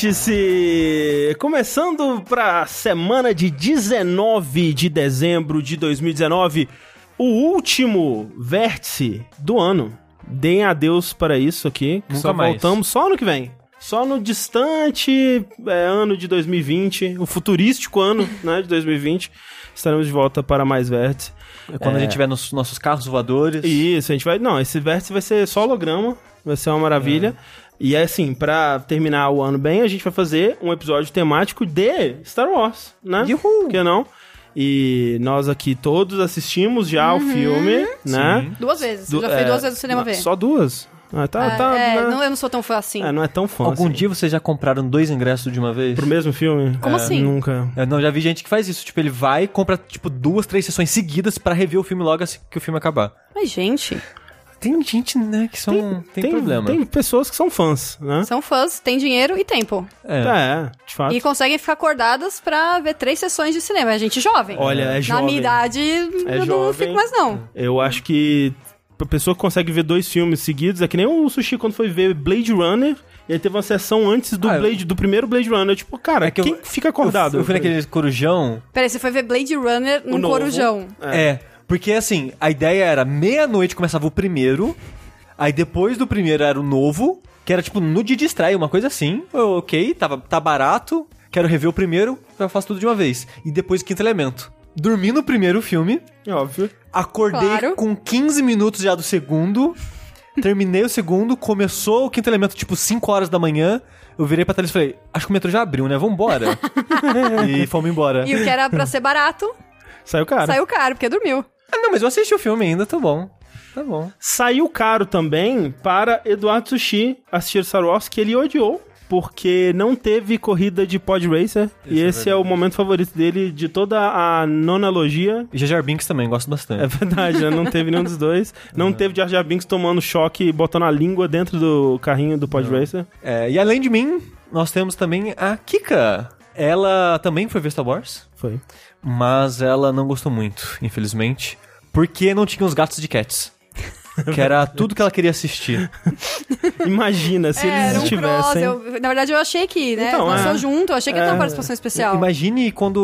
Vértice! Começando pra semana de 19 de dezembro de 2019, o último vértice do ano. Deem adeus para isso aqui, que Nunca só mais. voltamos só ano que vem. Só no distante é, ano de 2020, o futurístico ano né, de 2020, estaremos de volta para mais vértice. Quando a gente tiver nos nossos carros voadores. Isso, a gente vai. Não, esse vértice vai ser só holograma, vai ser uma maravilha. E é assim, pra terminar o ano bem, a gente vai fazer um episódio temático de Star Wars, né? Yuhu! Por que não? E nós aqui todos assistimos já o filme, né? Duas vezes. Du- Eu já fui é, duas vezes no cinema ver. Só duas? Ah, tá, Ah, tá. é, né? não, eu não sou tão fã assim. É, não é tão fã. Algum assim. dia vocês já compraram dois ingressos de uma vez? Pro mesmo filme? Como É, assim? Nunca. Eu não, já vi gente que faz isso. Tipo, ele vai e compra, tipo, duas, três sessões seguidas pra rever o filme logo assim que o filme acabar. Mas, gente, Tem gente, né, que são... Tem, problema. Tem pessoas que são fãs, né? são fãs, têm dinheiro e tempo. É. É, de fato. E conseguem ficar acordadas pra ver três sessões de cinema. É gente jovem. Olha, é Na jovem. minha idade, eu não jovem. fico mais, não. Eu acho que a pessoa que consegue ver dois filmes seguidos é que nem o Sushi quando foi ver Blade Runner. E aí teve uma sessão antes do, Ah, eu- Blade, do primeiro Blade Runner. Tipo, cara, É que eu- quem fica acordado? Eu, eu fui naquele corujão. Peraí, você foi ver Blade Runner num novo. corujão. É. Porque, assim, a ideia era meia-noite começava o primeiro, aí depois do primeiro era o novo, que era, tipo, no dia de estreia, uma coisa assim. Eu, ok, tava, tá barato, quero rever o primeiro, eu faço tudo de uma vez. E depois o quinto elemento. Dormi no primeiro filme, É óbvio. acordei Claro. com 15 minutos já do segundo, terminei o segundo, começou o quinto elemento, tipo, 5 horas da manhã, eu virei pra Thalys e falei, acho que o metrô já abriu, né? Vambora. e fomos embora. E o que era pra ser barato, Saiu caro. saiu caro, porque dormiu. Ah, não, mas eu assisti o filme ainda, tá bom. Tá bom. Saiu caro também para Eduardo Sushi assistir Star Wars, que ele odiou. Porque não teve corrida de pod racer. e é esse é, o momento favorito dele de toda a nonalogia. E Jar Jar Binks também, gosto bastante. É verdade, né? Não teve nenhum dos dois. Não teve Jar Jar Binks tomando choque e botando a língua dentro do carrinho do pod racer. É, e além de mim, nós temos também a Kika. Ela também foi ver Star Wars, Foi. Mas ela não gostou muito, infelizmente, porque não tinha os gatos de Cats. Que era tudo que ela queria assistir. Imagina se É, eles um cross. estivessem. Eu, na verdade, eu achei que, né? Então, Lançou é. junto, eu achei que ia ter É. uma participação especial. Imagine quando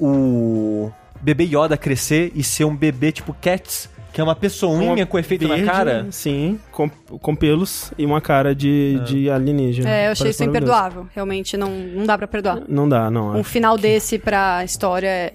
o bebê Yoda crescer e ser um bebê tipo Cats, que é uma pessoinha com efeito Verde, na cara. Sim, com, com pelos e uma cara de, de alienígena. É, eu achei isso imperdoável. Realmente, não, não dá pra perdoar. Não dá, não. Um É. final desse pra história é...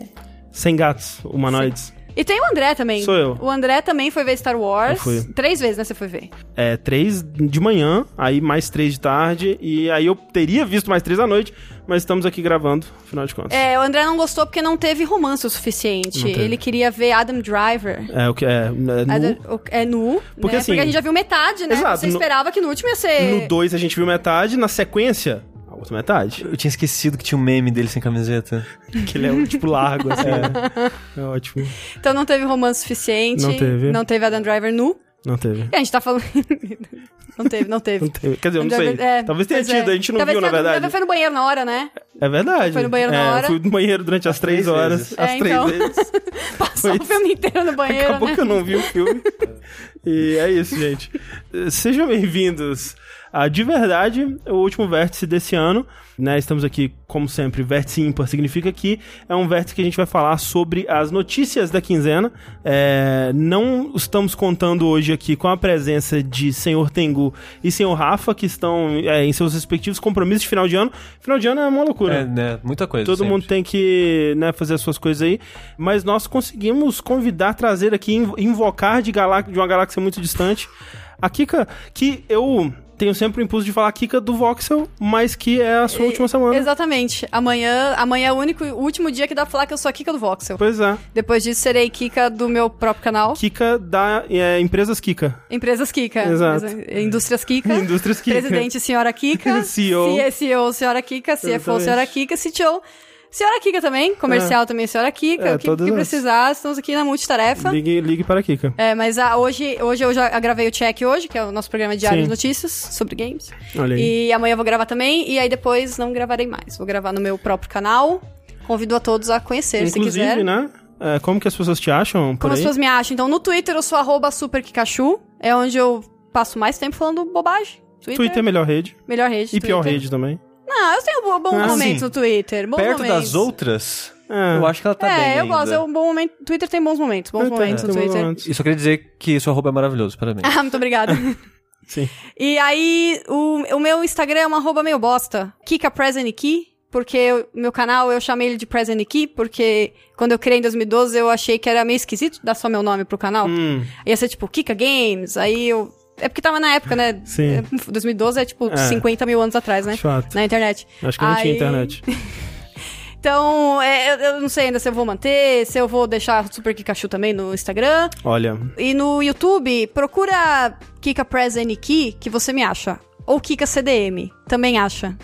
Sem gatos humanoides. E tem o André também. Sou eu. O André também foi ver Star Wars. Três vezes, né? Você foi ver. É, três de manhã, aí mais três de tarde, e aí eu teria visto mais três à noite, mas estamos aqui gravando, afinal de contas. É, o André não gostou porque não teve romance o suficiente. Ele queria ver Adam Driver. É, o que é, é nu. Adam- é nu, Porque, né? assim, porque a gente já viu metade, né? exato, Você no- esperava que no último ia ser... No 2 a gente viu metade, na sequência, outra metade. Eu tinha esquecido que tinha um meme dele sem camiseta. Que ele é, tipo, largo, assim. né? É ótimo. Então não teve romance suficiente. Não teve. Não teve Adam Driver nu. Não teve. E a gente tá falando... não teve, não teve. Não teve. Quer dizer, eu não sei. É, Talvez tenha é. tido, a gente não Talvez viu, na verdade. Talvez foi no banheiro na hora, né? É verdade. Foi no banheiro na É, hora. Eu fui no banheiro durante as três, três horas. vezes. As É, três então. vezes. Passou Foi o filme inteiro no banheiro, Acabou né? que eu não vi o filme. e é isso, gente. Sejam bem-vindos a De Verdade, o último vértice desse ano. Né, estamos aqui, como sempre, vértice ímpar significa que é um vértice que a gente vai falar sobre as notícias da quinzena. É, não estamos contando hoje aqui com a presença de senhor Tengu e senhor Rafa, que estão é, em seus respectivos compromissos de final de ano. Final de ano é uma loucura. É, né? Muita coisa. Todo sempre. mundo tem que né, fazer as suas coisas aí. Mas nós conseguimos convidar, trazer aqui, inv- invocar de, galá- de uma galáxia muito distante. A Kika, que eu tenho sempre o impulso de falar Kika do Voxel, mas que é a sua última semana. Exatamente. Amanhã, amanhã é o único, o último dia que dá pra falar que eu sou a Kika do Voxel. Pois é. Depois disso, serei Kika do meu próprio canal. Kika da é, Empresas Kika. Empresas Kika. Exato. Indústrias Kika. Indústrias Kika. Presidente, senhora Kika. CEO. CEO, senhora Kika. CFO, senhora Kika. CTO, senhora Kika também. Comercial também, senhora Kika. É, o que, que as- precisar, estamos aqui na multitarefa. Ligue, ligue para a Kika. É, mas ah, hoje, hoje eu já gravei o check hoje, que é o nosso programa diário Sim. de notícias sobre games. Olha aí. E amanhã eu vou gravar também, e aí depois não gravarei mais. Vou gravar no meu próprio canal. Convido a todos a conhecer, se Inclusive, quiser. né? é, como que as pessoas te acham Como as aí? pessoas me acham. Então, no Twitter eu sou arroba superkikachu. É onde eu passo mais tempo falando bobagem. Twitter, Twitter é melhor rede. melhor rede. E pior Twitter. rede também. Ah, eu tenho bo- bons Ah, momentos sim. no Twitter. Bons Perto momentos. das outras, É. eu acho que ela tá bem É, eu ainda. gosto. É um bom momento. Twitter tem bons momentos. Bons É, tem- momentos no Twitter. momentos. E só queria dizer que seu arroba é maravilhoso, parabéns. Ah, muito obrigada. Sim. E aí, o, o meu Instagram é uma arroba meio bosta. Kika Present Key. Porque o meu canal, eu chamei ele de Present Key, porque quando eu criei em 2012, eu achei que era meio esquisito dar só meu nome pro canal. Hum, Ia ser tipo Kika Games, aí eu... É porque tava na época, né? Sim. É, 2012 é tipo É. 50 mil anos atrás, né? fato. Na internet. Acho que não tinha Aí- internet. Então, é, eu, não sei ainda se eu vou manter, se eu vou deixar Super Kikachu também no Instagram. Olha, E no YouTube, procura Kika Press NK, que você me acha. Ou Kika CDM, também acha.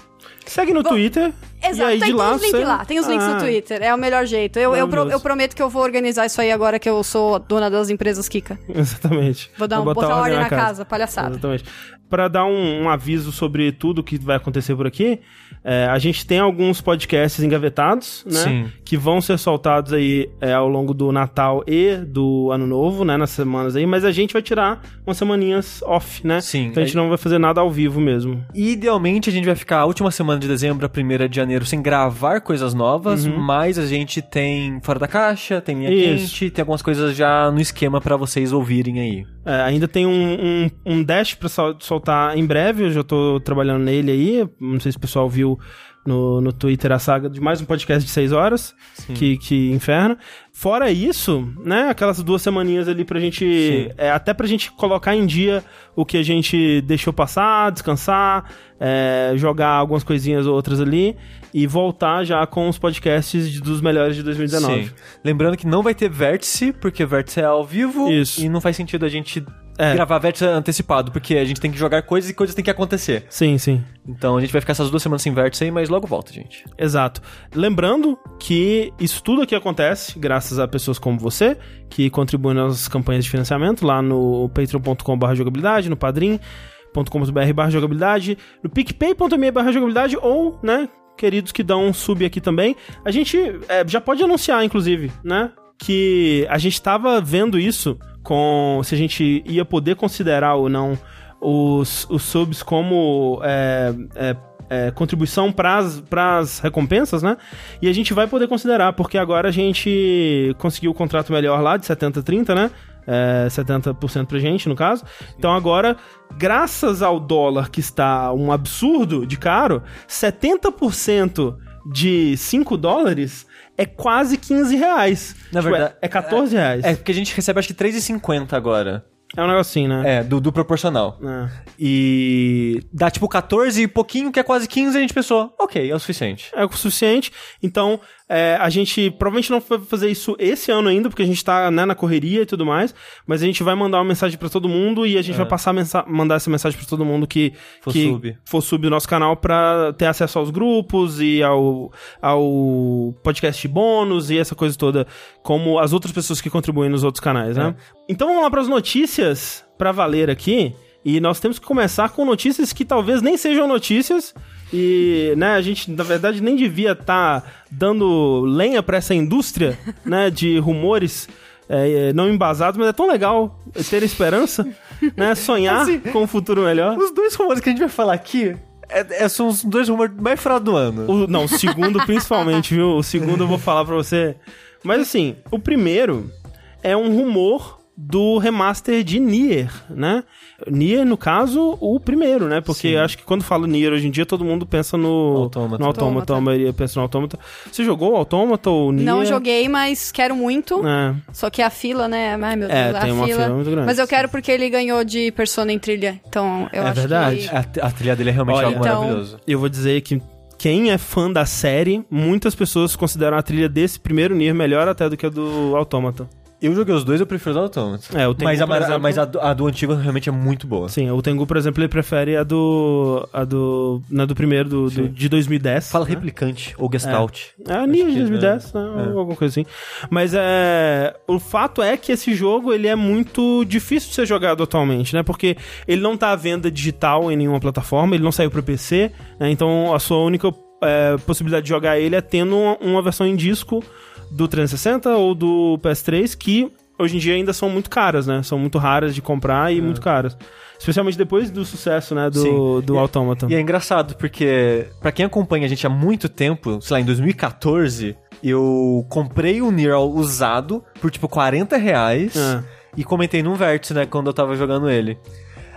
segue no Twitter. Exato, e aí tem de lá os links você- lá, tem os links Ah, no Twitter, é o melhor jeito. Eu, eu, pro- eu prometo que eu vou organizar isso aí agora que eu sou dona das empresas Kika. Exatamente. Vou dar um, botar ordem na casa, palhaçada. Exatamente. Para dar um, um aviso sobre tudo que vai acontecer por aqui, é, a gente tem alguns podcasts engavetados, né? Sim. Que vão ser soltados aí é, ao longo do Natal e do Ano Novo, né? Nas semanas aí, mas a gente vai tirar umas semaninhas off, né? Sim. Então a gente não vai fazer nada ao vivo mesmo. Idealmente, a gente vai ficar a última semana de dezembro, a primeira de janeiro, sem gravar coisas novas, mas a gente tem Fora da Caixa, tem Linha Isso. Quente, tem algumas coisas já no esquema pra vocês ouvirem aí. É, ainda tem um, um, um dash pra sol- soltar em breve, eu já tô trabalhando nele aí. Não sei se o pessoal viu no, no Twitter a saga de mais um podcast de 6 horas. Que, que inferno. Fora isso, né, aquelas duas semaninhas ali pra gente. É, até pra gente colocar em dia o que a gente deixou passar, descansar, é, jogar algumas coisinhas ou outras ali e voltar já com os podcasts de- dos melhores de 2019. Sim. Lembrando que não vai ter vértice, porque vértice é ao vivo. Isso. E não faz sentido a gente É. gravar vértice antecipado, porque a gente tem que jogar coisas e coisas têm que acontecer. Sim, sim. Então a gente vai ficar essas duas semanas sem vértice aí, mas logo volta, gente. Exato. Lembrando que isso tudo aqui acontece graças a pessoas como você, que contribuem nas campanhas de financiamento lá no patreon.com.br jogabilidade, no padrim.com.br jogabilidade, no picpay.me jogabilidade ou, né, queridos que dão um sub aqui também. A gente é, já pode anunciar, inclusive, né, que a gente tava vendo isso com se a gente ia poder considerar ou não os, os subs como é, é, é, contribuição para as recompensas, né? E a gente vai poder considerar, porque agora a gente conseguiu o contrato melhor lá de 70-30, né? É, 70% pra gente, no caso. Então agora, graças ao dólar que está um absurdo de caro, 70% de 5 dólares é quase 15 reais. Na Tipo, verdade- É, é 14 reais. É, porque a gente recebe acho que 3,50 agora. É um negocinho, né? É, do, do proporcional. É. E dá tipo 14 e pouquinho, que é quase 15, a gente pensou, ok, é o suficiente. É o suficiente. Então, é, a gente provavelmente não vai fazer isso esse ano ainda, porque a gente tá né, na correria e tudo mais. Mas a gente vai mandar uma mensagem pra todo mundo e a gente vai passar mandar essa mensagem pra todo mundo que For que sub. for sub do nosso canal pra ter acesso aos grupos e ao, ao podcast bônus e essa coisa toda, como as outras pessoas que contribuem nos outros canais, né? Então vamos lá pras notícias pra valer aqui. E nós temos que começar com notícias que talvez nem sejam notícias. E, né, a gente, na verdade, nem devia estar dando lenha pra essa indústria, né, de rumores é, não embasados, mas é tão legal ter esperança, né, sonhar Assim, com um futuro melhor. Os dois rumores que a gente vai falar aqui é- é- são os dois rumores mais fraude do ano. O, não, o segundo principalmente, viu? O segundo eu vou falar pra você. Mas assim, o primeiro é um rumor do remaster de Nier, né? Nier, no caso, o primeiro, né? Porque Sim. acho que quando fala Nier hoje em dia, todo mundo pensa no Autômata. no Autômata. a maioria pensa no Autômata. Você jogou o Autômata ou Nier? Não joguei, mas quero muito. É. Só que a fila, né? Ai, meu Deus, É, a tem uma fila muito grande. Mas eu quero porque ele ganhou de Persona em trilha. Então, eu É acho verdade. que... A, a trilha dele é realmente Olha, algo então- maravilhoso. Eu vou dizer que quem é fã da série, muitas pessoas consideram a trilha desse primeiro Nier melhor até do que a do Autômata. Eu joguei os dois, eu prefiro o do Autômato. É, o Tengu, mas a, exemplo- mas a, do- a do antigo realmente é muito boa. Sim, o Tengu, por exemplo, ele prefere a do. a do. na do primeiro, do, do- de 2010. Fala né? replicante ou gestalt. É a Nier de que, 2010, né? ou Alguma coisa assim. Mas é. O fato é que esse jogo ele é muito difícil de ser jogado atualmente, né? Porque ele não tá à venda digital em nenhuma plataforma, ele não saiu pro PC, né? Então a sua única é, possibilidade de jogar ele é tendo uma, uma versão em disco do 360 ou do PS3 que hoje em dia ainda são muito caras, né? São muito raras de comprar e muito caras. Especialmente depois do sucesso, né, do, Sim. do E- Automata. E é engraçado, porque pra quem acompanha a gente há muito tempo, sei lá, em 2014, eu comprei o Nier usado por tipo 40 reais É. e comentei num vértice, né, quando eu tava jogando ele.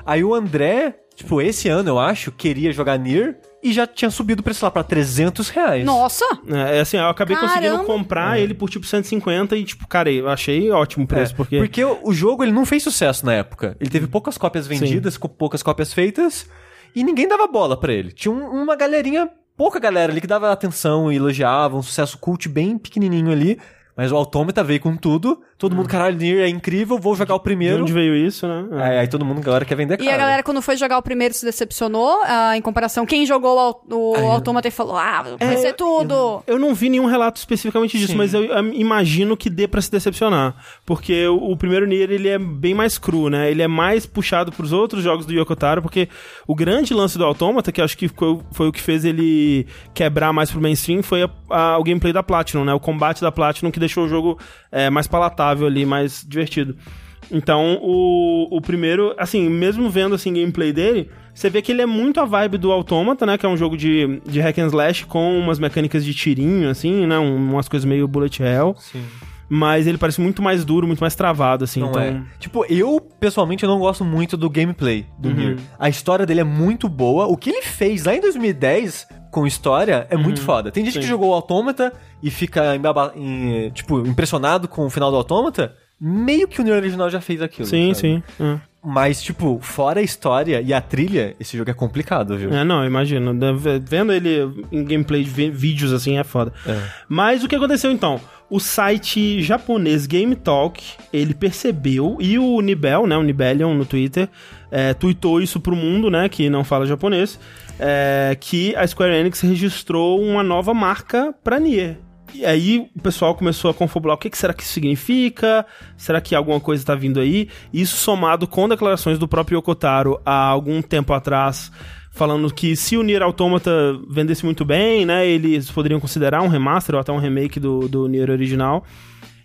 Aí o André, tipo, esse ano eu acho, queria jogar Nier e já tinha subido o preço lá pra 300 reais. Nossa! É, é assim, eu acabei Caramba! conseguindo comprar ele por tipo 150 e tipo, cara, eu achei ótimo o preço, É, porque... porque o, jogo ele não fez sucesso na época. Ele teve poucas cópias vendidas, com poucas cópias feitas, e ninguém dava bola pra ele. Tinha um- uma galerinha, pouca galera ali que dava atenção e elogiava, um sucesso cult bem pequenininho ali. Mas o Autômata veio com tudo. Todo mundo, caralho, Nier é incrível, vou jogar o De primeiro. onde veio isso, né? É. Aí, aí todo mundo, galera, quer vender E caro. a galera, quando foi jogar o primeiro, se decepcionou. ah, em comparação, quem jogou o, o Autômata e falou: Ah, vai É, ser tudo. Eu não vi nenhum relato especificamente disso, Sim. mas eu ah, imagino que dê pra se decepcionar. Porque o, o primeiro Nier, ele é bem mais cru, né? Ele é mais puxado pros outros jogos do Yoko Taro, porque o grande lance do Automata, que acho que foi, foi o que fez ele quebrar mais pro mainstream, foi a- a- o gameplay da Platinum, né? O combate da Platinum que deixou o jogo é, mais palatável ali, mais divertido. Então, o, o primeiro, assim, mesmo vendo assim gameplay dele, você vê que ele é muito a vibe do Automata, né? Que é um jogo de, de hack and slash com umas mecânicas de tirinho, assim, né? um- umas coisas meio bullet hell. Sim. Mas ele parece muito mais duro, muito mais travado, assim. Não então, é. Tipo, eu, pessoalmente, eu não gosto muito do gameplay do Nier. A história dele é muito boa. O que ele fez lá em 2010 com história é muito foda. Tem gente que Sim. jogou o Autômata e fica, embaba- em, tipo, impressionado com o final do Autômata. Meio que o Nier original já fez aquilo. Sim, sabe? sim. É. Mas, tipo, fora a história e a trilha, esse jogo é complicado, viu? É, não, imagino. Vendo ele em gameplay de vídeos assim é foda. É. Mas o que aconteceu então? O site japonês Game Talk, ele percebeu, e o Nibel, né, o Nibelion no Twitter, é, tweetou isso pro mundo, né, que não fala japonês, é, que a Square Enix registrou uma nova marca pra Nier. E aí o pessoal começou a confabular o que, que será que isso significa? Será que alguma coisa tá vindo aí? Isso somado com declarações do próprio Yokotaro há algum tempo atrás, falando que se o Nier Automata vendesse muito bem, né, eles poderiam considerar um remaster ou até um remake do, do Nier original.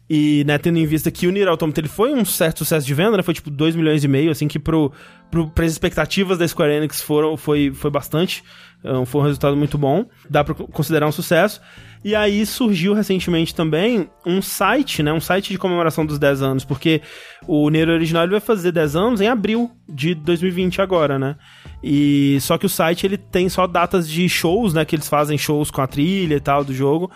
E, né, tendo em vista que o Nier Automata ele foi um certo sucesso de venda, né? Foi tipo 2 milhões e meio, assim, que pro, pro, pras expectativas da Square Enix foram, foi, foi bastante. eh, Foi um resultado muito bom. Dá pra considerar um sucesso. E aí surgiu recentemente também um site, né? Um site de comemoração dos 10 anos, porque o Nier original vai fazer 10 anos em abril de 2020 agora, né? E só que o site ele tem só datas de shows, né? Que eles fazem shows com a trilha e tal do jogo.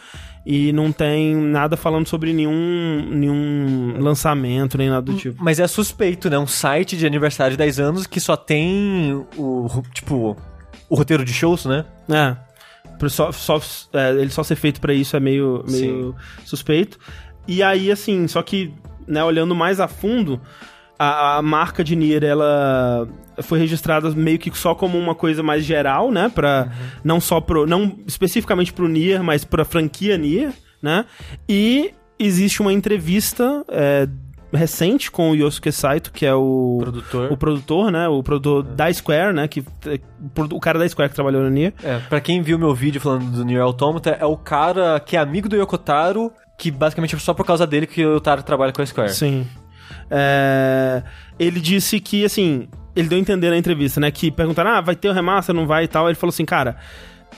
E não tem nada falando sobre nenhum, nenhum lançamento, nem nada do tipo. Mas é suspeito, né? Um site de aniversário de 10 anos que só tem o, tipo, o roteiro de shows, né? É. Só, só, é, ele só ser feito pra isso é meio, meio suspeito. E aí, assim, só que, né, olhando mais a fundo, a, a marca de Nier, ela foi registrada meio que só como uma coisa mais geral, né? Pra, Não só pro. Não especificamente pro Nier, mas pra franquia Nier, né? E existe uma entrevista é, recente com o Yosuke Saito, que é o Produtor. o produtor, né? O produtor da Square, né? Que, o cara da Square que trabalhou no Nier. É, pra quem viu meu vídeo falando do Nier Automata, é o cara que é amigo do Yokotaro, que basicamente é só por causa dele que o Yokotaro trabalha com a Square. Sim. É, ele disse que, assim, ele deu a entender na entrevista, né? Que perguntaram, ah, vai ter o remaster, não vai e tal. Ele falou assim, cara,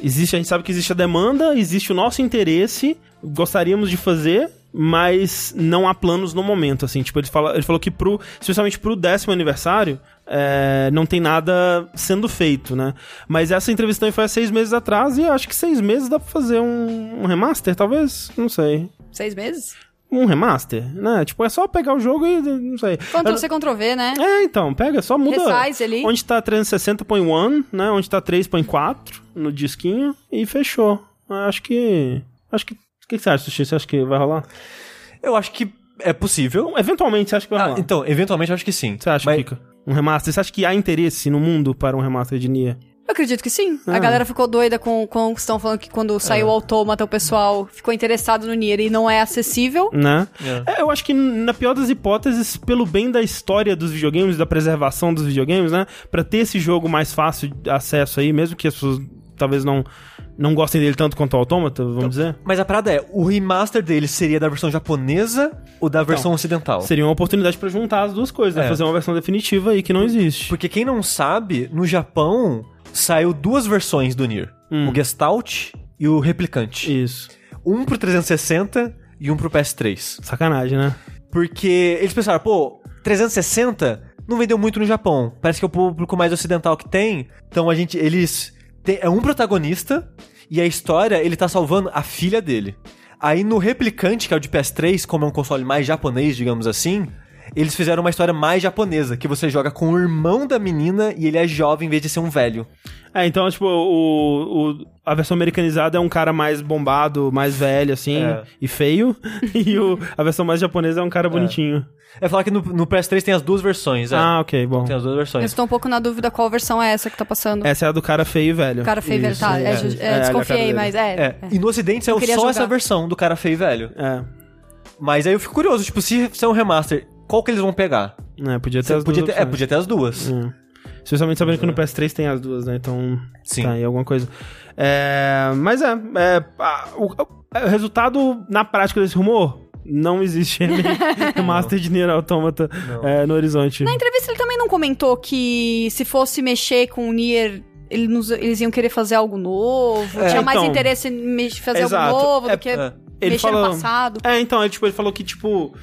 existe, a gente sabe que existe a demanda, existe o nosso interesse, gostaríamos de fazer, mas não há planos no momento, assim. Tipo, ele, fala, ele falou que pro, especialmente pro décimo aniversário, é, não tem nada sendo feito, né? Mas essa entrevista também foi há seis meses atrás e acho que seis meses dá pra fazer um, um remaster, talvez? Não sei. Seis meses? Um remaster, né? Tipo, é só pegar o jogo e não sei. Ctrl C, Ctrl V, né? É, então, pega, só muda. Resize ali. Onde tá 360 põe 1, né? Onde tá 3 põe 4 no disquinho e fechou. Acho que. Acho que. O que que você acha, Sushi? Você acha que vai rolar? Eu acho que é possível. Eventualmente, você acha que vai Ah, rolar? então, eventualmente eu acho que sim. Você acha, Mas- Kika? Um remaster? Você acha que há interesse no mundo para um remaster de Nia? Eu acredito que sim. Ah. A galera ficou doida com, com o que estão falando que quando saiu o Autômata, o pessoal ficou interessado no Nier e não é acessível. Né? É. É, eu acho que, na pior das hipóteses, pelo bem da história dos videogames, da preservação dos videogames, né? Pra ter esse jogo mais fácil de acesso aí, mesmo que as pessoas talvez não, não gostem dele tanto quanto o Automata, vamos dizer. Mas a parada é, o remaster dele seria da versão japonesa ou da versão ocidental? Seria uma oportunidade pra juntar as duas coisas, né? É. Fazer uma versão definitiva aí que não existe. Porque quem não sabe, no Japão saiu duas versões do Nier. Hum. O Gestalt e o Replicante. Isso. Um pro 360 e um pro PS3. Sacanagem, né? Porque eles pensaram, pô, 360 não vendeu muito no Japão. Parece que é o público mais ocidental que tem. Então a gente. Eles. É um protagonista e a história ele tá salvando a filha dele. Aí no Replicante, que é o de PS3, como é um console mais japonês, digamos assim, eles fizeram uma história mais japonesa, que você joga com o irmão da menina e ele é jovem em vez de ser um velho. É, então, tipo, o, o- a versão americanizada é um cara mais bombado, mais velho, assim, É. e feio. E o, a versão mais japonesa é um cara bonitinho. É falar que no, no PS3 tem as duas versões, é. Ah, ok, bom. Tem as duas Eu versões. estou um pouco na dúvida qual versão é essa que tá passando. Essa é a do cara feio e velho. O cara feio, velho, Isso, tá? É, é, ali a desconfiei, mas é. É. E no ocidente saiu queria só jogar. essa versão do cara feio e velho. É. Mas aí eu fico curioso, tipo, se é um remaster, qual que eles vão pegar? É, podia ter Você as podia duas ter, é, podia ter as duas. É. Especialmente sabendo que no PS3 tem as duas, né? Então, Sim. tá aí alguma coisa. É, mas é, é, a- o, o resultado na prática desse rumor, não existe remaster de Nier Automata é, no horizonte. Na entrevista ele também não comentou que se fosse mexer com o Nier, ele nos- eles iam querer fazer algo novo. É, tinha mais então. interesse em fazer Exato. algo novo É, do que é. Ele mexer falou- no passado. É, então, ele, tipo, ele falou que, tipo,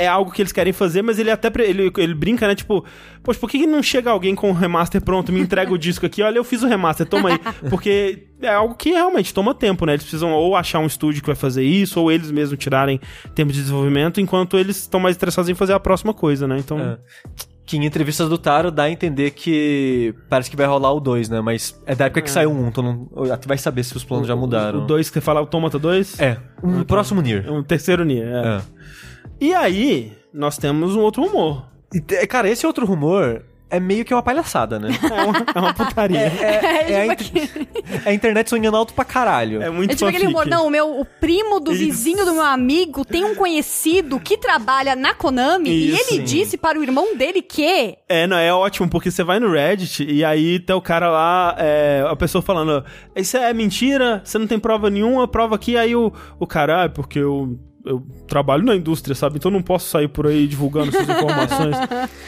é algo que eles querem fazer, mas ele até, ele, ele brinca, né, tipo, poxa, por que não chega alguém com o remaster pronto, me entrega o disco aqui, olha, eu fiz o remaster, toma aí. Porque é algo que realmente toma tempo, né, eles precisam ou achar um estúdio que vai fazer isso, ou eles mesmos tirarem tempo de desenvolvimento, enquanto eles estão mais interessados em fazer a próxima coisa, né, então... É. Que em entrevistas do Taro dá a entender que parece que vai rolar o 2, né? Mas é da época que saiu um, então não, tu vai saber se os planos já mudaram. O 2 que você fala, Automata 2? É, um próximo Nier. Um terceiro Nier, é. É. E aí, nós temos um outro rumor. E, te- cara, esse outro rumor é meio que uma palhaçada, né? É uma, é uma putaria. É, é a, tipo inter- é a internet sonhando alto pra caralho. É muito É tipo aquele fanfic. humor, não, o meu o primo do Isso. vizinho do meu amigo tem um conhecido que trabalha na Konami e Isso. ele disse para o irmão dele que É, não, é ótimo, porque você vai no Reddit e aí tem o cara lá, é, a pessoa falando, isso é mentira, você não tem prova nenhuma, prova aqui, aí o, o cara, ah, é porque eu, eu trabalho na indústria, sabe? Então não posso sair por aí divulgando essas informações.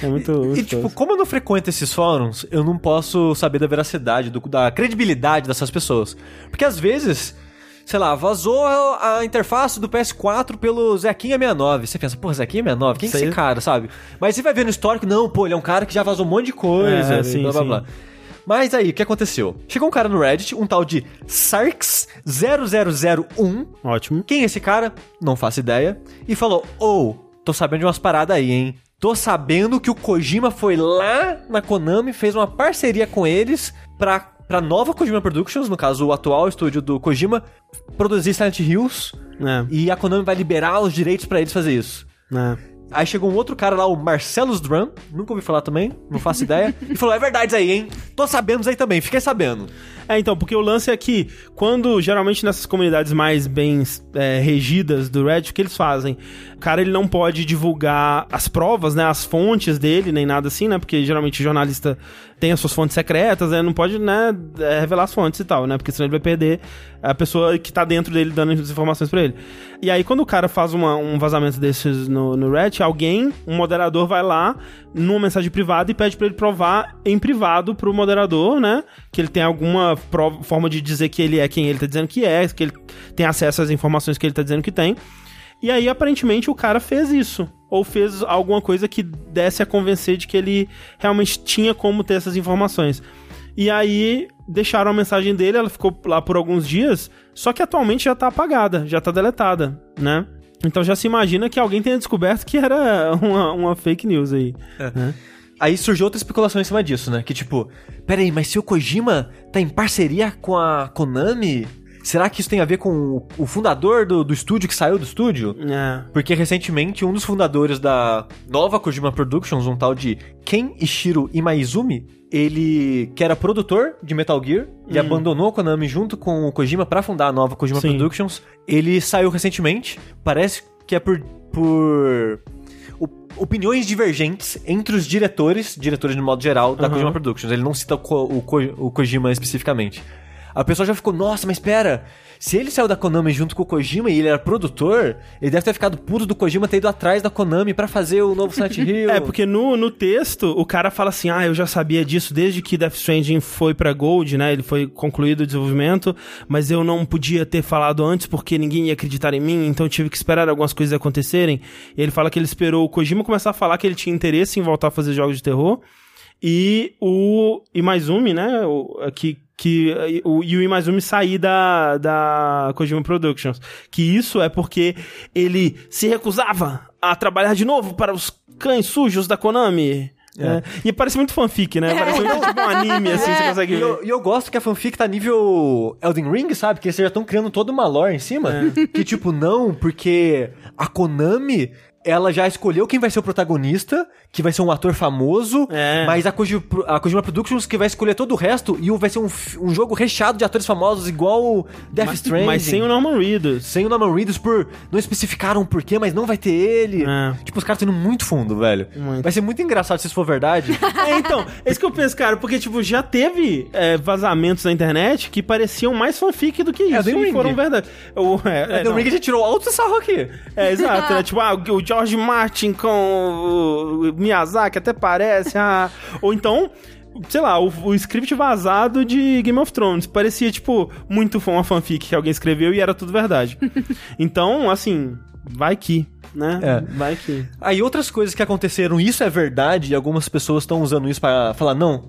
É muito... E, muito tipo, tosco. como eu não frequento esses fóruns, eu não posso saber da veracidade, do- da credibilidade dessas pessoas. Porque às vezes, sei lá, vazou a, interface do PS4 pelo Zequinha 69. Você pensa, pô, Zequinha 69, quem que é esse cara, sabe? Mas você vai ver no histórico, não, pô, ele é um cara que já vazou um monte de coisa, É, e sim, blá blá sim. blá. Mas aí, o que aconteceu? Chegou um cara no Reddit, um tal de Sarks0001, Ótimo. quem é esse cara? Não faço ideia. E falou: Ô, tô sabendo de umas paradas aí, hein? Tô sabendo que o Kojima foi lá na Konami, fez uma parceria com eles pra, pra nova Kojima Productions, no caso o atual estúdio do Kojima, produzir Silent Hills. É, E a Konami vai liberar os direitos pra eles fazer isso. é. Aí chegou um outro cara lá, o Marcellus Drum, nunca ouvi falar também, não faço ideia, e falou: É verdade aí, hein? Tô sabendo aí também, fiquei sabendo. É, então, porque o lance é que quando, geralmente nessas comunidades mais bem é, regidas do Reddit, o que eles fazem? O cara, ele não pode divulgar as provas, né, as fontes dele, nem nada assim, né, porque geralmente jornalista tem as suas fontes secretas, né, não pode, né, é, revelar as fontes e tal, né, porque senão ele vai perder a pessoa que tá dentro dele dando as informações pra ele. E aí, quando o cara faz uma- um vazamento desses no, no Reddit, alguém, um moderador vai lá numa mensagem privada e pede pra ele provar em privado pro moderador, né? Que ele tem alguma prova- forma de dizer que ele é quem ele tá dizendo que é, que ele tem acesso às informações que ele tá dizendo que tem. E aí, aparentemente, o cara fez isso. Ou fez alguma coisa que desse a convencer de que ele realmente tinha como ter essas informações. E aí, deixaram a mensagem dele, ela ficou lá por alguns dias, só que atualmente já tá apagada, já tá deletada, né? Então já se imagina que alguém tenha descoberto que era uma, uma fake news aí. né? Aí surgiu outra especulação em cima disso, né? Que tipo, peraí, mas se o Kojima tá em parceria com a Konami, será que isso tem a ver com o, fundador do, do estúdio que saiu do estúdio? É. Porque recentemente um dos fundadores da nova Kojima Productions, um tal de Ken Ishiro Imaizumi, ele que era produtor de Metal Gear e abandonou a Konami junto com o Kojima pra fundar a nova Kojima Sim. Productions. Ele saiu recentemente, parece que é por, por opiniões divergentes entre os diretores, diretores de modo geral, da Aham. Kojima Productions. Ele não cita o, Ko- o Ko- o Kojima especificamente. A pessoa já ficou, nossa, mas espera, se ele saiu da Konami junto com o Kojima e ele era produtor, ele deve ter ficado puto do Kojima ter ido atrás da Konami pra fazer o novo Silent Hill. É, porque no, no texto o cara fala assim: ah, eu já sabia disso desde que Death Stranding foi pra Gold, né? Ele foi concluído o desenvolvimento, mas eu não podia ter falado antes porque ninguém ia acreditar em mim, então eu tive que esperar algumas coisas acontecerem. E ele fala que ele esperou o Kojima começar a falar que ele tinha interesse em voltar a fazer jogos de terror. E o Imaizumi, né? O, que, que o, e o Imaizumi sair da, da Kojima Productions. Que isso é porque ele se recusava a trabalhar de novo para os cães sujos da Konami. É. É. E parece muito fanfic, né? Parece muito tipo um anime, assim, você consegue E ver. eu, e eu gosto que a fanfic tá nível Elden Ring, sabe? Que eles já estão criando toda uma lore em cima. Que tipo, não, porque a Konami, ela já escolheu quem vai ser o protagonista, que vai ser um ator famoso, É. mas a Kojima, a Kojima Productions que vai escolher todo o resto e o- vai ser um, um jogo recheado de atores famosos, igual o Death Mas, Stranding. mas sem o Norman Reedus. Sem o Norman Reedus por... Não especificaram o porquê, mas não vai ter ele. É. Tipo, os caras estão indo muito fundo, velho. Muito. Vai ser muito engraçado se isso for verdade. É, então, é isso que eu penso, cara, porque, tipo, já teve é, vazamentos na internet que pareciam mais fanfic do que isso, Elden e Ring. foram verdade. O, é, é, Elden não. Ring já tirou alto sarro aqui. É, exato, né? Tipo, ah, o George Martin com o Miyazaki até parece, ah... Ou então... Sei lá, o, o script vazado de Game of Thrones parecia, tipo, muito uma fanfic que alguém escreveu e era tudo verdade. então, assim, vai que, né? É. Vai que. Aí outras coisas que aconteceram, isso é verdade, e algumas pessoas estão usando isso pra falar, não,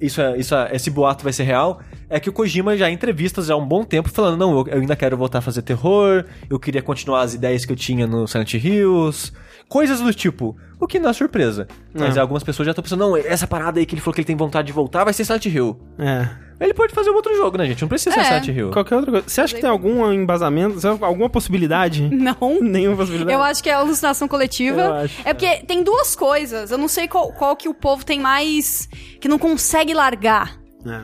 isso é, isso é- esse boato vai ser real, é que o Kojima já em entrevistas já há um bom tempo falando, não, eu, eu ainda quero voltar a fazer terror, eu queria continuar as ideias que eu tinha no Silent Hills, coisas do tipo, o que não é surpresa. Mas É. algumas pessoas já estão pensando, não, essa parada aí que ele falou que ele tem vontade de voltar vai ser Silent Hill. É. Ele pode fazer um outro jogo, né, gente? Não precisa ser É. Silent Hill. Qualquer outra coisa. Você acha que tem algum embasamento? Alguma possibilidade? Não. Nenhuma possibilidade? Eu acho que é alucinação coletiva. Eu acho, é porque tem duas coisas. Eu não sei qual, qual que o povo tem mais. que não consegue largar. É.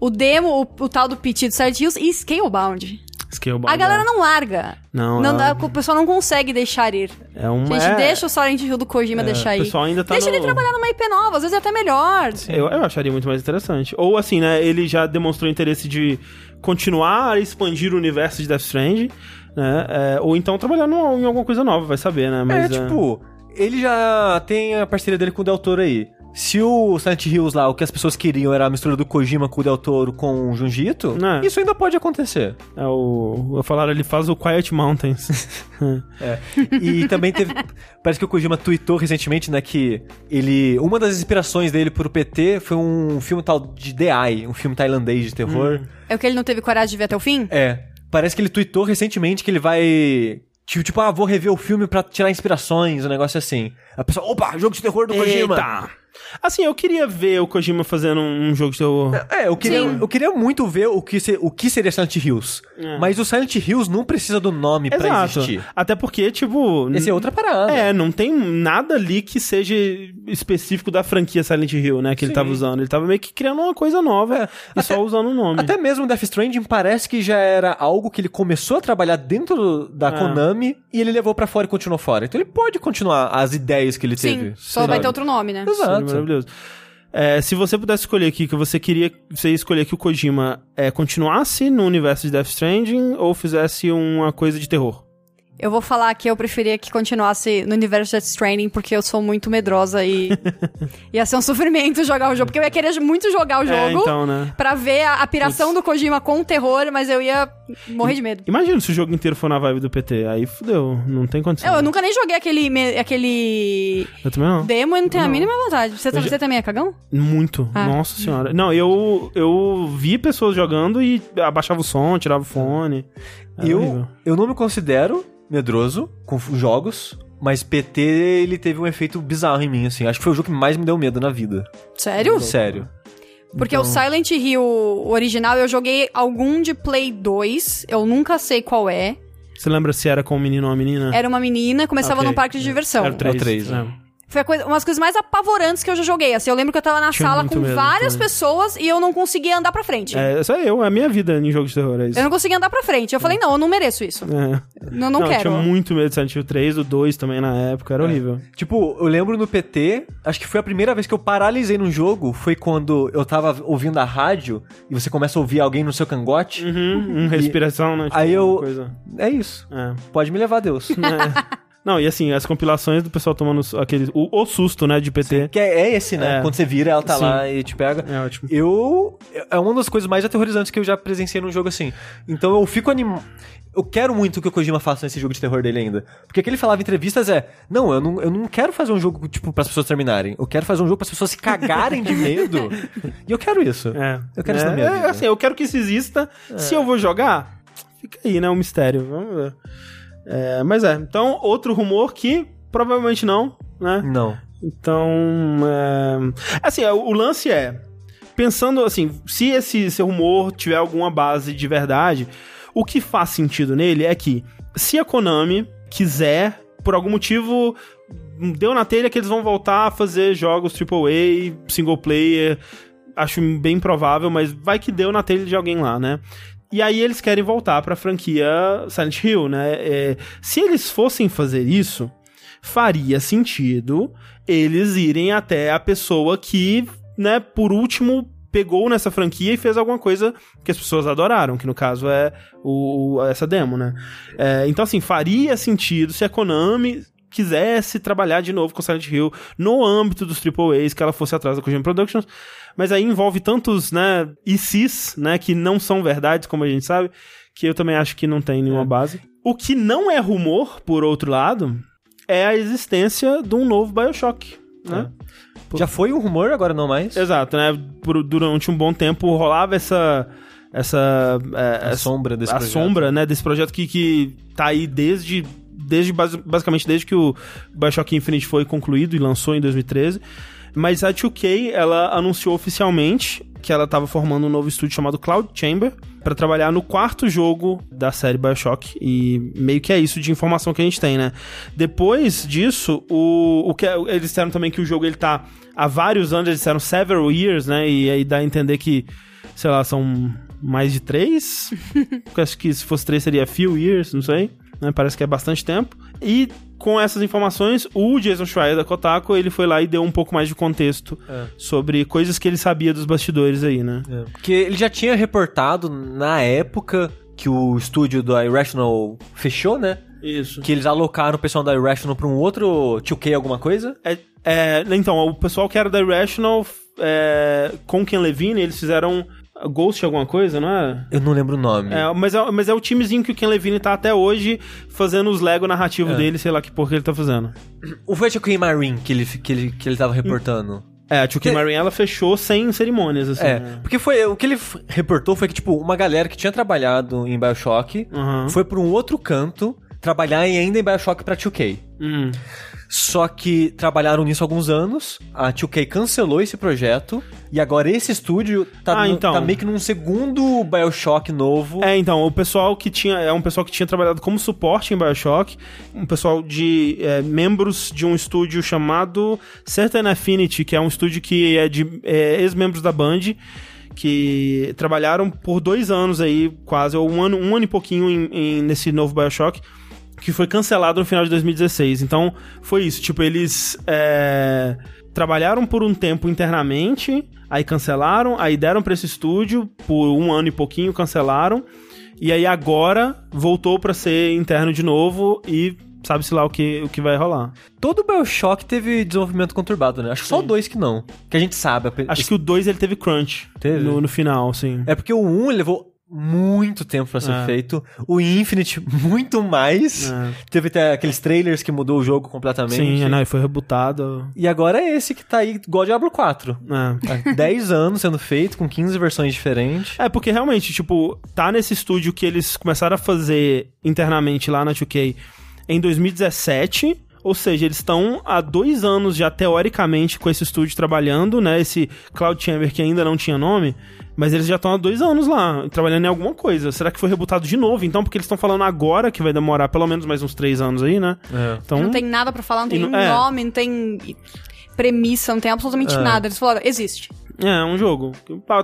O demo, o, o tal do PT do Silent Hills e Scalebound. Scalebound. A galera não larga. Não, não ela- o pessoal não consegue deixar ir. É uma. Gente, é, deixa o Silent Hill do Kojima deixar o ir. pessoal ainda tá deixa no- ele trabalhar numa IP nova, às vezes é até melhor. Eu, eu acharia muito mais interessante. Ou assim, né? Ele já demonstrou interesse de continuar a expandir o universo de Death Stranding, né? é, ou então trabalhar numa- em alguma coisa nova, vai saber, né? Mas, é, tipo, ele já tem a parceria dele com o Del Toro aí. Se o Silent Hills lá, o que as pessoas queriam era a mistura do Kojima com o Del Toro com o Junjito, É. isso ainda pode acontecer. É o. Eu falar, ele faz o Quiet Mountains. É. E também teve. Parece que o Kojima tweetou recentemente, né, que ele. Uma das inspirações dele pro PT foi um filme tal de The Eye, um filme tailandês de terror. É o que ele não teve coragem de ver até o fim? É. Parece que ele tweetou recentemente que ele vai. Tipo, tipo, ah, vou rever o filme pra tirar inspirações, um negócio assim. A pessoa, opa, jogo de terror do Kojima. Assim, eu queria ver o Kojima fazendo um, um jogo de terror. É, eu queria, Sim. eu queria muito ver o que, se- o que seria Silent Hills. É. Mas o Silent Hills não precisa do nome pra Exato. existir. Até porque, tipo. Esse é outra parada. É, não tem nada ali que seja específico da franquia Silent Hill, né? Que ele Sim. tava usando. Ele tava meio que criando uma coisa nova e só usando o nome. Até mesmo Death Stranding parece que já era algo que ele começou a trabalhar dentro da É. Konami e ele levou pra fora e continuou fora. Então ele pode continuar as ideias que ele Sim. teve. Só vai ter outro nome, né? Exato. Maravilhoso. É, se você pudesse escolher aqui, que você queria você escolher que o Kojima é, continuasse no universo de Death Stranding ou fizesse uma coisa de terror? Eu vou falar que eu preferia que continuasse no universo Death Stranding, porque eu sou muito medrosa e ia ser um sofrimento jogar o jogo. Porque eu ia querer muito jogar o jogo É, então, né? pra ver a, a piração do Kojima com o terror, mas eu ia morrer de medo. Imagina se o jogo inteiro for na vibe do PT. Aí fudeu, não tem condição. Eu, eu nunca nem joguei aquele, me- aquele Eu também não. demo e não tenho a mínima vontade. Você, Eu já- você também é cagão? Muito. Ah. Nossa senhora. Não, eu, eu vi pessoas jogando e abaixava o som, tirava o fone. Era Eu, horrível. eu não me considero medroso com jogos, mas PT ele teve um efeito bizarro em mim, assim. Acho que foi o jogo que mais me deu medo na vida. Sério? Sério. Porque o Silent Hill original eu joguei algum de Play 2, eu nunca sei qual é. Você lembra se era com um menino ou uma menina? Era uma menina, começava Ok. num parque de diversão. Era o 3. É o três, né? Foi a coisa, umas coisas mais apavorantes que eu já joguei. Assim, eu lembro que eu tava na Tinha sala com medo várias também. pessoas e eu não conseguia andar pra frente. É, essa é eu, é a minha vida em jogo de terror, é isso. Eu não conseguia andar pra frente. Eu falei, não, eu não mereço isso. É. Eu não, eu quero. tinha muito medo de Silent Hill 3, o 2 também na época, É. era horrível. Tipo, eu lembro no PT, acho que foi a primeira vez que eu paralisei num jogo, foi quando eu tava ouvindo a rádio e você começa a ouvir alguém no seu cangote. Uhum, um respiração, né? Aí eu- Coisa. É isso. É. Pode me levar, Deus. É. Não, e assim, as compilações do pessoal tomando aquele. O, o susto, né, de PT. que é, é esse, né? É. Quando você vira, ela tá Sim. lá e te pega. É ótimo. Eu. É uma das coisas mais aterrorizantes que eu já presenciei num jogo assim. Então eu fico animado. Eu quero muito que o Kojima faça nesse jogo de terror dele ainda. Porque o que ele falava em entrevistas é: Não, eu não, eu não quero fazer um jogo, tipo, as pessoas terminarem. Eu quero fazer um jogo para as pessoas se cagarem de medo. e eu quero isso. É. Eu quero é, isso na minha é, assim, eu quero que isso exista. Se eu vou jogar, fica aí, né? Um mistério. Vamos ver. É, mas é. Então, outro rumor que provavelmente não, né? Não. Então, é... assim, o o lance é, pensando assim, se esse, esse rumor tiver alguma base de verdade, o que faz sentido nele é que se a Konami quiser, por algum motivo, deu na telha que eles vão voltar a fazer jogos AAA, single player, acho bem provável, mas vai que deu na telha de alguém lá, né? E aí eles querem voltar pra franquia Silent Hill, né? É, se eles fossem fazer isso, faria sentido eles irem até a pessoa que, né, por último pegou nessa franquia e fez alguma coisa que as pessoas adoraram, que no caso é o- essa demo, né? É, então, assim, faria sentido se a Konami quisesse trabalhar de novo com Silent Hill no âmbito dos AAAs, que ela fosse atrás da Kojima Productions, mas aí envolve tantos, né, ICs, né, que não são verdades, como a gente sabe, que eu também acho que não tem nenhuma base. O que não é rumor, por outro lado, é a existência de um novo BioShock, né? Já foi um rumor, agora não mais. Exato, né? Por- durante um bom tempo rolava essa essa é, A sombra desse a projeto. sombra, né, desse projeto que, que tá aí desde desde basi- basicamente desde que o BioShock Infinite foi concluído e lançou em 2013. Mas a 2K, ela anunciou oficialmente que ela estava formando um novo estúdio chamado Cloud Chamber para trabalhar no quarto jogo da série BioShock e meio que é isso de informação que a gente tem, né? Depois disso, o, o que é- eles disseram também que o jogo ele tá há vários anos, eles disseram several years, né? E aí dá a entender que, sei lá, são mais de três. Acho que se fosse três seria few years, não sei. Né? Parece que é bastante tempo. E com essas informações, o Jason Schreier da Kotaku, ele foi lá e deu um pouco mais de contexto É. sobre coisas que ele sabia dos bastidores aí, né? Porque ele já tinha reportado na época que o estúdio da Irrational fechou, né? Isso. Que eles alocaram o pessoal da Irrational pra um outro 2K alguma coisa. É, é, então, o pessoal que era da Irrational, é, com Ken Levine, eles fizeram Ghost alguma coisa, não é? Eu não lembro o nome. É, mas, é, mas é o timezinho que o Ken Levine tá até hoje fazendo os Lego narrativos dele, sei lá que porra ele tá fazendo. O foi a 2K Marine que ele, que ele, que ele tava reportando. É, a 2K Marine ela fechou sem cerimônias, assim. É, né? porque foi o que ele reportou foi que, tipo, uma galera que tinha trabalhado em Bioshock Aham. foi pra um outro canto trabalhar ainda em Bioshock pra 2K. Hum. Só que trabalharam nisso há alguns anos, a 2K cancelou esse projeto, e agora esse estúdio tá, Ah, então. tá meio que num segundo Bioshock novo. É, então, o pessoal que tinha. É um pessoal que tinha trabalhado como suporte em Bioshock. Um pessoal de é, membros de um estúdio chamado Certain Affinity, que é um estúdio que é de é, ex-membros da Band. Que trabalharam por dois anos aí, quase, ou um ano, um ano e pouquinho em- em- nesse novo Bioshock. Que foi cancelado no final de 2016. Então, foi isso. Tipo, eles. é, trabalharam por um tempo internamente, aí cancelaram, aí deram pra esse estúdio por um ano e pouquinho, cancelaram, e aí agora voltou pra ser interno de novo e sabe-se lá o que, o que vai rolar. Todo Bioshock teve desenvolvimento conturbado, né? Acho que só o dois que não. Que a gente sabe. Acho que o 2 ele teve crunch Teve? No, no final, sim. É porque o 1 ele levou muito tempo pra ser É. feito. O Infinite, muito mais. É. Teve até aqueles trailers que mudou o jogo completamente. Sim, não, ele foi rebutado. E agora é esse que tá aí, igual Diablo 4. É. Há 10 anos sendo feito, com 15 versões diferentes. É, porque realmente, tipo, tá nesse estúdio que eles começaram a fazer internamente lá na 2K em 2017. Ou seja, eles estão há dois anos já, teoricamente, com esse estúdio trabalhando, né? Esse Cloud Chamber que ainda não tinha nome. Mas eles já estão há dois anos lá, trabalhando em alguma coisa. Será que foi rebutado de novo? Então, porque eles estão falando agora que vai demorar pelo menos mais uns três anos aí, né? É. Então, Não tem nada pra falar, não tem não- é. nome, não tem premissa, não tem absolutamente nada. Eles falaram, existe. é um jogo.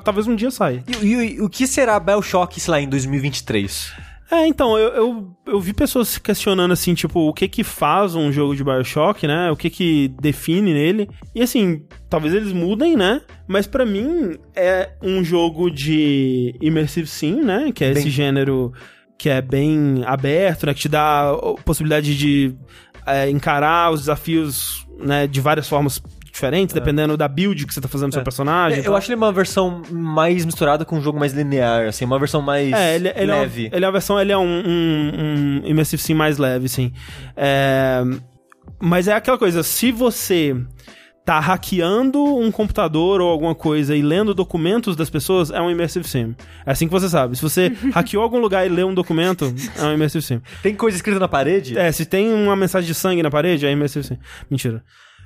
Talvez um dia saia. E, e- e o que será Bioshock, sei lá, em 2023? É, então, eu, eu, eu vi pessoas se questionando, assim, tipo, o que que faz um jogo de Bioshock, né? O que que define nele. E, assim, talvez eles mudem, né? Mas pra mim, é um jogo de Immersive Sim, né? Que é esse Bem- gênero que é bem aberto, né? Que te dá a possibilidade de é, encarar os desafios, né? De várias formas diferentes, dependendo da build que você tá fazendo do seu personagem. e É, eu acho ele uma versão mais misturada com um jogo mais linear, assim, uma versão mais É, ele, ele leve. É ele é uma versão, ele é um, um, um Immersive Sim mais leve, sim. É, mas é aquela coisa, se você tá hackeando um computador ou alguma coisa e lendo documentos das pessoas, é um Immersive Sim. É assim que você sabe. Se você hackeou algum lugar e leu um documento, é um Immersive Sim. Tem coisa escrita na parede? É, se tem uma mensagem de sangue na parede, é Immersive Sim. Mentira.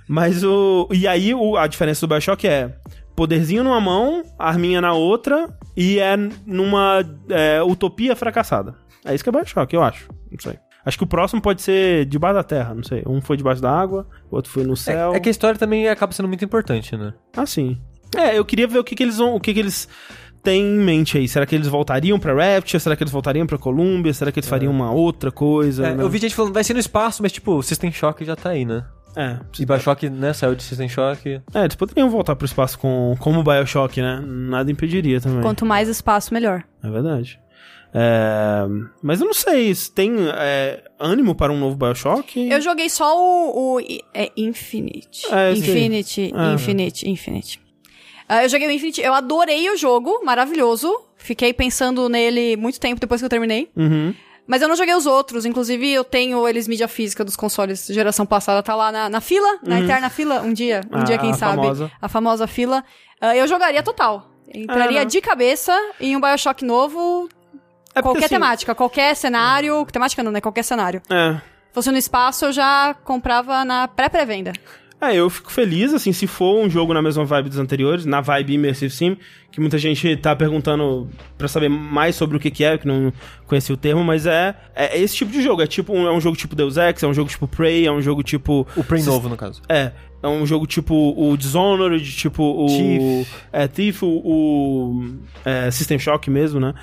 Mas o... E aí, o, a diferença do Bioshock é... Poderzinho numa mão, arminha na outra, e é numa é, utopia fracassada. É isso que é Bioshock, eu acho. Não sei. Acho que o próximo pode ser debaixo da terra, não sei. Um foi debaixo da água, o outro foi no céu. É, é que a história também acaba sendo muito importante, né? Ah, sim. É, eu queria ver o que, que eles vão. O que, que eles têm em mente aí. Será que eles voltariam pra Rapture? Será que eles voltariam pra Columbia? Será que eles fariam uma outra coisa? É, né? eu vi gente falando, vai ser no espaço, mas tipo, System Shock já tá aí, né? É, E Bioshock, né, saiu de System Shock. É, eles poderiam voltar pro espaço com, como Bioshock, né? Nada impediria também. Quanto mais espaço, melhor. É verdade. É, Mas eu não sei, se tem é, ânimo para um novo Bioshock? Eu joguei só o. o é Infinite. É, sim. Infinite, Ah. Infinite, Infinite. Ah, eu joguei o Infinite, eu adorei o jogo, maravilhoso. Fiquei pensando nele muito tempo depois que eu terminei. Uhum. Mas eu não joguei os outros. Inclusive, eu tenho eles mídia física dos consoles geração passada. Tá lá na, na fila, na eterna fila, um dia. Um Ah, dia, quem a sabe. famosa. A famosa fila. Ah, eu jogaria total. Entraria Ah, de cabeça em um Bioshock novo. É qualquer assim, temática, qualquer cenário. Temática não, né? Qualquer cenário. É. Fosse no espaço, eu já comprava na pré-pré-venda. É, eu fico feliz, assim, se for um jogo na mesma vibe dos anteriores, na vibe Immersive Sim, que muita gente tá perguntando pra saber mais sobre o que que é, que não conhecia o termo, mas é, é esse tipo de jogo. É tipo, um- é um jogo tipo Deus Ex, é um jogo tipo Prey, é um jogo tipo... O Prey novo, no caso. É, é um jogo tipo o Dishonored, tipo o... Thief. É, Thief, o, o é, System Shock mesmo, né?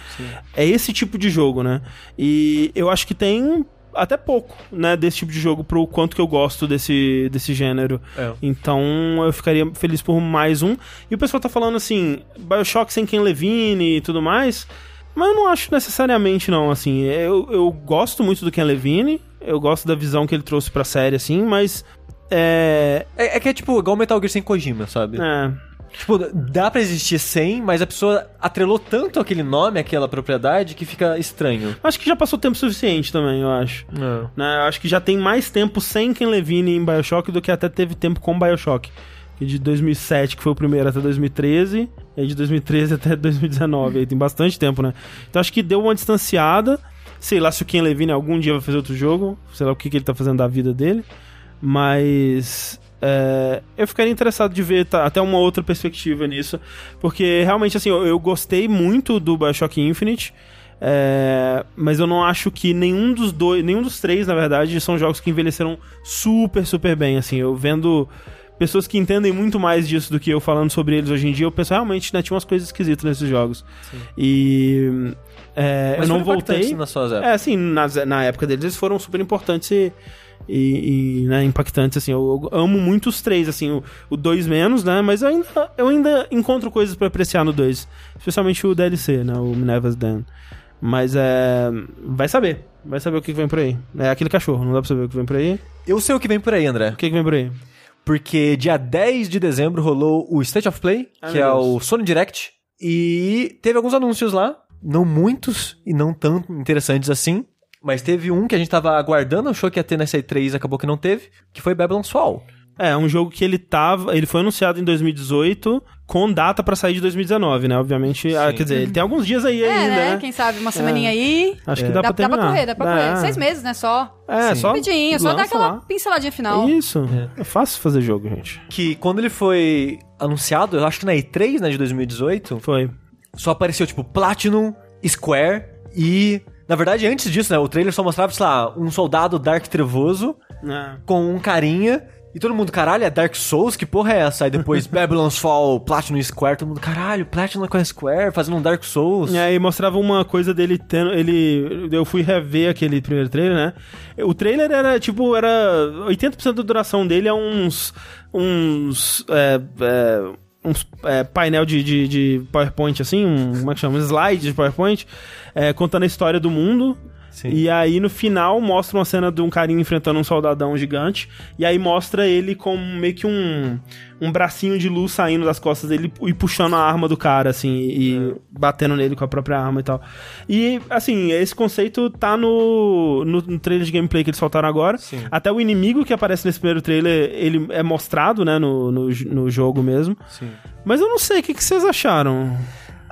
É esse tipo de jogo, né? E eu acho que tem até pouco, né, desse tipo de jogo pro quanto que eu gosto desse, desse gênero. É. Então eu ficaria feliz por mais um. E o pessoal tá falando assim, Bioshock sem Ken Levine e tudo mais. Mas eu não acho necessariamente, não, assim. Eu, eu gosto muito do Ken Levine, eu gosto da visão que ele trouxe pra série, assim, mas. É. É, é que é tipo igual Metal Gear sem Kojima, sabe? É. Tipo, dá pra existir sem, mas a pessoa atrelou tanto aquele nome, aquela propriedade, que fica estranho. Acho que já passou tempo suficiente também, eu acho. Não. Né, eu acho que já tem mais tempo sem Ken Levine em Bioshock do que até teve tempo com Bioshock. De 2007, que foi o primeiro, até 2013. E de 2013 até 2019. Aí tem bastante tempo, né? Então acho que deu uma distanciada. Sei lá se o Ken Levine algum dia vai fazer outro jogo. Sei lá o que, que ele tá fazendo da vida dele. Mas. É, eu ficaria interessado de ver tá, até uma outra perspectiva nisso. Porque realmente, assim, eu, eu gostei muito do Bioshock Infinite. é, mas eu não acho que nenhum dos dois, nenhum dos três, na verdade, são jogos que envelheceram super, super bem. Assim, eu vendo pessoas que entendem muito mais disso do que eu falando sobre eles hoje em dia, eu penso realmente, né, tinha umas coisas esquisitas nesses jogos. E é, eu não voltei. nas suas épocas. É, assim, nas- na época deles eles foram super importantes e, e, e, né, impactantes, assim. Eu, eu amo muito os três, assim, o, o dois menos, né? Mas eu ainda, eu ainda encontro coisas pra apreciar no dois. Especialmente o DLC, né? O Minerva's Den. Mas é. Vai saber. Vai saber o que vem por aí. É aquele cachorro, não dá pra saber o que vem por aí. Eu sei o que vem por aí, André. O que que vem por aí? Porque dia 10 de dezembro rolou o State of Play, Ah, que é Deus. o Sony Direct. E teve alguns anúncios lá. Não muitos e não tão interessantes assim. Mas teve um que a gente tava aguardando, achou que ia ter nessa E3 acabou que não teve, que foi Babylon's Fall. É, um jogo que ele tava. Ele foi anunciado em 2018 com data pra sair de 2019, né? Obviamente. ah, quer dizer, ele tem alguns dias aí É, ainda, né? né? Quem sabe, uma semaninha aí. Acho que É. dá, Dá, pra dá pra terminar. correr, dá pra correr. Seis meses, né? Só. É, Sim. só. Rapidinho, só dar lança aquela lá. pinceladinha final. Isso. É. fácil fazer jogo, gente. Que quando ele foi anunciado, eu acho que na E3, né, de 2018, Foi. só apareceu, tipo, Platinum, Square e. Na verdade, antes disso, né? O trailer só mostrava, sei lá, um soldado Dark Trevoso É. com um carinha. E todo mundo, caralho, é Dark Souls? Que porra é essa? Aí depois Babylon's Fall, Platinum Square, todo mundo, caralho, Platinum Square, fazendo um Dark Souls. E aí mostrava uma coisa dele tendo. Ele. Eu fui rever aquele primeiro trailer, né? O trailer era, tipo, era. 80% da duração dele é uns. Uns. É, é, uns é, painel de, de, de PowerPoint, assim, um, como é que chama? Um slide de PowerPoint, é, contando a história do mundo. Sim. E aí no final mostra uma cena de um carinha enfrentando um soldadão gigante. E aí mostra ele com meio que um, um bracinho de luz saindo das costas dele e puxando a arma do cara, assim, e batendo nele com a própria arma e tal. E assim, esse conceito tá no, no, no trailer de gameplay que eles soltaram agora. Sim. Até o inimigo que aparece nesse primeiro trailer, ele é mostrado, né, no, no, no jogo mesmo. Sim. Mas eu não sei, o que, que vocês acharam?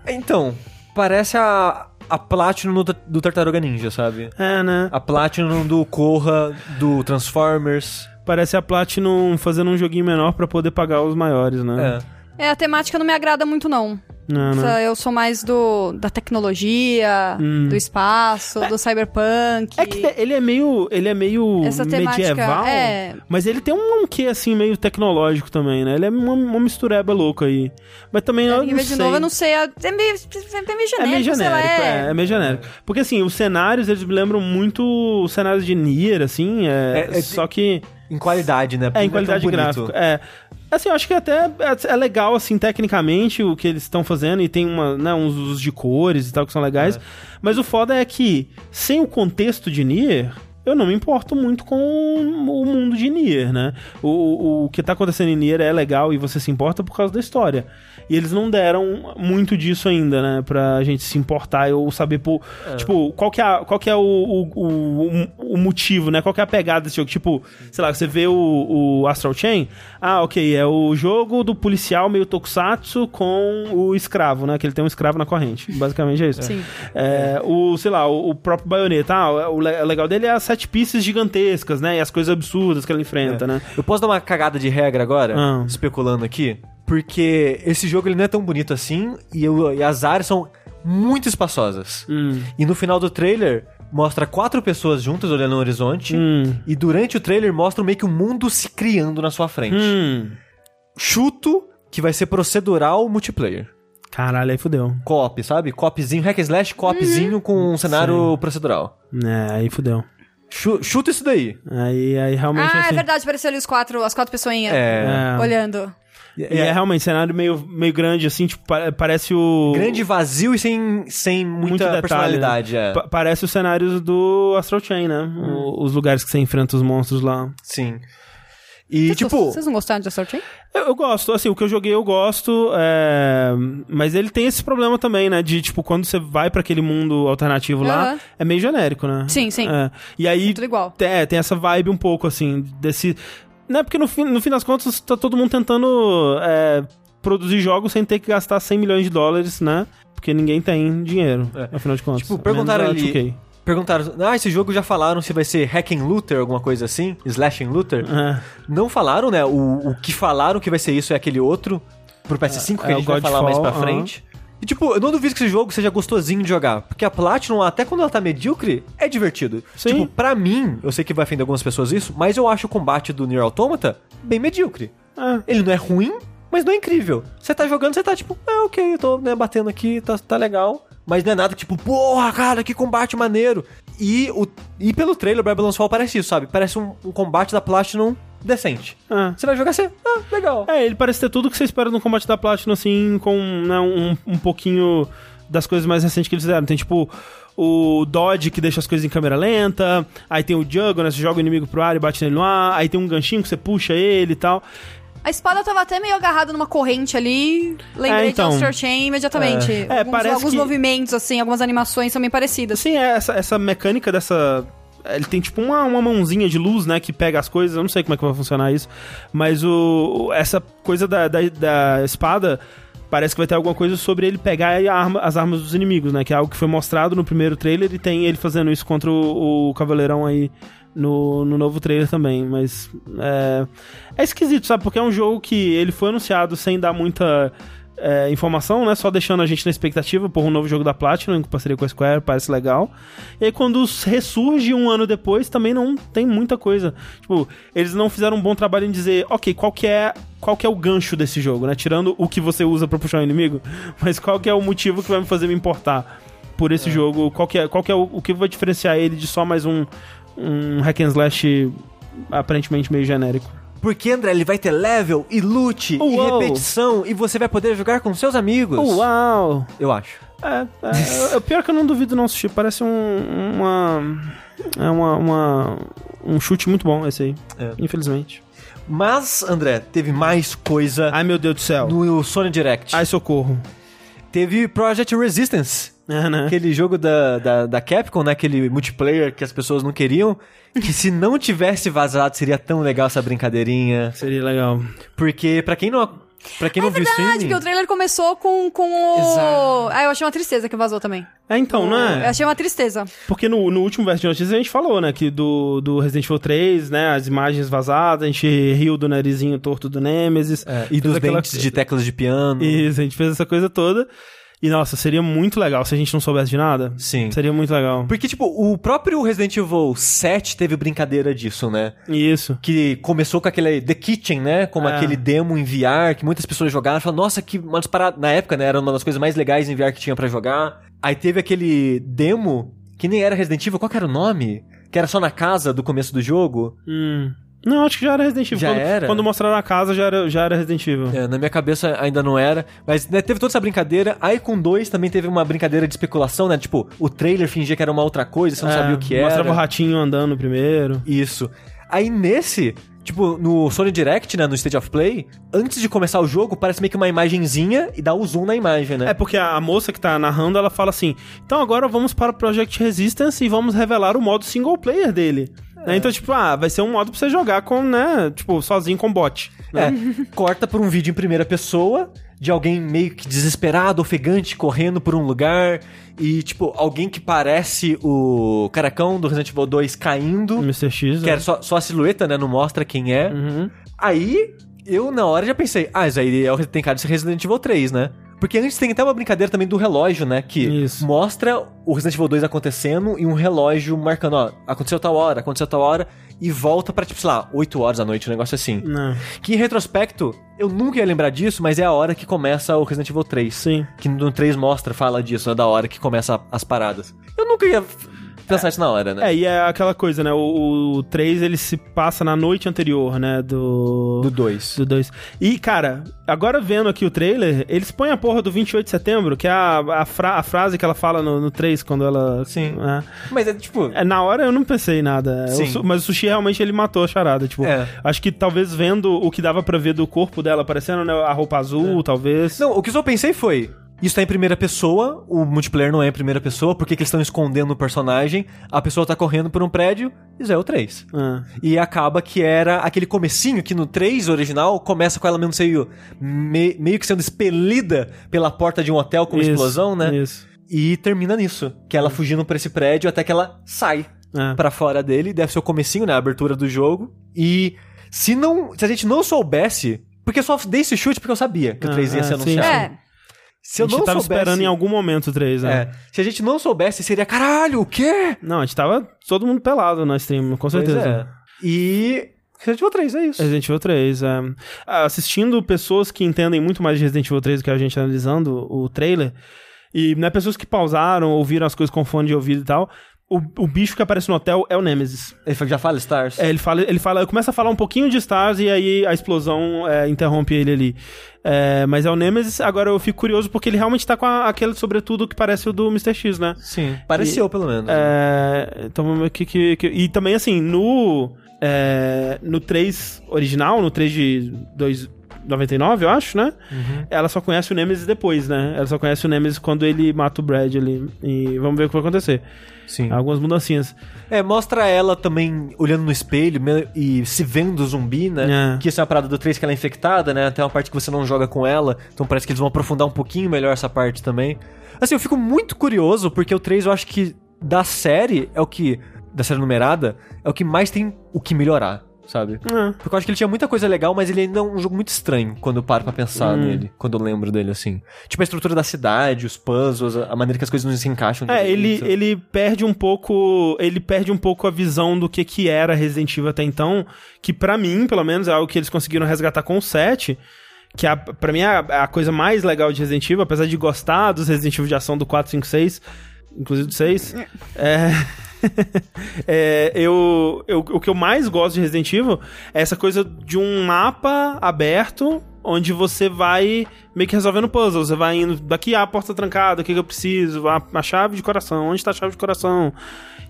Então, parece a, a Platinum do, do Tartaruga Ninja, sabe? É, né? A Platinum do Korra, do Transformers. Parece a Platinum fazendo um joguinho menor pra poder pagar os maiores, né? É. É, a temática não me agrada muito, não. Não, não. Eu sou mais do da tecnologia, do espaço, do cyberpunk. Hum. É que ele é meio, ele é meio Essa medieval, é. mas ele tem um, um quê assim meio tecnológico também, né? Ele é uma, uma mistureba louca aí. Mas também eu Tem que não ver sei. de novo, eu não sei. É é meio, é meio genérico, É meio sei lá, genérico, é, é. é meio genérico. Porque assim, os cenários, eles me lembram muito os cenários de Nier, assim, é, É, é- só que Em qualidade, né? é em qualidade bonito. gráfica. É. Assim, eu acho que até é, é legal, assim, tecnicamente, o que eles estão fazendo, e tem uma, né, uns usos de cores e tal que são legais. Mas o foda é que, sem o contexto de Nier, eu não me importo muito com o mundo de Nier, né? O, o, o que tá acontecendo em Nier é legal e você se importa por causa da história. E eles não deram muito disso ainda, né? Pra gente se importar ou saber, pô, tipo, qual que é, qual que é o, o, o, o motivo, né? Qual que é a pegada desse jogo? Tipo, sei lá, você vê o, o Astral Chain, ah, ok, é o jogo do policial meio tokusatsu com o escravo, né? Que ele tem um escravo na corrente. Basicamente é isso. Sim. É, o, sei lá, o, o próprio Bayonetta, ah, o, le- o legal dele é as sete pistas gigantescas, né? E as coisas absurdas que ele enfrenta, né? Eu posso dar uma cagada de regra agora? Ah. Especulando aqui? Porque esse jogo ele não é tão bonito assim e, eu- e as áreas são muito espaçosas. Hum. E no final do trailer mostra quatro pessoas juntas olhando no horizonte. Hum. E durante o trailer mostra meio que o mundo se criando na sua frente. Hum. Chuto que vai ser procedural multiplayer. Caralho, aí fudeu. Co-op, sabe? Co-opzinho, hack and slash, co-opzinho com um cenário procedural. É, aí fudeu. Chu- chuta isso daí. Aí, aí realmente Ah, assim, é verdade, apareceu ali os quatro, as quatro pessoinhas É. É. olhando. E é realmente cenário meio, meio grande, assim, tipo, pa- parece o. Grande vazio e sem, sem muita muito detalhe, personalidade. né? É. Pa- parece os cenários do Astral Chain, né? O- os lugares que você enfrenta os monstros lá. Sim. E, Vocês tipo, Vocês não gostaram de Astral Chain? Eu, eu gosto, assim, o que eu joguei eu gosto, é... mas ele tem esse problema também, né? De, tipo, quando você vai pra aquele mundo alternativo lá, Aham. é meio genérico, né? Sim, sim. É. E aí, Tudo igual. É, tem essa vibe um pouco, assim, desse... Né, porque no fim, no fim das contas tá todo mundo tentando é, produzir jogos sem ter que gastar 100 milhões de dólares, né? Porque ninguém tem dinheiro, É. afinal de contas. Tipo, perguntaram ali- 2K. perguntaram, ah, esse jogo já falaram se vai ser hack and looter, alguma coisa assim, slashing looter. É. Não falaram, né? O, o que falaram que vai ser isso é aquele outro pro PS5 que É, a o gente vai falar mais pra Godfall, frente. E tipo, eu não duvido que esse jogo seja gostosinho de jogar, porque a Platinum, até quando ela tá medíocre, é divertido. Sim. Tipo, pra mim, eu sei que vai ofender algumas pessoas isso, mas eu acho o combate do Nier Automata bem medíocre. É. Ele não é ruim, mas não é incrível. Você tá jogando, você tá tipo, ah, ok, eu tô né, batendo aqui, tá, tá legal. Mas não é nada tipo, porra, cara, que combate maneiro. E, o, e pelo trailer, Babylon's Fall parece isso, sabe? Parece um, um combate da Platinum decente. É. Você vai jogar assim, ah, legal. É, ele parece ter tudo que você espera no combate da Platinum, assim, com né, um, um pouquinho das coisas mais recentes que eles fizeram. Tem, tipo, o dodge que deixa as coisas em câmera lenta, aí tem o juggle, né, você joga o inimigo pro ar e bate nele no ar, aí tem um ganchinho que você puxa ele e tal. A espada tava até meio agarrada numa corrente ali. Lembrei É, então. de Chain imediatamente. É, alguns, parece alguns que- movimentos, assim, algumas animações são bem parecidas. Assim, é essa, essa mecânica dessa... Ele tem tipo uma, uma mãozinha de luz, né, que pega as coisas, eu não sei como é que vai funcionar isso, mas o, essa coisa da, da, da espada parece que vai ter alguma coisa sobre ele pegar arma- as armas dos inimigos, né, que é algo que foi mostrado no primeiro trailer. E tem ele fazendo isso contra o, o Cavaleirão aí no, no novo trailer também, mas é, é esquisito, sabe, porque é um jogo que ele foi anunciado sem dar muita é, informação, né? Só deixando a gente na expectativa por um novo jogo da Platinum, em parceria com a Square, parece legal. E aí quando ressurge um ano depois, também não tem muita coisa. Tipo, eles não fizeram um bom trabalho em dizer, ok, qual que é qual que é o gancho desse jogo, né? Tirando o que você usa pra puxar o inimigo, mas qual que é o motivo que vai me fazer me importar por esse jogo? Qual que é, qual que é o, o que vai diferenciar ele de só mais um, um hack and slash aparentemente meio genérico? Porque, André, ele vai ter level e loot Uou. e repetição e você vai poder jogar com seus amigos. Uau! Eu acho. É, é, é, pior que eu não duvido não assistir. Parece um, uma, é uma, uma- um chute muito bom esse aí, É. infelizmente. Mas, André, teve mais coisa Ai, meu Deus do céu. no Sony Direct. Ai, socorro. Teve Project Resistance. Né? Aquele jogo da, da, da Capcom, né? Aquele multiplayer que as pessoas não queriam. Que se não tivesse vazado, seria tão legal essa brincadeirinha. Seria legal. Porque, pra quem não, pra quem não viu É Verdade, streaming... que o trailer começou com, com o. Exato. Ah, eu achei uma tristeza que vazou também. É, então, Eu né? achei uma tristeza. Porque no, no último verso de notícias a gente falou, né? Que do, do Resident Evil 3, né? As imagens vazadas, a gente riu do narizinho torto do Nemesis. É, e dos aquela- dentes de teclas de piano. Isso, a gente fez essa coisa toda. E, nossa, seria muito legal se a gente não soubesse de nada. Sim. Seria muito legal. Porque, tipo, o próprio Resident Evil 7 teve brincadeira disso, né? Isso. Que começou com aquele The Kitchen, né? Como É. aquele demo em VR, que muitas pessoas jogaram. Falaram, nossa, que uma das paradas... Na época, né? Era uma das coisas mais legais em VR que tinha pra jogar. Aí teve aquele demo, que nem era Resident Evil. Qual que era o nome? Que era só na casa do começo do jogo. Hum. Não, acho que já era Resident Evil. Já quando, era? Quando mostraram a casa, já era, já era Resident Evil. É, na minha cabeça ainda não era. Mas né, teve toda essa brincadeira. Aí com dois também teve uma brincadeira de especulação, né? Tipo, o trailer fingia que era uma outra coisa, você não É, sabia o que era. Mostrava o ratinho andando primeiro. Isso. Aí nesse, tipo, no Sony Direct, né, no State of Play, antes de começar o jogo, parece meio que uma imagenzinha e dá o zoom na imagem, né? É porque a, a moça que tá narrando, ela fala assim: então agora vamos para o Project Resistance e vamos revelar o modo single player dele. Né? Então, tipo, ah, vai ser um modo pra você jogar com, né, tipo, sozinho com bot. É, corta por um vídeo em primeira pessoa de alguém meio que desesperado, ofegante, correndo por um lugar e, tipo, alguém que parece o caracão do Resident Evil 2 caindo, Mr. X. que né? era só, só a silhueta, né, não mostra quem é. Uhum. Aí, eu na hora já pensei, ah, isso aí é o- tem cara de ser Resident Evil 3, né? Porque antes tem até uma brincadeira também do relógio, né? Que Isso. mostra o Resident Evil 2 acontecendo e um relógio marcando, ó, aconteceu tal hora, aconteceu tal hora, e volta pra, tipo, sei lá, 8 horas da noite, um negócio assim. Não. Que em retrospecto, eu nunca ia lembrar disso, mas é a hora que começa o Resident Evil 3. Sim. Que no 3 mostra, fala disso, né? Da hora que começa as paradas. Eu nunca ia na hora, né? É, e é aquela coisa, né? O, o 3 ele se passa na noite anterior, né? Do. Do 2. Do 2. E, cara, agora vendo aqui o trailer, eles põem a porra do 28 de setembro, que é a, a, fra- a frase que ela fala no, no 3 quando ela. Sim. né? Mas é tipo. É, na hora eu não pensei em nada. Sim. O mas o Sushi realmente ele matou a charada. Tipo, É. acho que talvez vendo o que dava pra ver do corpo dela aparecendo, né? A roupa azul, talvez. Não, o que eu só pensei foi. Isso tá em primeira pessoa, o multiplayer não é em primeira pessoa, por que, que eles estão escondendo o personagem? A pessoa tá correndo por um prédio, isso é o 3. Ah, E acaba que era aquele comecinho que no 3 original começa com ela mesmo sendo me- meio que sendo expelida pela porta de um hotel com uma isso, explosão, né? Isso. E termina nisso, que ela fugindo pra esse prédio até que ela sai É. pra fora dele, deve ser o comecinho, né, a abertura do jogo. E se não, se a gente não soubesse, porque eu só dei esse chute porque eu sabia que o Ah, 3 ia é, ser sim, anunciado. É. Se eu a gente não tava soubesse, esperando em algum momento o 3, né? é, se a gente não soubesse, seria caralho, o quê? Não, a gente tava todo mundo pelado na stream, com certeza. É. E Resident Evil 3 é isso. Resident Evil 3, é. Ah, Assistindo pessoas que entendem muito mais de Resident Evil 3 do que a gente analisando o trailer, e né, pessoas que pausaram, ouviram as coisas com fone de ouvido e tal, o, o bicho que aparece no hotel é o Nemesis. Ele já fala Stars? É, ele fala, ele fala, começa a falar um pouquinho de Stars e aí a explosão é, interrompe ele ali. É, mas é o Nemesis, agora eu fico curioso porque ele realmente tá com a- aquele sobretudo que parece o do Mr. X, né? Sim. Pareceu, pelo menos. É, então, que, que, que- e também, assim, no, é, no 3 original, no 3 de 2,99, eu acho, né? Uhum. Ela só conhece o Nemesis depois, né? Ela só conhece o Nemesis quando ele mata o Brad ali. E vamos ver o que vai acontecer. Sim. Algumas mudancinhas. É, mostra ela também olhando no espelho e se vendo zumbi, né? É. Que isso é uma parada do 3 que ela é infectada, né? Tem uma parte que você não joga com ela. Então parece que eles vão aprofundar um pouquinho melhor essa parte também. Assim, eu fico muito curioso, porque o 3 eu acho que da série é o que. Da série numerada, é o que mais tem o que melhorar. Sabe? É. Porque eu acho que ele tinha muita coisa legal, mas ele ainda é um jogo muito estranho quando eu paro pra pensar nele, quando eu lembro dele, assim. Tipo a estrutura da cidade, os puzzles, a maneira que as coisas não se encaixam. É, ele, ele perde um pouco. Ele perde um pouco a visão do que, que era Resident Evil até então. Que pra mim, pelo menos, é algo que eles conseguiram resgatar com o 7. Que a, pra mim é a, a coisa mais legal de Resident Evil, apesar de gostar dos Resident Evil de ação do 4, 5, 6, inclusive do 6. É. É, eu, eu, o que eu mais gosto de Resident Evil é essa coisa de um mapa aberto onde você vai meio que resolvendo puzzles. Você vai indo daqui a porta trancada, o que, que eu preciso, a, a chave de coração, onde está a chave de coração.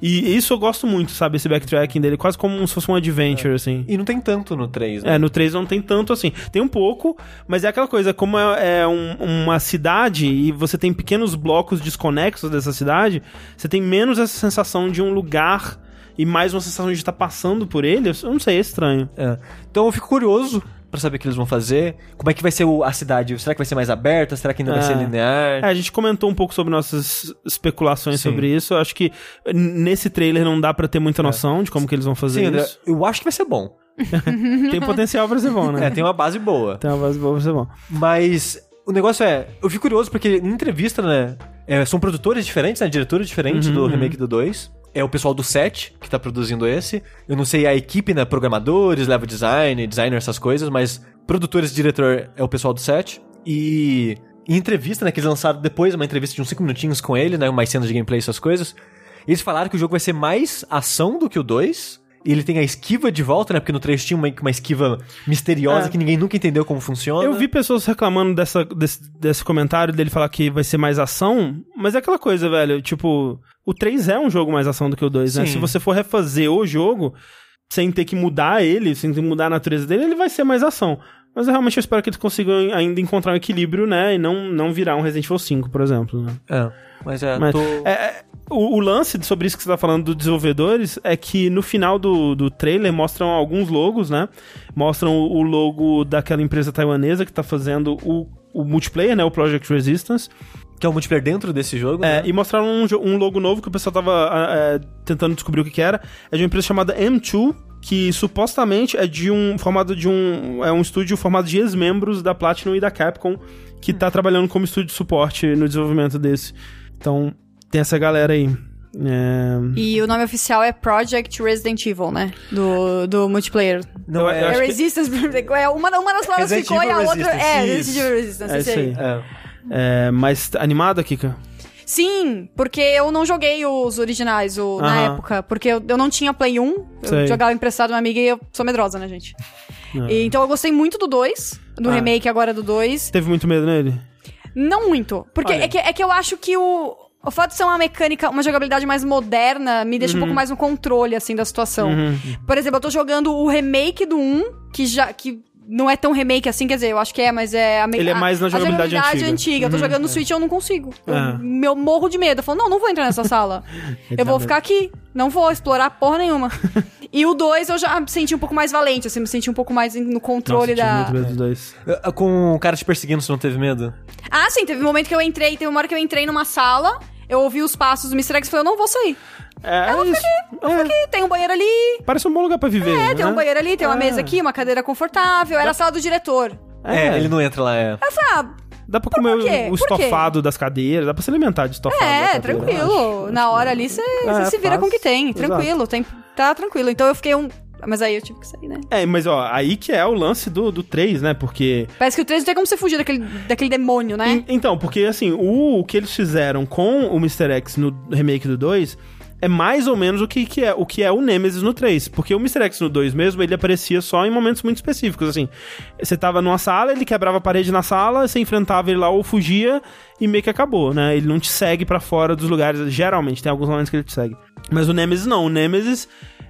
E isso eu gosto muito, sabe? Esse backtracking dele, quase como se fosse um adventure, assim. E não tem tanto no 3, né? É, no 3 não tem tanto assim. Tem um pouco, mas é aquela coisa, como é, é um- uma cidade e você tem pequenos blocos desconexos dessa cidade, você tem menos essa sensação de um lugar e mais uma sensação de estar passando por ele. Eu não sei, é estranho. É. Então eu fico curioso pra saber o que eles vão fazer. Como é que vai ser o- a cidade? Será que vai ser mais aberta? Será que ainda vai É. ser linear? É, a gente comentou um pouco sobre nossas especulações Sim. sobre isso. Eu acho que nesse trailer não dá pra ter muita noção de como que eles vão fazer Sim, André, isso. eu acho que vai ser bom. Tem potencial pra ser bom, né? É, tem uma base boa. Tem uma base boa pra ser bom. Mas o negócio é, eu fico curioso porque em entrevista, né, é, são produtores diferentes, né, diretores diferentes Uhum, do remake do 2. É o pessoal do 7 que tá produzindo esse. Eu não sei a equipe, né, programadores, level design, designer, essas coisas, mas produtores e diretor é o pessoal do 7. E em entrevista, né, que eles lançaram depois, uma entrevista de uns 5 minutinhos com ele, né, mais cenas de gameplay, essas coisas. Eles falaram que o jogo vai ser mais ação do que o 2. E ele tem a esquiva de volta, né? Porque no 3 tinha uma, uma esquiva misteriosa É. que ninguém nunca entendeu como funciona. Eu vi pessoas reclamando dessa, desse, desse comentário dele falar que vai ser mais ação, mas é aquela coisa, velho. Tipo, o 3 é um jogo mais ação do que o 2, né? Sim. Se você for refazer o jogo, sem ter que mudar ele, sem ter que mudar a natureza dele, ele vai ser mais ação. Mas eu realmente espero que eles consigam ainda encontrar um equilíbrio, né? E não, não virar um Resident Evil 5, por exemplo. Né? É, mas é, Mas, tô... é, é, o, o lance sobre isso que você tá falando dos desenvolvedores é que no final do, do trailer mostram alguns logos, né? Mostram o, o logo daquela empresa taiwanesa que tá fazendo o, o multiplayer, né? O Project Resistance. Que é o multiplayer dentro desse jogo, É, né? e mostraram um, um logo novo que o pessoal tava é, tentando descobrir o que, que era. É de uma empresa chamada M2, que supostamente é de um formado de um. É um estúdio formado de ex-membros da Platinum e da Capcom, que tá trabalhando como estúdio de suporte no desenvolvimento desse. Então, tem essa galera aí. É... E o nome oficial é Project Resident Evil, né? Do, do multiplayer. Não, eu- é... eu É acho que- Resistance. É uma, uma das palavras Resident ficou e a outra. Resistance, É. Resident Evil Resistance. É isso aí. aí. é. É, mas animada, Kika? Sim, porque eu não joguei os originais o, na Aham. época. Porque eu, eu não tinha Play 1. Eu Sei. jogava emprestado uma amiga e eu sou medrosa, né, gente? Ah. E, então eu gostei muito do 2. Do Ah. remake agora do 2. Teve muito medo nele? Não muito. Porque Olha. é que, é que eu acho que o. O fato de ser uma mecânica, uma jogabilidade mais moderna, me deixa um pouco mais no controle, assim, da situação. Uhum. Por exemplo, eu tô jogando o remake do 1, que já. Que não é tão remake assim, quer dizer, eu acho que é, mas é... A, me- Ele é mais na a jogabilidade antiga. Eu tô jogando no Switch e eu não consigo. Eu, Ah. eu morro de medo. Eu falo, não, não vou entrar nessa sala. eu vou ficar aqui. Não vou explorar porra nenhuma. e o 2 eu já me senti um pouco mais valente, assim, me senti um pouco mais no controle Nossa, da... muito medo dos dois. É, Com o cara te perseguindo, você não teve medo? Ah, sim, teve um momento que eu entrei, teve uma hora que eu entrei numa sala, eu ouvi os passos do Mr. X e falei, eu não vou sair. É, é isso. É, E tem um banheiro ali, parece um bom lugar pra viver. é, tem né? um banheiro ali, tem uma É. mesa aqui, uma cadeira confortável, era a sala do diretor. É, ele não entra lá, é. Eu falei, ah, Dá pra comer quê? o quê? estofado das cadeiras, dá pra se alimentar de estofado é, tranquilo. acho. Na hora ali você É, se vira faz. com o que tem, tranquilo, tem, tá tranquilo. Então eu fiquei um... Mas aí eu tive que sair, né? É, mas ó, aí que é o lance do, do 3, né? Porque. Parece que o 3 não tem como você fugir daquele, daquele demônio, né? En- então, porque assim, o, o que eles fizeram com o Mr. X no remake do 2 é mais ou menos o que, que é o que é o Nemesis no 3. Porque o Mr. X no 2 mesmo, ele aparecia só em momentos muito específicos. Assim, você tava numa sala, ele quebrava a parede na sala, você enfrentava ele lá ou fugia e meio que acabou, né? Ele não te segue pra fora dos lugares. Geralmente, tem alguns momentos que ele te segue. Mas o Nemesis não. O Nemesis,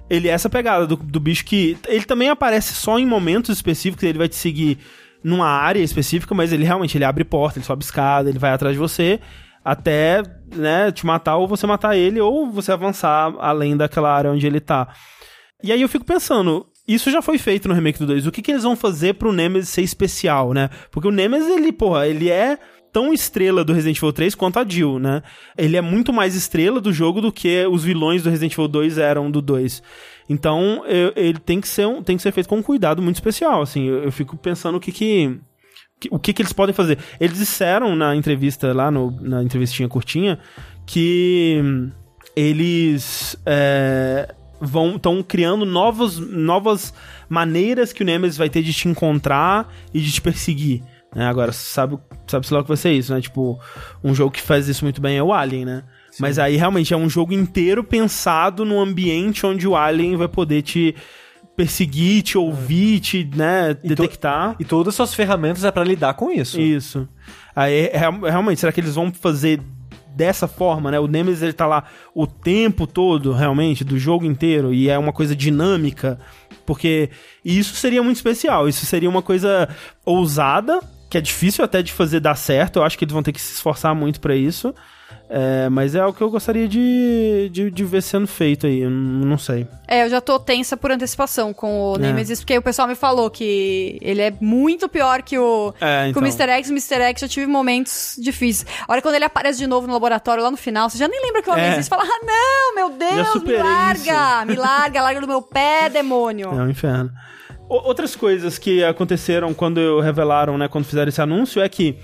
ele é essa pegada do, do bicho que. Ele também aparece só em momentos específicos, ele vai te seguir numa área específica, mas ele realmente ele abre porta, ele sobe escada, ele vai atrás de você até, né, te matar ou você matar ele ou você avançar além daquela área onde ele tá. E aí eu fico pensando, isso já foi feito no remake do 2. O que, que eles vão fazer pro Nemesis ser especial, né? Porque o Nemesis, ele, porra, ele é tão estrela do Resident Evil 3 quanto a Jill, né? Ele é muito mais estrela do jogo do que os vilões do Resident Evil 2 eram do 2. Então, eu- ele tem que ser um, tem que ser feito com um cuidado muito especial, assim. Eu, eu fico pensando o que que que- o que, que eles podem fazer. Eles disseram na entrevista lá, no, na entrevistinha curtinha, que hum, eles é, vão estão criando novos, novas maneiras que o Nemesis vai ter de te encontrar e de te perseguir. né? Agora, sabe, sabe-se lá o que vai ser isso, né? Tipo, um jogo que faz isso muito bem é o Alien, né? Mas aí realmente é um jogo inteiro pensado no ambiente onde o Alien vai poder te perseguir, te ouvir, te né, E detectar. E todas as suas ferramentas é pra lidar com isso. Isso. Aí, é- realmente, será que eles vão fazer dessa forma, né? O Nemesis, ele tá lá o tempo todo, realmente, do jogo inteiro, e é uma coisa dinâmica, porque isso seria muito especial, isso seria uma coisa ousada, que é difícil até de fazer dar certo, eu acho que eles vão ter que se esforçar muito pra isso, é, mas é o que eu gostaria de, de, de ver sendo feito aí, eu não sei. É, eu já tô tensa por antecipação com o É. Nemesis, porque o pessoal me falou que ele é muito pior que o, É, que o Mr. X. O Mr. X já tive momentos difíceis. A hora quando ele aparece de novo no laboratório lá no final, você já nem lembra que o É. existe. Fala, ah, não, meu Deus, me larga, me larga, larga do meu pé, demônio. É um inferno. O- Outras coisas que aconteceram quando revelaram, né, quando fizeram esse anúncio, é que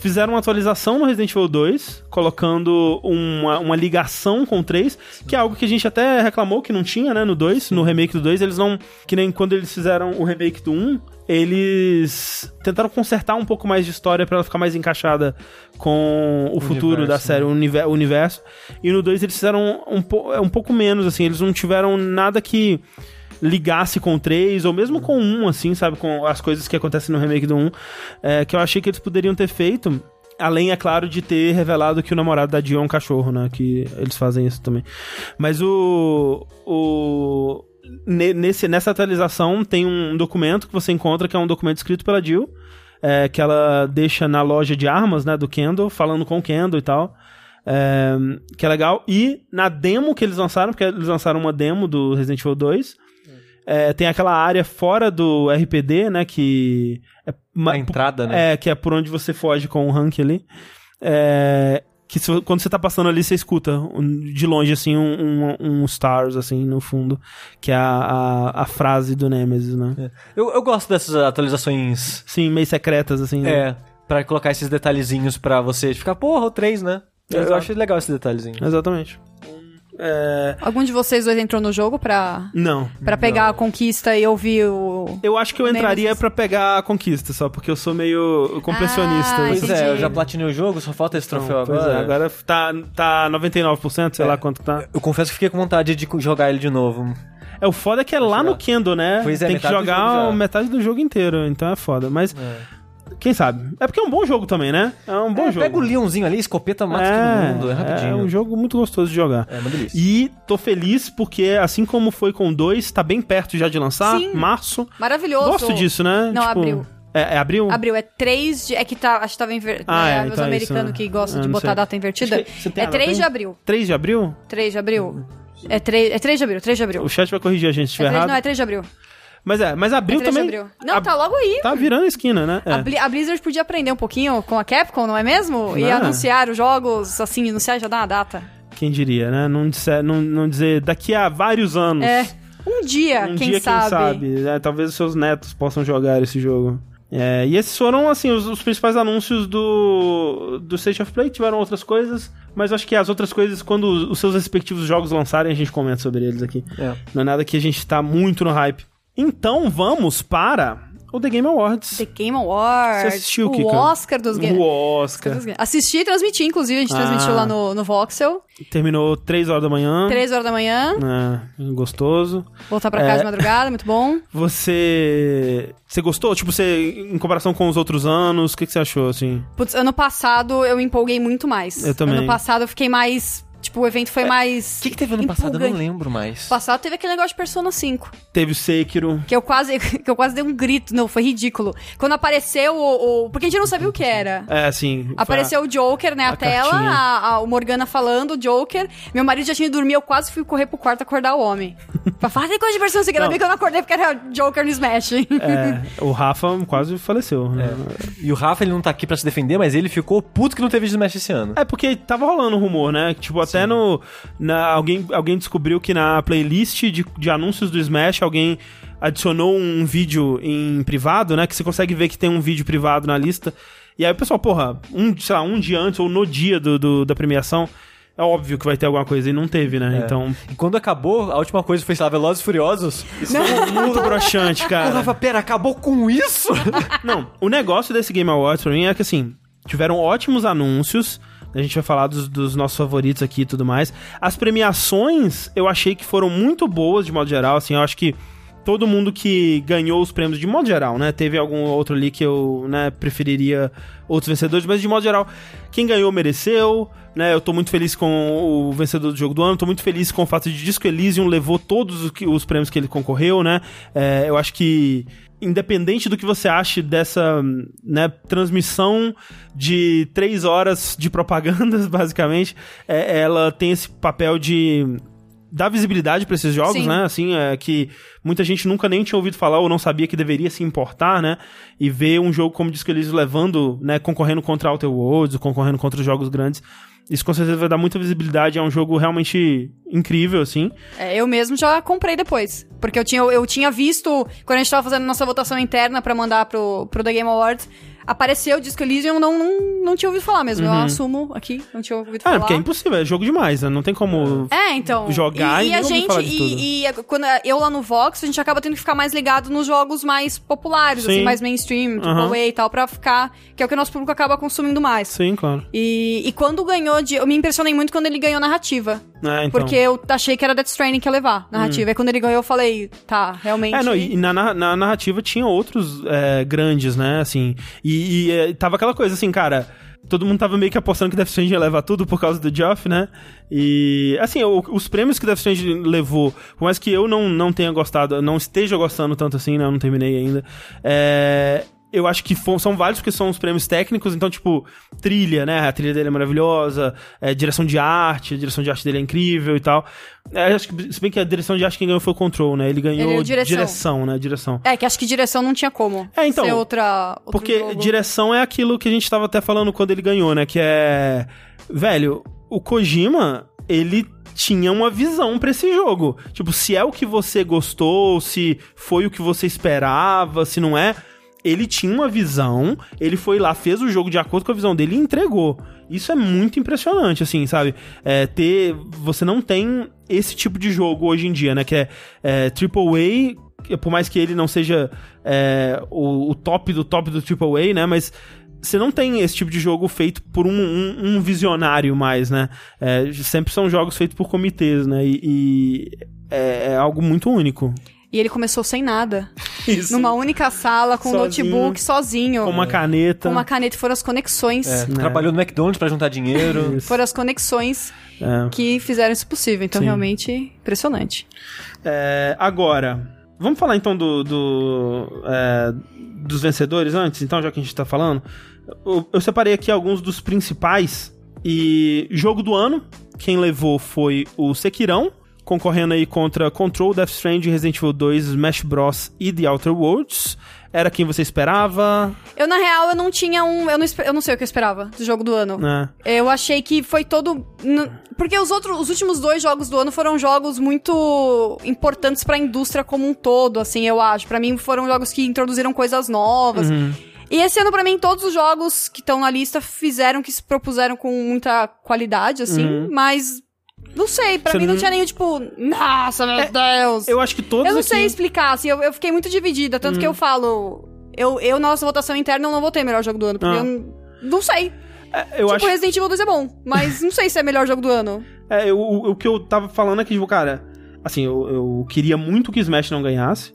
fizeram uma atualização no Resident Evil 2, colocando uma, uma ligação com o 3, que é algo que a gente até reclamou que não tinha, né, no 2, no remake do 2, eles não, que nem quando eles fizeram o remake do 1, eles tentaram consertar um pouco mais de história pra ela ficar mais encaixada com o, futuro universo, da série, o univer- o universo. E no 2 eles fizeram um, po- um pouco menos, assim, eles não tiveram nada que ligasse com 3, ou mesmo com 1, assim, sabe? Com as coisas que acontecem no remake do 1, é, que eu achei que eles poderiam ter feito. Além, é claro, de ter revelado que o namorado da Jill é um cachorro, né? Que eles fazem isso também. Mas o. o ne- nesse, nessa atualização tem um documento que você encontra, que é um documento escrito pela Jill, é, que ela deixa na loja de armas, né? Do Kendall, falando com o Kendall e tal. É, que é legal. E na demo que eles lançaram, porque eles lançaram uma demo do Resident Evil 2, é, tem aquela área fora do RPD, né? Que. É, ma- A entrada, né? é, que é por onde você foge com o rank ali. É, que se- quando você tá passando ali, você escuta um- de longe, assim, um, um, um stars, assim, no fundo. Que é a, a, a frase do Nemesis, né? Eu, eu gosto dessas atualizações. Sim, meio secretas, assim. né? É, pra colocar esses detalhezinhos pra você ficar, porra, o 3, né? Eu Exato. acho legal esse detalhezinho. Exatamente. É, Algum de vocês dois entrou no jogo pra, não. pra pegar a conquista e ouvir o. Eu acho que eu entraria pra pegar a conquista, só porque eu sou meio completionista. Ah, Pois assim. é, eu já platinei o jogo, só falta esse troféu Pois agora. é, agora tá, tá 99%, sei É. lá quanto tá. Eu confesso que fiquei com vontade de jogar ele de novo. É, o foda é que é lá no jogar. Kendall, né? Pois é, Tem que do jogar já. metade do jogo inteiro, então é foda. Mas, quem sabe? É porque é um bom jogo também, né? É um bom É, jogo. Pega o Leonzinho ali, escopeta, mata é, todo mundo, é rapidinho. É um jogo muito gostoso de jogar. É uma delícia. E tô feliz porque, assim como foi com o 2, tá bem perto já de lançar. Sim. Março. Maravilhoso. Gosto disso, né? Não, abril. É, é abril? Abril, é 3 de. É que tá. Acho que tava invertido. Ah, é, os então é americanos isso, né? que gostam de botar sei. a data invertida. É a 3 data de abril. 3 de abril? 3 de abril. É 3, é 3 de abril, 3 de abril. O chat vai corrigir a gente se É estiver 3, errado. não, é 3 de abril. Mas é, mas É abril 3 de também. abril. Não, a- tá logo aí. Tá virando a esquina, né? É. A, Bli- a Blizzard podia aprender um pouquinho com a Capcom, não é mesmo? E Ah. anunciar os jogos, assim, anunciar e já dá uma data. Quem diria, né? Não, disser, não, não dizer daqui a vários anos. É. Um dia, um quem, dia, sabe. quem sabe. né? talvez os seus netos possam jogar esse jogo. É, e esses foram, assim, os, os principais anúncios do, do State of Play. Tiveram outras coisas, mas acho que as outras coisas, quando os, os seus respectivos jogos lançarem, a gente comenta sobre eles aqui. É. Não é nada que a gente tá muito no hype. Então vamos para o The Game Awards. The Game Awards. Você assistiu, o Kika? Oscar dos games. O Oscar. Assisti e transmiti, inclusive, a gente Ah. transmitiu lá no, no Voxel. Terminou 3 horas da manhã. 3 horas da manhã. É, gostoso. Voltar pra casa É. de madrugada, muito bom. Você. Você gostou? Tipo, você, em comparação com os outros anos, o que, que você achou, assim? Putz, ano passado eu me empolguei muito mais. Eu também. Ano passado eu fiquei mais Tipo, o evento foi mais. O que, que teve ano passado? Eu não lembro mais. Passado teve aquele negócio de Persona 5. Teve o Sekiro. Que eu quase, que eu quase dei um grito. Não, foi ridículo. Quando apareceu o. o- porque a gente não sabia o que era. É, assim. foi a- Apareceu o Joker, né? A, a tela, a, a- o Morgana falando, o Joker. Meu marido já tinha ido dormir, eu quase fui correr pro quarto acordar o homem. pra falar, tem coisa de Persona 5. Ainda bem que eu não acordei porque era Joker no Smash. É, o Rafa quase faleceu. né? E o Rafa, ele não tá aqui pra se defender, mas ele ficou puto que não teve Smash esse ano. É porque tava rolando um rumor, né? Tipo, até no. Na, alguém, alguém descobriu que na playlist de, de anúncios do Smash, alguém adicionou um vídeo em privado, né? Que você consegue ver que tem um vídeo privado na lista. E aí o pessoal, porra, um, sei lá, um dia antes ou no dia do, do- da premiação, é óbvio que vai ter alguma coisa e não teve, né? É. Então. E quando acabou, a última coisa foi, sei lá, Velozes e Furiosos. Isso foi muito broxante, Ô, cara. Rafa, pera, acabou com isso? Não, o negócio desse Game Awards pra mim é que assim, tiveram ótimos anúncios. A gente vai falar dos, dos nossos favoritos aqui e tudo mais. As premiações eu achei que foram muito boas de modo geral. Assim, eu acho que todo mundo que ganhou os prêmios de modo geral, né? Teve algum outro ali que eu né, preferiria outros vencedores, mas de modo geral, quem ganhou mereceu. Né, eu tô muito feliz com o vencedor do jogo do ano, tô muito feliz com o fato de Disco Elysium levou todos os, prêmios que ele concorreu, né? É, eu acho que independente do que você ache dessa né, transmissão de três horas de propagandas, basicamente, é, ela tem esse papel de dar visibilidade pra esses jogos, Sim. né? Assim, é, que muita gente nunca nem tinha ouvido falar ou não sabia que deveria se importar, né? E ver um jogo como Disco Elysium levando, né, concorrendo contra Outer Worlds, concorrendo contra os jogos grandes. Isso com certeza vai dar muita visibilidade, é um jogo realmente incrível, assim. É, eu mesmo já comprei depois. Porque eu tinha, eu tinha visto, quando a gente tava fazendo nossa votação interna pra mandar pro, pro The Game Awards, apareceu o Disco Elysium, eu não, não, não tinha ouvido falar mesmo. Eu assumo aqui, não tinha ouvido Ah, falar. porque é impossível, é jogo demais, né? Não tem como É, então. jogar e e, a nem ouvir gente e, e quando eu lá no Vox, a gente acaba tendo que ficar mais ligado nos jogos mais populares, Sim. assim, mais mainstream, Aham. AAA e tal, pra ficar, que é o que o nosso público acaba consumindo mais. Sim, claro. E, e quando ganhou de, eu me impressionei muito quando ele ganhou narrativa, É, então. porque eu achei que era Death Stranding que ia levar narrativa. E quando ele ganhou, eu falei, tá, realmente. É, não, e, e na, na, na narrativa tinha outros é, grandes, né, assim, e, e, é, tava aquela coisa assim, cara, todo mundo tava meio que apostando que Death Stranding ia levar tudo por causa do Geoff, né, e, assim, os prêmios que Death Stranding levou, por mais que eu não, não tenha gostado, não esteja gostando tanto assim, né, eu não terminei ainda, é... Eu acho que são vários porque são os prêmios técnicos, então, tipo, trilha, né? A trilha dele é maravilhosa, é, direção de arte, a direção de arte dele é incrível e tal. É, acho que, se bem que a direção de arte quem ganhou foi o Control, né? Ele ganhou Ele é direção. direção, né? Direção. É, que acho que direção não tinha como. É, então, Ser outra. Porque jogo. direção é aquilo que a gente tava até falando quando ele ganhou, né? Que é. Velho, o Kojima, ele tinha uma visão pra esse jogo. Tipo, se é o que você gostou, se foi o que você esperava, se não é. Ele tinha uma visão, ele foi lá, fez o jogo de acordo com a visão dele e entregou. Isso é muito impressionante, assim, sabe? É, ter. Você não tem esse tipo de jogo hoje em dia, né? Que é, é AAA que, por mais que ele não seja é, o, o top do top do AAA, né? Mas você não tem esse tipo de jogo feito por um, um- um visionário mais, né? É, sempre são jogos feitos por comitês, né? E, e é, é algo muito único. E ele começou sem nada. Isso. Numa única sala, com um Sozinho. notebook, sozinho. Com uma caneta. Com uma caneta. Foram as conexões. É, Trabalhou no McDonald's pra juntar dinheiro. Isso. Foram as conexões É. que fizeram isso possível. Então, Sim. realmente, impressionante. É, agora, vamos falar então do, do, é, dos vencedores antes, então, já que a gente tá falando. Eu, eu separei aqui alguns dos principais. E jogo do ano, quem levou foi o Sekirão, concorrendo aí contra Control, Death Stranding, Resident Evil 2, Smash Bros. e The Outer Worlds. Era quem você esperava, Eu, na real, eu não tinha um. Eu não, eu não sei o que eu esperava do jogo do ano. né? Eu achei que foi todo. Porque os outros, os últimos dois jogos do ano foram jogos muito importantes pra indústria como um todo, assim, eu acho. Pra mim foram jogos que introduziram coisas novas. E esse ano, pra mim, todos os jogos que estão na lista fizeram que se propuseram com muita qualidade, assim, mas. Não sei, pra Você mim não tinha nenhum tipo, nossa, meu Deus. Eu acho que todos Eu não aqui... sei explicar, assim, eu, eu fiquei muito dividida, tanto que eu falo. Eu, eu, na nossa votação interna, eu não votei melhor jogo do ano, porque Ah. eu não, não sei. É, eu tipo, acho Resident Evil 2 é bom, mas não sei se é melhor jogo do ano. É, eu- o, o que eu tava falando é que, tipo, cara, assim, eu, eu queria muito que Smash não ganhasse,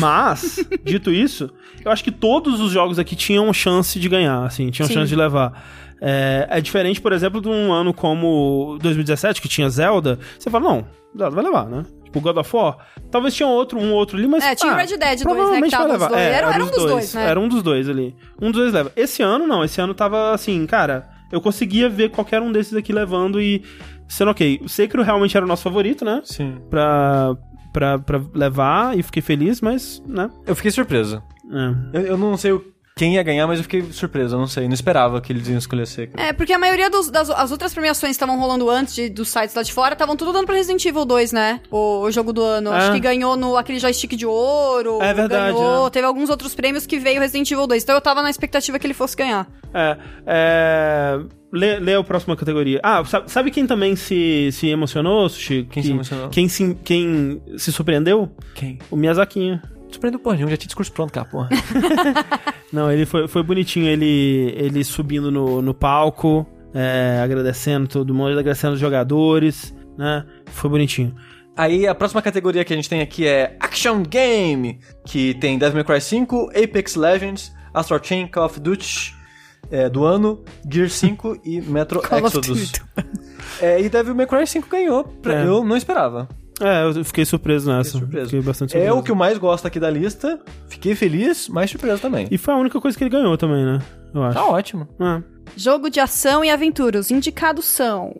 mas, dito isso, eu acho que todos os jogos aqui tinham chance de ganhar, assim, tinham Sim. chance de levar. É, é diferente, por exemplo, de um ano como 2017, que tinha Zelda. Você fala, não, Zelda vai levar, né? Tipo, God of War. Talvez tinha outro, um outro ali, mas. É, tinha o ah, Red Dead 2, né? Que tava levar. dois. É, Era, era um dos dois, né? Era um dos dois ali. Um dos dois leva. Esse ano, não. Esse ano tava assim, cara. Eu conseguia ver qualquer um desses aqui levando e. Sendo ok. O Sekiro realmente era o nosso favorito, né? Sim. Pra, pra, pra levar e fiquei feliz, mas, né? Eu fiquei surpreso. É. Eu, eu não sei o- quem ia ganhar, mas eu fiquei surpreso. Eu não sei. Não esperava que eles iam escolher Sekiro. É, porque a maioria dos- das as outras premiações que estavam rolando antes de- dos sites lá de fora estavam tudo dando pra Resident Evil 2, né? O, o jogo do ano. Acho Ah. que ganhou no aquele joystick de ouro. É verdade, Ganhou, né? Teve alguns outros prêmios que veio Resident Evil 2. Então eu tava na expectativa que ele fosse ganhar. É. é... Lê, lê a próxima categoria. Ah, sabe, sabe quem também se, se emocionou, Sushi? Quem Que- se emocionou? Quem se, quem se surpreendeu? Quem? O Miyazakinho. Surpreendeu porra nenhuma, já tinha discurso pronto, cara, porra. Não, ele foi, foi bonitinho, ele, ele subindo no, no palco, é, agradecendo todo mundo, agradecendo os jogadores, né? Foi bonitinho. Aí a próxima categoria que a gente tem aqui é Action Game, que tem Devil May Cry 5, Apex Legends, Astral Chain, Call of Duty é, do ano, Gear 5 e Metro Call of Exodus. É, e Devil May Cry 5 ganhou, pra- É. eu não esperava. É, eu fiquei surpreso nessa. Fiquei surpreso. Fiquei bastante É surpreso. o que eu mais gosto aqui da lista, fiquei feliz, mas surpreso também. E foi a única coisa que ele ganhou também, né? Eu acho. Tá ótimo. Ah. Jogo de ação e aventura. Os indicados são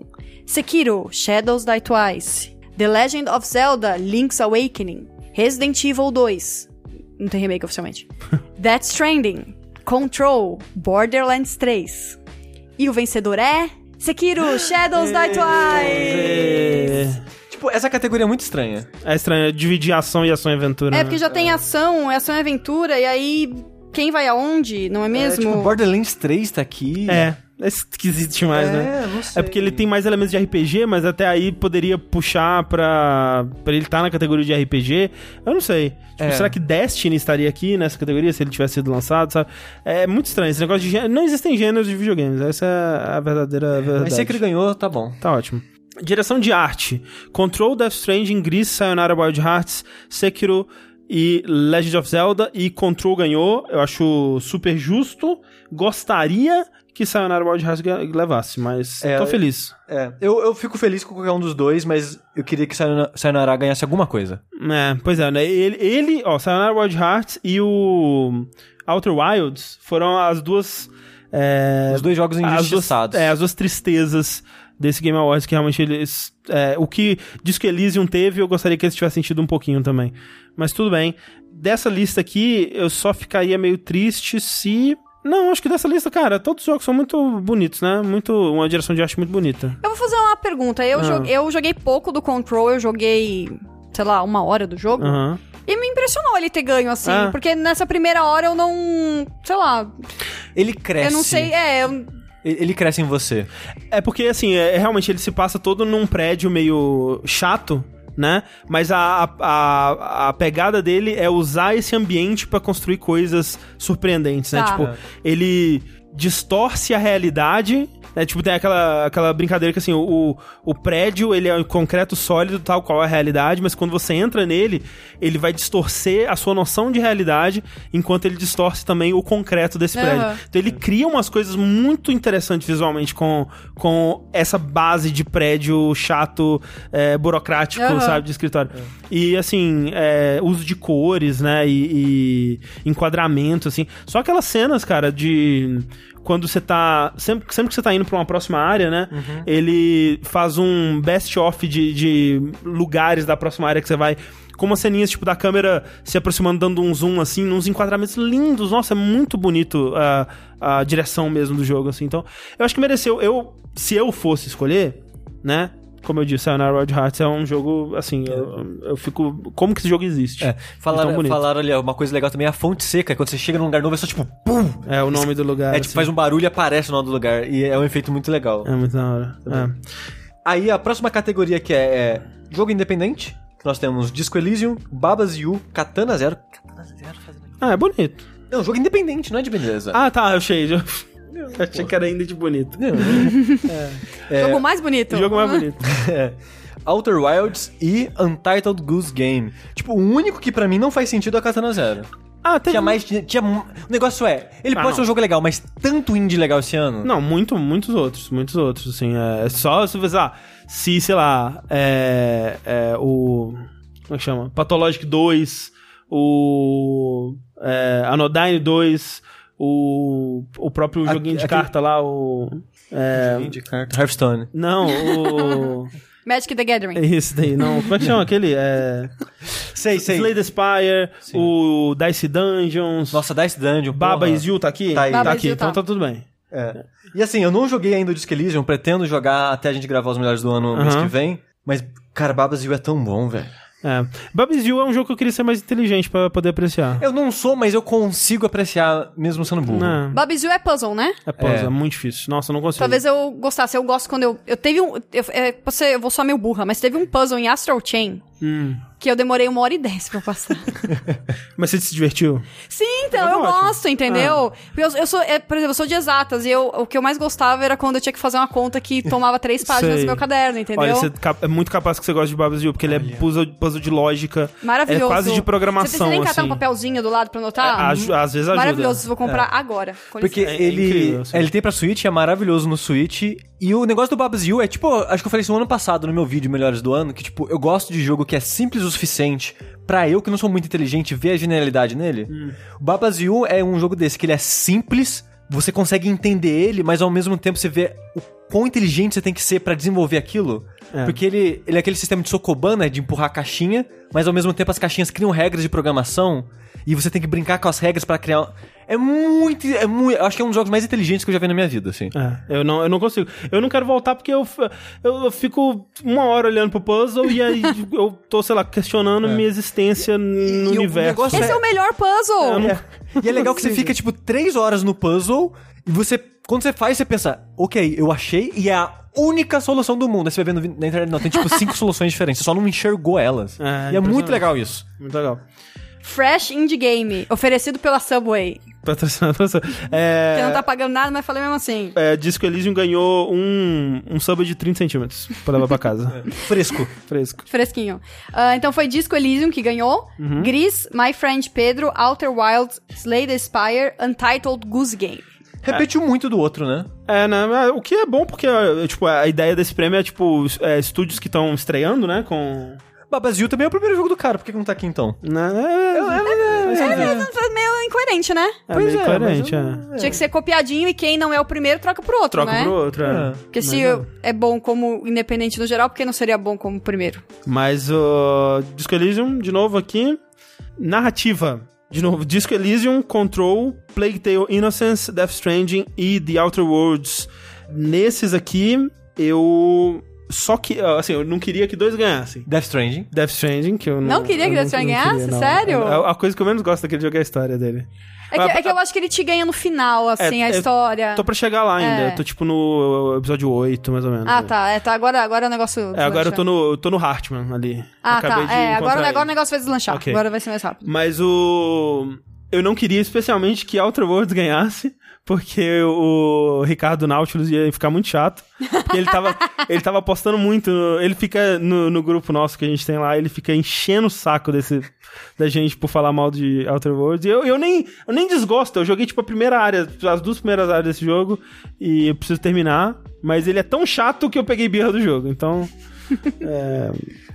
Sekiro, Shadows Die Twice, The Legend of Zelda, Link's Awakening, Resident Evil 2, não tem remake oficialmente, Death Stranding, Control, Borderlands 3. E o vencedor é Sekiro, Shadows Die Twice. É, Tipo, essa categoria é muito estranha. é estranho dividir ação e ação e aventura. É né? porque já tem ação, é ação e aventura, e aí quem vai aonde, não é É, mesmo? tipo, Borderlands 3 tá aqui. É, é esquisito demais, né? É, não sei. É porque ele tem mais elementos de RPG, mas até aí poderia puxar pra, pra ele estar na categoria de RPG. Eu não sei. Tipo, É. será que Destiny estaria aqui nessa categoria se ele tivesse sido lançado, sabe? É muito estranho. Esse negócio de gênero. Não existem gêneros de videogames. Essa é a verdadeira verdade. Mas Sekiro ganhou, tá bom. Tá ótimo. Direção de arte. Control, Death Stranding, Gris, Sayonara Wild Hearts, Sekiro e Legend of Zelda. E Control ganhou. Eu acho super justo. Gostaria que Sayonara Wild Hearts levasse, mas É, tô feliz. É, eu, eu fico feliz com qualquer um dos dois, mas eu queria que Sayonara- ganhasse alguma coisa. É, pois é, né? Ele, ele, ó, Sayonara Wild Hearts e o Outer Wilds foram as duas... é, Os dois jogos as duas, injustiçados. é, as duas tristezas desse Game Awards que realmente eles... é, o que Disco Elysium teve, eu gostaria que eles tivessem sentido um pouquinho também. Mas tudo bem. Dessa lista aqui, eu só ficaria meio triste se... Não, acho que dessa lista, cara, todos os jogos são muito bonitos, né? Muito, uma direção de arte muito bonita. Eu vou fazer uma pergunta. Eu, Ah. jo- eu joguei pouco do Control, eu joguei, sei lá, uma hora do jogo. Aham. E me impressionou ele ter ganho, assim. Ah. Porque nessa primeira hora eu não. Sei lá. Ele cresce. Eu não sei. É, eu- Ele cresce em você. É porque, assim, é, realmente ele se passa todo num prédio meio chato, né? Mas a, a, a, pegada dele é usar esse ambiente pra construir coisas surpreendentes, né? Tá. Tipo, ele distorce a realidade. né? tipo, tem aquela, aquela brincadeira que assim, o, o prédio ele é um concreto sólido, tal qual é a realidade, mas quando você entra nele, ele vai distorcer a sua noção de realidade, enquanto ele distorce também o concreto desse prédio. Então ele cria umas coisas muito interessantes visualmente com, com essa base de prédio chato, é, burocrático, Aham. sabe, de escritório. E assim, é, uso de cores, né, e, e enquadramento, assim. Só aquelas cenas, cara, de quando você tá. Sempre, sempre que você tá indo pra uma próxima área, né? Ele faz um best-of de, de lugares da próxima área que você vai. Com umas ceninhas, tipo, da câmera se aproximando, dando um zoom, assim, nos enquadramentos lindos. Nossa, é muito bonito a, a direção mesmo do jogo, assim. Então, eu acho que mereceu. Eu, se eu fosse escolher, né? Como eu disse, Sayonara Wild Hearts é um jogo, assim, eu, eu fico... Como que esse jogo existe? É. Falaram, bonito. falaram ali, uma coisa legal também é a fonte seca. Quando você chega num lugar novo, é só tipo, pum! É o nome do lugar. É tipo, faz um barulho e aparece o nome do lugar. E é um efeito muito legal. É muito da hora. É. Aí a próxima categoria que é, é jogo independente. que Nós temos Disco Elysium, Babas Yu, Katana Zero. Katana Zero fazendo. Ah, é bonito. Não, jogo independente, não é de beleza. Ah, tá, eu achei. Eu achei que era ainda de bonito. Não, É. Jogo mais bonito. O jogo mais bonito. é. Outer Wilds e Untitled Goose Game. Tipo, o único que pra mim não faz sentido é a Katana Zero. Ah, teve... Tinha mais. Tinha, o negócio é, ele Ah, pode não. ser um jogo legal, mas tanto indie legal esse ano. Não, muito, muitos outros, muitos outros, assim, é só se você, ah, se, sei lá, é, é o, como é que chama? Pathologic 2, o é, Anodyne 2, o, o próprio Aque- joguinho de aquele- carta lá, o, é, de carta. Hearthstone. não, o, Magic the Gathering. é isso daí, não, como é que chama aquele? É, Sei, sei. Slay the Spire, Sim. o Dice Dungeons, Nossa, Dice Dungeon. Baba porra. Is You tá aqui? Tá aí. Baba tá aqui, então tá. tá tudo bem. É. E assim, eu não joguei ainda o Disco Elysium, pretendo jogar até a gente gravar os melhores do ano no mês Aham. que vem. Mas, cara, Babas You é tão bom, velho. É. É um jogo que eu queria ser mais inteligente pra poder apreciar. Eu não sou, mas eu consigo apreciar mesmo sendo burro. Não. É puzzle, né? É puzzle, É. é. muito difícil. Nossa, eu não consigo. Talvez eu gostasse. Eu gosto quando eu. Eu teve um. Eu, é, você, eu vou só meio burra, mas teve um puzzle em Astral Chain Hum. Que eu demorei uma hora e dez pra passar. Mas você se divertiu? Sim, então, Mas eu ótimo. gosto, entendeu? Ah. Porque Eu, eu sou, é, por exemplo, eu sou de exatas e eu, o que eu mais gostava era quando eu tinha que fazer uma conta que tomava três páginas Sei. do meu caderno, entendeu? Olha, você é é muito capaz que você gosta de Babis You, porque ele é puzzle, puzzle de lógica. Maravilhoso. É quase de Você programação, precisa nem catar assim. um papelzinho do lado pra anotar? É, aju- às vezes ajuda. Maravilhoso, vou comprar agora. com Porque licença. É ele, incrível, assim. ele tem pra Switch, é maravilhoso no Switch. E o negócio do Babas You é tipo, acho que eu falei isso no ano passado no meu vídeo Melhores do Ano, que tipo, eu gosto de jogo que é simples o suficiente pra eu, que não sou muito inteligente, ver a genialidade nele. Hum. O Babas You é um jogo desse, que ele é simples, você consegue entender ele, mas ao mesmo tempo você vê o quão inteligente você tem que ser pra desenvolver aquilo. É. Porque ele, ele é aquele sistema de Sokoban, né, de empurrar a caixinha, mas ao mesmo tempo as caixinhas criam regras de programação e você tem que brincar com as regras pra criar. É muito, é muito. Acho que é um dos jogos mais inteligentes que eu já vi na minha vida, assim. É, eu não, eu não consigo. Eu não quero voltar porque eu, eu fico uma hora olhando pro puzzle e aí eu tô, sei lá, questionando minha existência no E universo. Esse é o melhor puzzle! Não- É. E é legal que você fica, tipo, três horas no puzzle e você. Quando você faz, você pensa, ok, eu achei e é a única solução do mundo. Aí você vai vendo na internet, não, tem tipo cinco soluções diferentes, você só não enxergou elas. É, e é muito legal isso. Muito legal. Fresh Indie Game, oferecido pela Subway. Patrocinado É, Que não tá pagando nada, mas falei mesmo assim. é, Disco Elysium ganhou um, um sub de 30 centímetros pra levar pra casa. Fresco. Fresco. Fresquinho. Ah, então foi Disco Elysium que ganhou. Uhum. Gris, My Friend Pedro, Outer Wilds, Slay the Spire, Untitled Goose Game. Repetiu muito do outro, né? É, né? mas O que é bom, porque é, tipo, a ideia desse prêmio é, tipo, é, estúdios que estão estreando, né? Com. Babazil também é o primeiro jogo do cara, por que que não tá aqui então? Né? É, é, é, meio incoerente, né? é, Pois meio é, coerente, mas é. Tinha que ser copiadinho e quem não é o primeiro troca pro outro, Troca né? pro outro, é. É. Porque se é. é bom como independente no geral, por que não seria bom como primeiro? Mas o Disco Elysium, de novo aqui. Narrativa. De novo, Disco Elysium, Control, Plague Tale Innocence, Death Stranding e The Outer Worlds. Nesses aqui, eu. Só que. Assim, eu não queria que dois ganhassem. Death Stranding. Death Stranding, que eu não. Não queria que Death Stranding queria, ganhasse? não. Sério? A, a coisa que eu menos gosto daquele jogo é a história dele. É que, é que eu acho que ele te ganha no final, assim, É, a história. Tô pra chegar lá ainda. É. Tô tipo no episódio 8, mais ou menos. Ah, tá. É, tá. Agora, agora o negócio. É, agora eu tô no, eu tô no Hartman ali. Ah, Acabei tá. de É, agora, agora o negócio vai deslanchar. Ok. Agora vai ser mais rápido. Mas o. Eu não queria especialmente que Outer Worlds ganhasse, porque o Ricardo Nautilus ia ficar muito chato. Porque ele tava, ele tava apostando muito. no- ele fica no, no grupo nosso que a gente tem lá, ele fica enchendo o saco desse, da gente por falar mal de Outer Worlds. E eu, eu, nem, eu nem desgosto, eu joguei tipo a primeira área, as duas primeiras áreas desse jogo, e eu preciso terminar. Mas ele é tão chato que eu peguei birra do jogo, então. É.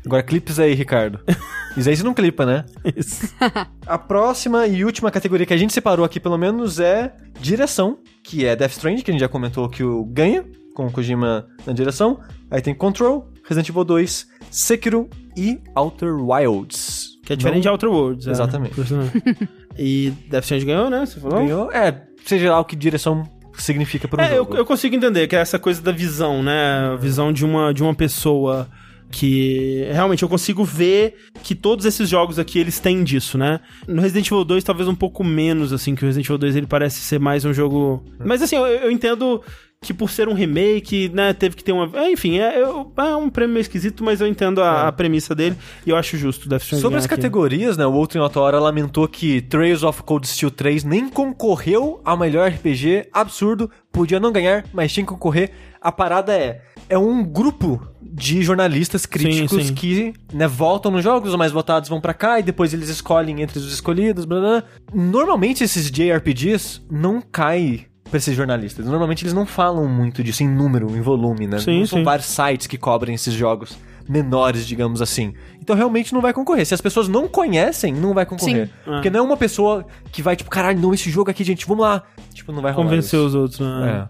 Agora clipes aí, Ricardo. Isso aí você não clipa, né? Isso. A próxima e última categoria que a gente separou aqui, pelo menos, é direção, que é Death Stranding, que a gente já comentou que o ganha, com o Kojima na direção. Aí tem Control, Resident Evil 2, Sekiro e Outer Wilds. Que é diferente de Não- Outer Worlds. é. Exatamente. Sinal. e Death Stranding ganhou, né? Você falou? Ganhou? É, seja lá o que direção significa para um É, eu, jogo. eu consigo entender que é essa coisa da visão, né? A visão de uma, de uma pessoa que realmente eu consigo ver que todos esses jogos aqui eles têm disso, né? No Resident Evil 2 talvez um pouco menos assim, que o Resident Evil 2 ele parece ser mais um jogo, mas assim, eu, eu entendo que por ser um remake, né, teve que ter uma, é, enfim, é, é um prêmio meio esquisito, mas eu entendo a, a premissa dele e eu acho justo Death Stranding Sobre as aqui. categorias, né? O outro em outra hora lamentou que Trails of Cold Steel 3 nem concorreu ao melhor RPG. Absurdo, podia não ganhar, mas tinha que concorrer. A parada é, é um grupo de jornalistas críticos Sim, sim. que né, voltam nos jogos, os mais votados vão pra cá e depois eles escolhem entre os escolhidos, blá, blá. Normalmente esses JRPGs não caem pra esses jornalistas. Normalmente eles não falam muito disso em número, em volume, né? Sim, não são sim. vários sites que cobrem esses jogos menores, digamos assim. Então realmente não vai concorrer. Se as pessoas não conhecem, não vai concorrer. Sim. Porque não é uma pessoa que vai, tipo, caralho, não, esse jogo aqui, gente, vamos lá. Tipo, não vai rolar Convencer isso. os outros, né?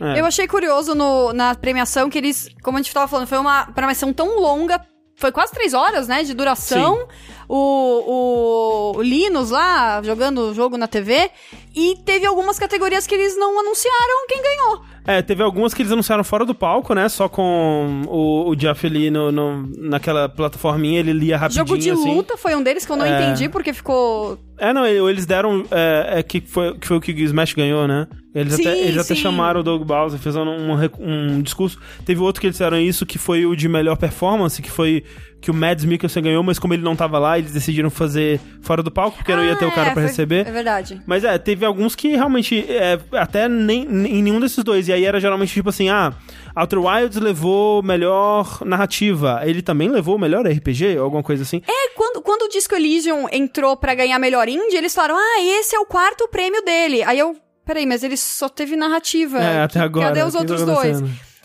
É. É. Eu achei curioso no- na premiação que eles, como a gente tava falando, foi uma premiação tão longa, foi quase três horas, né, de duração. O, o Linus lá, jogando o jogo na TV. E teve algumas categorias que eles não anunciaram quem ganhou. É, teve algumas que eles anunciaram fora do palco, né? Só com o, o Jeff ali no, no- naquela plataforminha, ele lia rapidinho, Jogo de assim. luta foi um deles que eu não É. entendi porque ficou. É, não, ele- eles deram. É, é que, foi, que foi o que o Smash ganhou, né? Eles Sim, até, eles até chamaram o Doug Bowser, fizeram um, um discurso. Teve outro que eles fizeram isso, que foi o de melhor performance, que foi que o Mads Mikkelsen ganhou, mas como ele não tava lá, eles decidiram fazer fora do palco, porque não ia ter o Ah, cara é, pra foi- receber. É verdade. Mas é, teve alguns que realmente, é, até nem, em nenhum desses dois. E aí era geralmente tipo assim, ah, Outer Wilds levou melhor narrativa. Ele também levou melhor RPG, ou alguma coisa assim. É, quando, quando o Disco Elysium entrou pra ganhar melhor indie, eles falaram: ah, esse é o quarto prêmio dele. Aí eu. Peraí, mas ele só teve narrativa. É, até agora. Cadê os outros dois?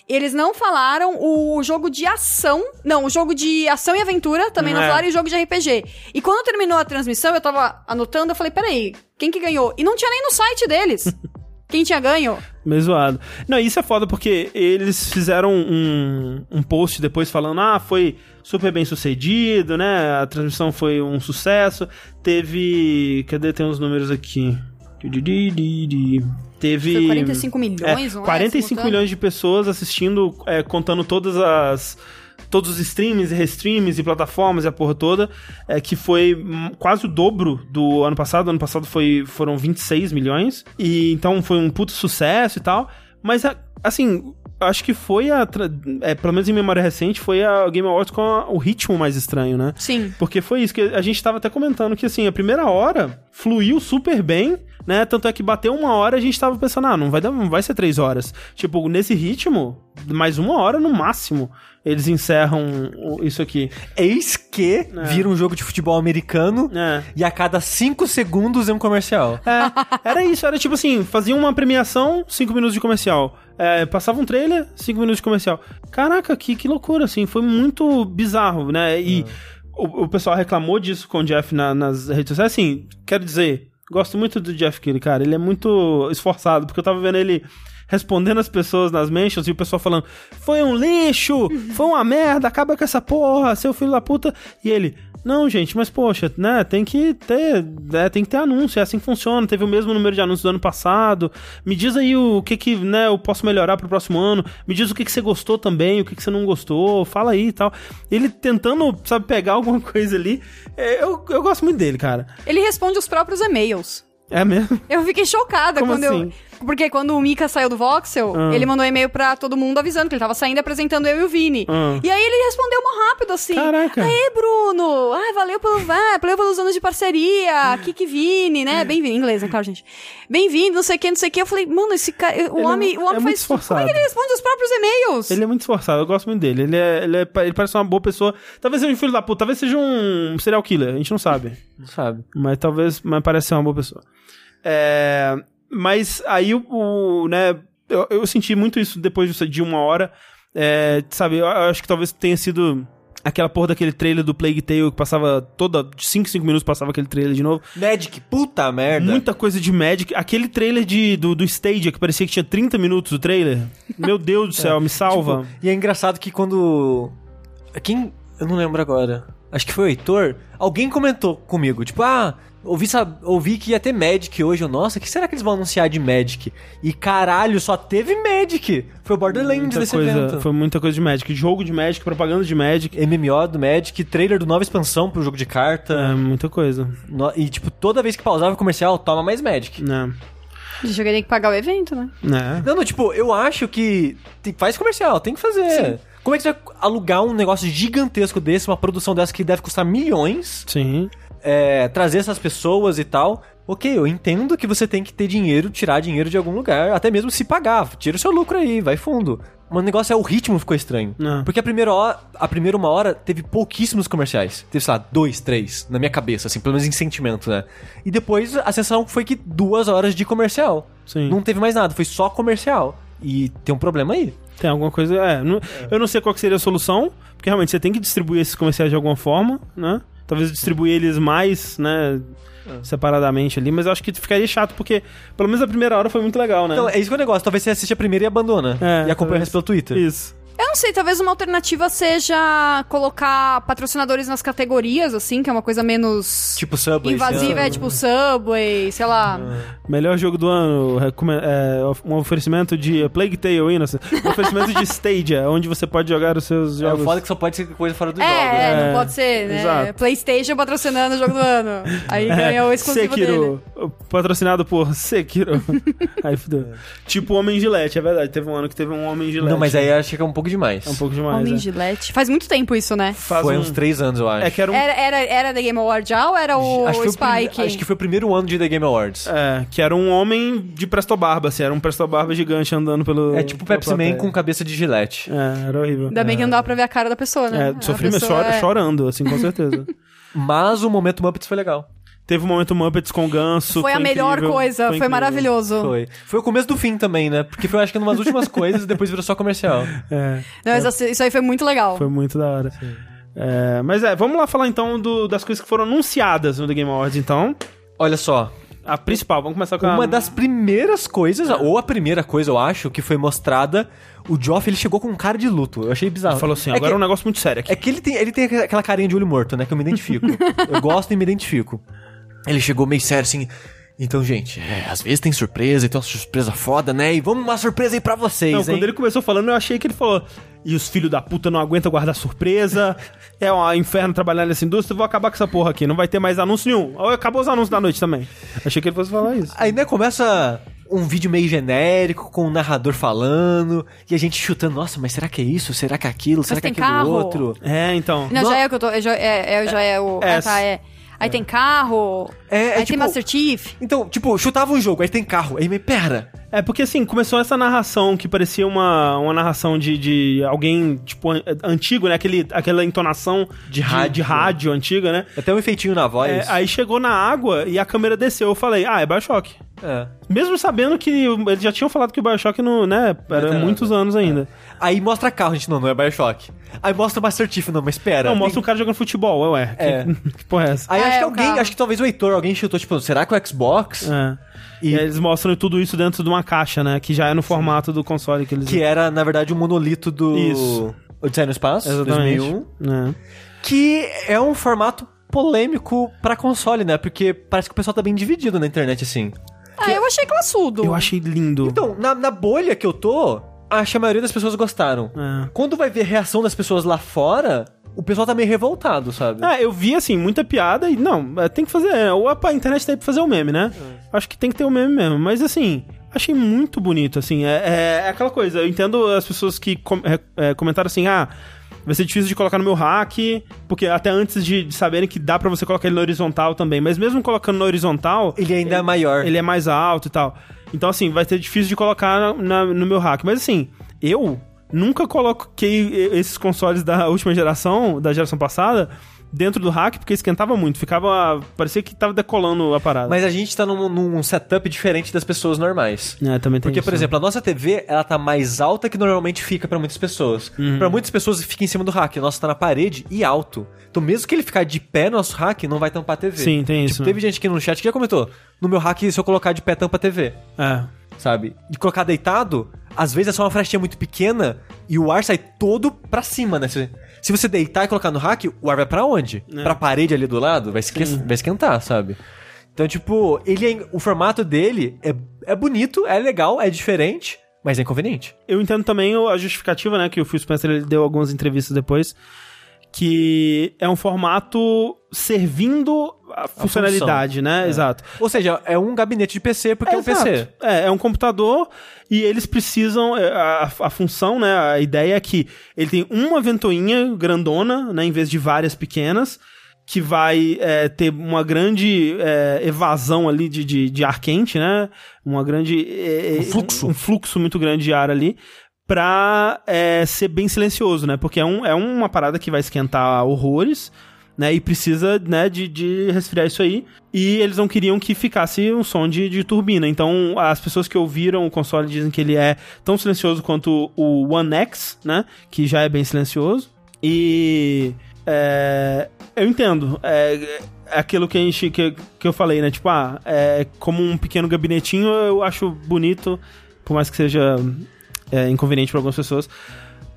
Eles não falaram o jogo de ação. Não, o jogo de ação e aventura também não É. falaram e o jogo de RPG. E quando terminou a transmissão, eu tava anotando, eu falei, peraí, quem que ganhou? E não tinha nem no site deles. quem tinha ganho? Meio zoado. Não, isso é foda porque eles fizeram um, um post depois falando: ah, foi super bem sucedido, né? A transmissão foi um sucesso. Teve. Cadê? Tem os números aqui. Teve. Foi 45 milhões, É, não é? 45 Simultâneo? milhões de pessoas assistindo, é, contando todas as. Todos os streams e restreams e plataformas e a porra toda, é, que foi quase o dobro do ano passado. Ano passado foi, foram 26 milhões. E então foi um puto sucesso e tal. Mas, assim, acho que foi a. É, pelo menos em memória recente, foi a Game Awards com a- o ritmo mais estranho, né? Sim. Porque foi isso que a gente tava até comentando que assim, a primeira hora fluiu super bem, né? Tanto é que bateu uma hora a gente tava pensando, ah, não vai, dar, não vai ser três horas. Tipo, nesse ritmo, mais uma hora no máximo, eles encerram isso aqui. Eis que vira um jogo de futebol americano É. e a cada 5 segundos é um comercial. É, era isso, era tipo assim, fazia uma premiação, cinco minutos de comercial. É, passava um trailer, cinco minutos de comercial. Caraca, que, que loucura, assim, foi muito bizarro, né? E o, o pessoal reclamou disso com o Jeff na- nas redes sociais, assim, quero dizer, gosto muito do Jeff Keighley, cara, ele é muito esforçado, porque eu tava vendo ele respondendo as pessoas nas mentions e o pessoal falando, foi um lixo, foi uma merda, acaba com essa porra, seu filho da puta. E ele, não, gente, mas poxa, né, tem que ter, né, tem que ter anúncio, é assim que funciona. Teve o mesmo número de anúncios do ano passado. Me diz aí o que que, né, eu posso melhorar pro próximo ano. Me diz o que que você gostou também, o que que você não gostou. Fala aí e tal. Ele tentando, sabe, pegar alguma coisa ali. É, eu, eu gosto muito dele, cara. Ele responde os próprios e-mails. É mesmo? Eu fiquei chocada Como quando assim? eu. Porque quando o Mika saiu do Voxel, Ah. ele mandou um e-mail pra todo mundo avisando que ele tava saindo e apresentando eu e o Vini. Ah. E aí ele respondeu mó rápido assim. Caraca. Aê, Bruno! Ah, valeu, pelo, ah, valeu pelos anos de parceria. Kiki Vini, né? Bem-vindo. Em inglês, né, claro, gente. Bem-vindo, não sei o que, não sei o que. Eu falei, mano, esse cara. O Ele é homem, mu- o homem é muito faz. Como é esforçado. que ele responde os próprios e-mails? Ele é muito esforçado, eu gosto muito dele. Ele, é, ele, é, ele parece uma boa pessoa. Talvez seja um filho da puta, talvez seja um serial killer, a gente não sabe. Não sabe? Mas talvez, mas parece ser uma boa pessoa. É, mas aí o, o, né, eu, eu senti muito isso depois de uma hora. É, sabe, eu, eu acho que talvez tenha sido aquela porra daquele trailer do Plague Tale que passava toda, de 5 5 minutos passava aquele trailer de novo. Magic, puta merda. Muita coisa de Magic. Aquele trailer de, do, do Stadia que parecia que tinha 30 minutos o trailer. Meu Deus do céu, me salva. Tipo, e é engraçado que quando. Quem. Eu não lembro agora. Acho que foi o Heitor. Alguém comentou comigo, tipo, ah, ouvi, sab- ouvi que ia ter Magic hoje. Eu, nossa, o que será que eles vão anunciar de Magic? E caralho, só teve Magic. Foi o Borderlands Muita desse coisa, evento. foi muita coisa de Magic. Jogo de Magic, propaganda de Magic. MMO do Magic, trailer do nova expansão pro jogo de carta. É, muita coisa. No- E, tipo, toda vez que pausava o comercial, toma mais Magic. Né? Deixa eu ter que pagar o evento, né? Né? Não, não, tipo, eu acho que tem- faz comercial, tem que fazer. Como é que você vai alugar um negócio gigantesco desse, uma produção dessa que deve custar milhões, Sim. É, trazer essas pessoas e tal? Ok, eu entendo que você tem que ter dinheiro, tirar dinheiro de algum lugar, até mesmo se pagar. Tira o seu lucro aí, vai fundo. Mas o negócio é o ritmo ficou estranho. Não. Porque a primeira hora, a primeira uma hora teve pouquíssimos comerciais. Teve, sei lá, dois, três, na minha cabeça, assim, pelo menos em sentimento, né? E depois a sensação foi que duas horas de comercial. Sim. Não teve mais nada, foi só comercial. E tem um problema aí. Tem alguma coisa. É, não- eu não sei qual que seria a solução, porque realmente você tem que distribuir esses comerciais de alguma forma, né? Talvez distribuir eles mais, né? Separadamente ali, mas eu acho que ficaria chato, porque pelo menos a primeira hora foi muito legal, né? Então, é isso que é o negócio. Talvez você assiste a primeira e abandona. É, e acompanha o resto pelo Twitter. Isso. Eu não sei, talvez uma alternativa seja colocar patrocinadores nas categorias, assim, que é uma coisa menos Tipo Subway. invasiva, é tipo Subway, sei lá. Melhor jogo do ano, é, um oferecimento de Plague Tale Innocent, um oferecimento de Stadia, onde você pode jogar os seus É, o jogos. foda é que só pode ser coisa fora do É, jogo. né? é, É, não pode ser, né? exato. PlayStation patrocinando o jogo do ano. Aí ganha o exclusivo dele. Sekiro, patrocinado por Sekiro. aí fudeu. Tipo Homem Gillette, é verdade. Teve um ano que teve um Homem Gillette. Não, mas aí acho que é um pouco demais. É um pouco demais. Homem é. Gillette. Faz muito tempo isso, né? Faz Foi um- uns três anos, eu acho. É que era um. Era, era, era da Game Award já ou era o acho, o prime- Spike? acho que foi o primeiro ano de The Game Awards. É, que era um homem de Presto Barba, assim, era um Presto Barba gigante andando pelo. É tipo Pepsi Man com cabeça de gilete. É, era horrível. Ainda bem que não dava pra ver a cara da pessoa, né? É, sofri, pessoa é- chorando, assim, com certeza. Mas o momento Muppets foi legal. Teve um momento Muppets com ganso. Foi a melhor incrível, coisa, foi, incrível. maravilhoso. Foi. Foi o começo do fim também, né? Porque foi, acho que, umas últimas coisas e depois virou só comercial. É, Não, mas assim, isso aí foi muito legal. foi muito da hora. É, mas é, vamos lá falar então do- das coisas que foram anunciadas no The Game Awards, então. Olha só, A principal, vamos começar com a... uma das primeiras coisas, ou a primeira coisa, eu acho, que foi mostrada, o Joff, ele chegou com um cara de luto. Eu achei bizarro. Falou assim, é agora que, é um negócio muito sério aqui. É que ele tem, ele tem aquela carinha de olho morto, né? Que eu me identifico. eu gosto e me identifico. Ele chegou meio sério assim. Então, gente, é, às vezes tem surpresa e tem uma surpresa foda, né? E vamos uma surpresa aí pra vocês, Não, hein? quando ele começou falando, eu achei que ele falou. E os filhos da puta não aguentam guardar surpresa. É um inferno trabalhar nessa indústria. eu Vou acabar com essa porra aqui. Não vai ter mais anúncio nenhum. Ou Acabou os anúncios da noite também. Achei que ele fosse falar isso. Aí, né, começa um vídeo meio genérico, com o narrador falando, e a gente chutando, nossa, mas será que é isso? Será que é aquilo? Será que é aquilo carro? outro? É, então. Não, Não. já é o que eu tô. é, Já é, é, já é o. É, ah, tá, é. Aí tem carro. É, é aí tem tipo- Master Chief. Então, tipo, chutava um jogo, aí tem carro, aí, mas pera. É porque assim, começou essa narração que parecia uma, uma narração de, de alguém, tipo, an- antigo, né? Aquele, aquela entonação de rádio. de rádio antiga, né? Até um efeitinho na voz. É, aí chegou na água e a câmera desceu. Eu falei, ah, é Bioshock. É. Mesmo sabendo que eles já tinham falado que o Bioshock não, né, era não, muitos anos ainda. Aí mostra carro, gente, não, não é Bioshock. Aí mostra o Master Chief, não, mas pera. Não, tem- mostra um cara jogando futebol, ué. É. Que, que porra é essa? Aí acho é, que alguém, carro. acho que talvez o Heitor, alguém chutou, tipo, será que o Xbox? É. E... E- eles mostram tudo isso dentro de uma caixa, né? Que já é no formato do console que eles... Que era, na verdade, um monolito do... Isso. Odyssey no Espaço, Exatamente. 2001. É. Que é um formato polêmico pra console, né? Porque parece que o pessoal tá bem dividido na internet, assim. Ah, eu achei classudo. Eu achei lindo. Então, na, na bolha que eu tô, acho que a maioria das pessoas gostaram. É. Quando vai ver reação das pessoas lá fora, o pessoal tá meio revoltado, sabe? É, eu vi, assim, muita piada e, não, é, tem que fazer, é, ou a internet tá aí pra fazer o meme, né? Acho que tem que ter o meme mesmo, mas, assim, achei muito bonito, assim, é, é- é aquela coisa, eu entendo as pessoas que com- é, é, comentaram assim, ah, vai ser difícil de colocar no meu hack, porque até antes de, de saberem que dá pra você colocar ele na horizontal também, mas mesmo colocando na horizontal, Ele ainda é maior. ele é mais alto e tal. Então, assim, vai ser difícil de colocar na- na- no meu hack. Mas, assim, eu nunca coloquei esses consoles da última geração, da geração passada, dentro do hack, porque esquentava muito. Ficava. Parecia que tava decolando a parada. Mas a gente tá num, num setup diferente das pessoas normais. É, também tem Porque, isso, por né? exemplo, a nossa TV, ela tá mais alta que normalmente fica pra muitas pessoas. Uhum. Pra muitas pessoas fica em cima do rack. A nossa tá na parede e alto. Então, mesmo que ele ficar de pé, nosso rack não vai tampar a TV. Sim, tem isso, Tipo, né? teve gente aqui no chat que já comentou. No meu hack, se eu colocar de pé, tampa a TV. É. Sabe? E colocar deitado, às vezes é só uma frestinha muito pequena e o ar sai todo pra cima, né? Se, se você deitar e colocar no rack, o ar vai pra onde? É. Pra parede ali do lado? Vai, esque vai esquentar, sabe? Então, tipo, ele é- o formato dele é, é bonito, é legal, é diferente, mas é inconveniente. Eu entendo também a justificativa, né, que o Phil Spencer ele deu algumas entrevistas depois, que é um formato servindo a funcionalidade, né? Exato. Ou seja, é um gabinete de PC porque é, um exato. PC. É, é um computador e eles precisam. é, A, a função, né? A ideia é que ele tem uma ventoinha grandona, né? Em vez de várias pequenas. Que vai é, ter uma grande é, evasão ali de, de, de ar quente, né? Uma grande. é, Um fluxo. Um, fluxo muito grande de ar ali. pra é, ser bem silencioso, né? Porque é, um, é uma parada que vai esquentar horrores, né? E precisa, né, de, de resfriar isso aí. E eles não queriam que ficasse um som de, de turbina. Então, as pessoas que ouviram o console dizem que ele é tão silencioso quanto o One X, né? Que já é bem silencioso. E... É, eu entendo. É, é aquilo que, a gente, que, que eu falei, né? Tipo, ah, é como um pequeno gabinetinho, eu acho bonito, por mais que seja é, inconveniente para algumas pessoas.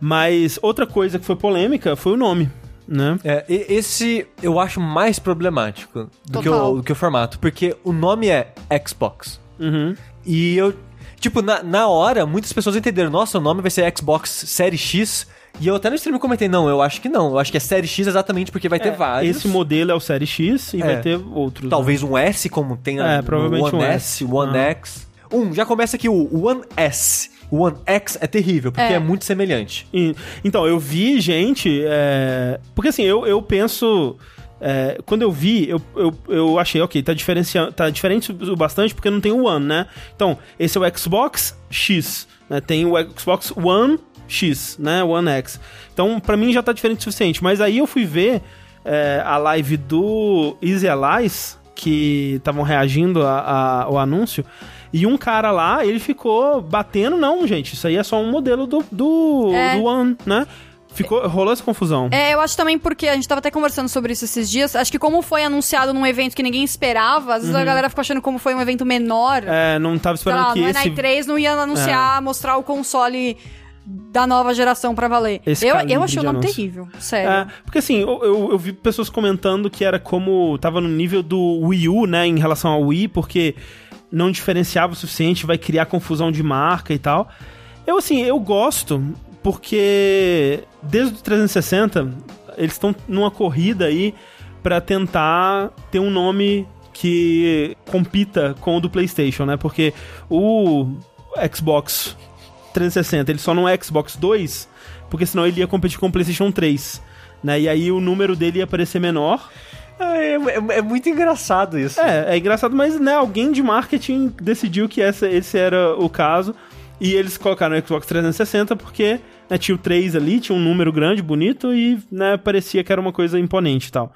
Mas outra coisa que foi polêmica foi o nome, né? É, e- esse eu acho mais problemático do que, o, do que o formato, porque o nome é Xbox. Uhum. E eu, tipo, na, na hora, muitas pessoas entenderam, nossa, o nome vai ser Xbox Série X. E eu até no stream comentei, não, eu acho que não. Eu acho que é Série X exatamente porque vai ter vários. Esse modelo é o Série X e É. vai ter outros. Talvez um S, como tem É, no provavelmente One um S, S. One Ah. X. Um, já começa aqui o One S. O One X é terrível, porque é, É. muito semelhante. E- então, eu vi gente. é, Porque assim, eu, eu penso. é, quando eu vi, eu, eu, eu achei, ok, tá, diferencia... tá diferente o bastante porque não tem o One, né? Então, esse é o Xbox X, né? Tem o Xbox One X, né? One X. Então, pra mim já tá diferente o suficiente. Mas aí eu fui ver é, a live do Easy Allies, que estavam reagindo a- a- ao anúncio. E um cara lá, ele ficou batendo, não, gente, isso aí é só um modelo do, do, É. do One, né? Ficou, rolou essa confusão. É, eu acho também porque a gente tava até conversando sobre isso esses dias. Acho que como foi anunciado num evento que ninguém esperava, às vezes a galera ficou achando como foi um evento menor. Uhum. É, não tava esperando lá, que no esse... NI3 não ia anunciar, mostrar o console da nova geração pra valer. Esse eu, eu achei o nome anúncio. terrível, sério. É, porque assim, eu, eu, eu vi pessoas comentando que era como. tava no nível do Wii U, né, em relação ao Wii, porque não diferenciava o suficiente, vai criar confusão de marca e tal. Eu, assim, eu gosto, porque desde o 360, eles estão numa corrida aí pra tentar ter um nome que compita com o do PlayStation, né? Porque o Xbox 360, ele só não é Xbox 2, porque senão ele ia competir com o PlayStation 3, né? E aí o número dele ia parecer menor. É, é- é muito engraçado isso. É, é engraçado, mas né, alguém de marketing decidiu que essa, esse era o caso. E eles colocaram o Xbox 360 porque né, tinha o 3 ali, tinha um número grande, bonito, e né, parecia que era uma coisa imponente e tal.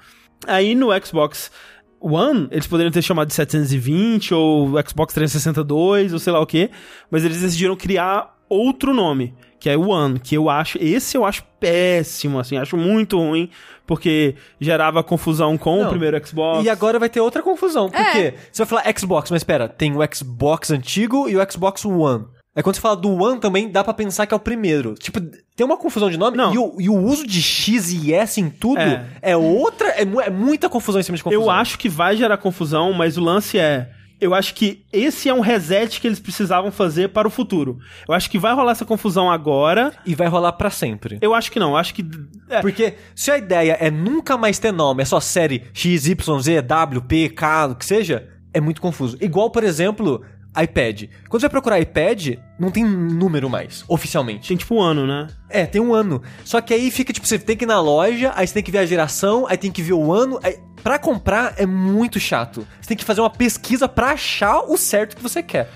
Aí no Xbox One, eles poderiam ter chamado de 720 ou Xbox 362 ou sei lá o que, mas eles decidiram criar outro nome, que é o One, que eu acho, esse eu acho péssimo, assim, acho muito ruim, porque gerava confusão com Não. o primeiro Xbox. E agora vai ter outra confusão. Por É. quê? Você vai falar Xbox, mas espera, tem o Xbox antigo e o Xbox One. Aí quando você fala do One também dá pra pensar que é o primeiro. Tipo, tem uma confusão de nome Não. E, o, e o uso de X e S em tudo é, É. outra. É, é muita confusão em cima de confusão. Eu acho que vai gerar confusão, mas o lance é. Eu acho que esse é um reset que eles precisavam fazer para o futuro. Eu acho que vai rolar essa confusão agora. E vai rolar pra sempre. Eu acho que não. Eu acho que. é, Porque se a ideia é nunca mais ter nome, é só série X, Y, Z, W, P, K, o que seja, é muito confuso. Igual, por exemplo, iPad. Quando você vai procurar iPad, não tem número mais, oficialmente. tem tipo um ano, né? É, tem um ano. Só que aí fica, tipo, você tem que ir na loja, aí você tem que ver a geração, aí tem que ver o ano. Aí, pra comprar é muito chato. Você tem que fazer uma pesquisa pra achar o certo que você quer.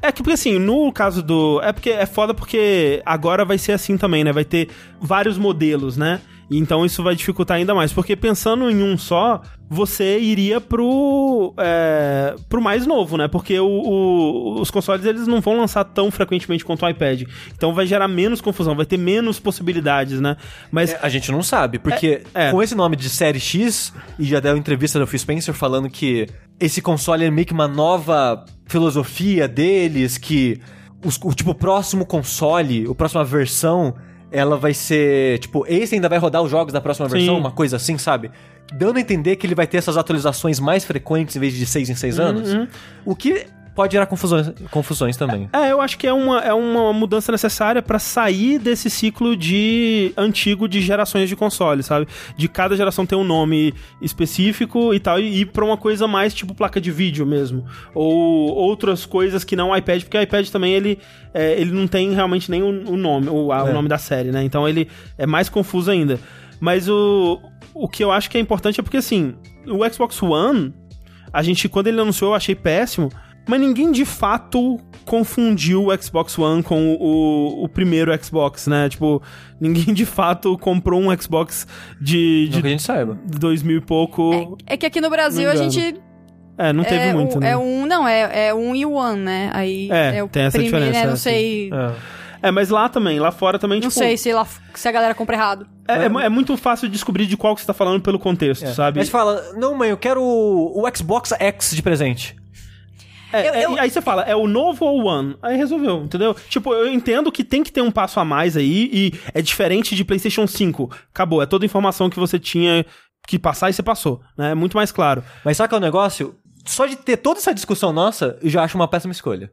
É que, porque assim, no caso do. É porque é foda porque agora vai ser assim também, né? Vai ter vários modelos, né? Então isso vai dificultar ainda mais. Porque pensando em um só, você iria pro. É, pro mais novo, né? Porque o- o- os consoles eles não vão lançar tão frequentemente quanto o iPad. Então vai gerar menos confusão, vai ter menos possibilidades, né? Mas. É, a gente não sabe, porque É, é. com esse nome de série X, e já deu entrevista do Phil Spencer falando que esse console é meio que uma nova filosofia deles, que os- o tipo o próximo console, a próxima versão, ela vai ser, tipo, esse ainda vai rodar os jogos da próxima Sim. versão, uma coisa assim, sabe? Dando a entender que ele vai ter essas atualizações mais frequentes em vez de seis em seis anos, o que pode gerar confusões, confusões também. É, eu acho que é uma, é uma mudança necessária pra sair desse ciclo de antigo de gerações de console, sabe? De cada geração ter um nome específico e tal, e ir pra uma coisa mais tipo placa de vídeo mesmo. Ou outras coisas que não o iPad, porque o iPad também ele, é, ele não tem realmente nem o, o nome, o, a- o É. nome da série, né? Então ele é mais confuso ainda. Mas o, o que eu acho que é importante é porque assim, o Xbox One, a gente, quando ele anunciou, eu achei péssimo. Mas ninguém de fato confundiu o Xbox One com o, o primeiro Xbox, né? Tipo, ninguém de fato comprou um Xbox de, Não que a de gente saiba. 2000 e pouco. É que aqui no Brasil Não a gente. É, não teve é, muito, um, né? é um. Não, é, é um e one, né? Aí É, o tem essa primeiro, diferença, né? é, Não sim. sei. É, mas lá também, lá fora também, Não tipo... sei se, lá, se a galera compra errado. É, é é muito fácil descobrir de qual que você tá falando pelo contexto, É. sabe? Mas fala, não, mãe, eu quero o, o Xbox X de presente. É, Eu- é, eu- e aí você fala, é o novo ou o One? Aí resolveu, entendeu? Tipo, eu entendo que tem que ter um passo a mais aí e é diferente de PlayStation 5. Acabou, é toda a informação que você tinha que passar e você passou, né? É muito mais claro. Mas sabe qual é o negócio? Só de ter toda essa discussão nossa, eu já acho uma péssima escolha.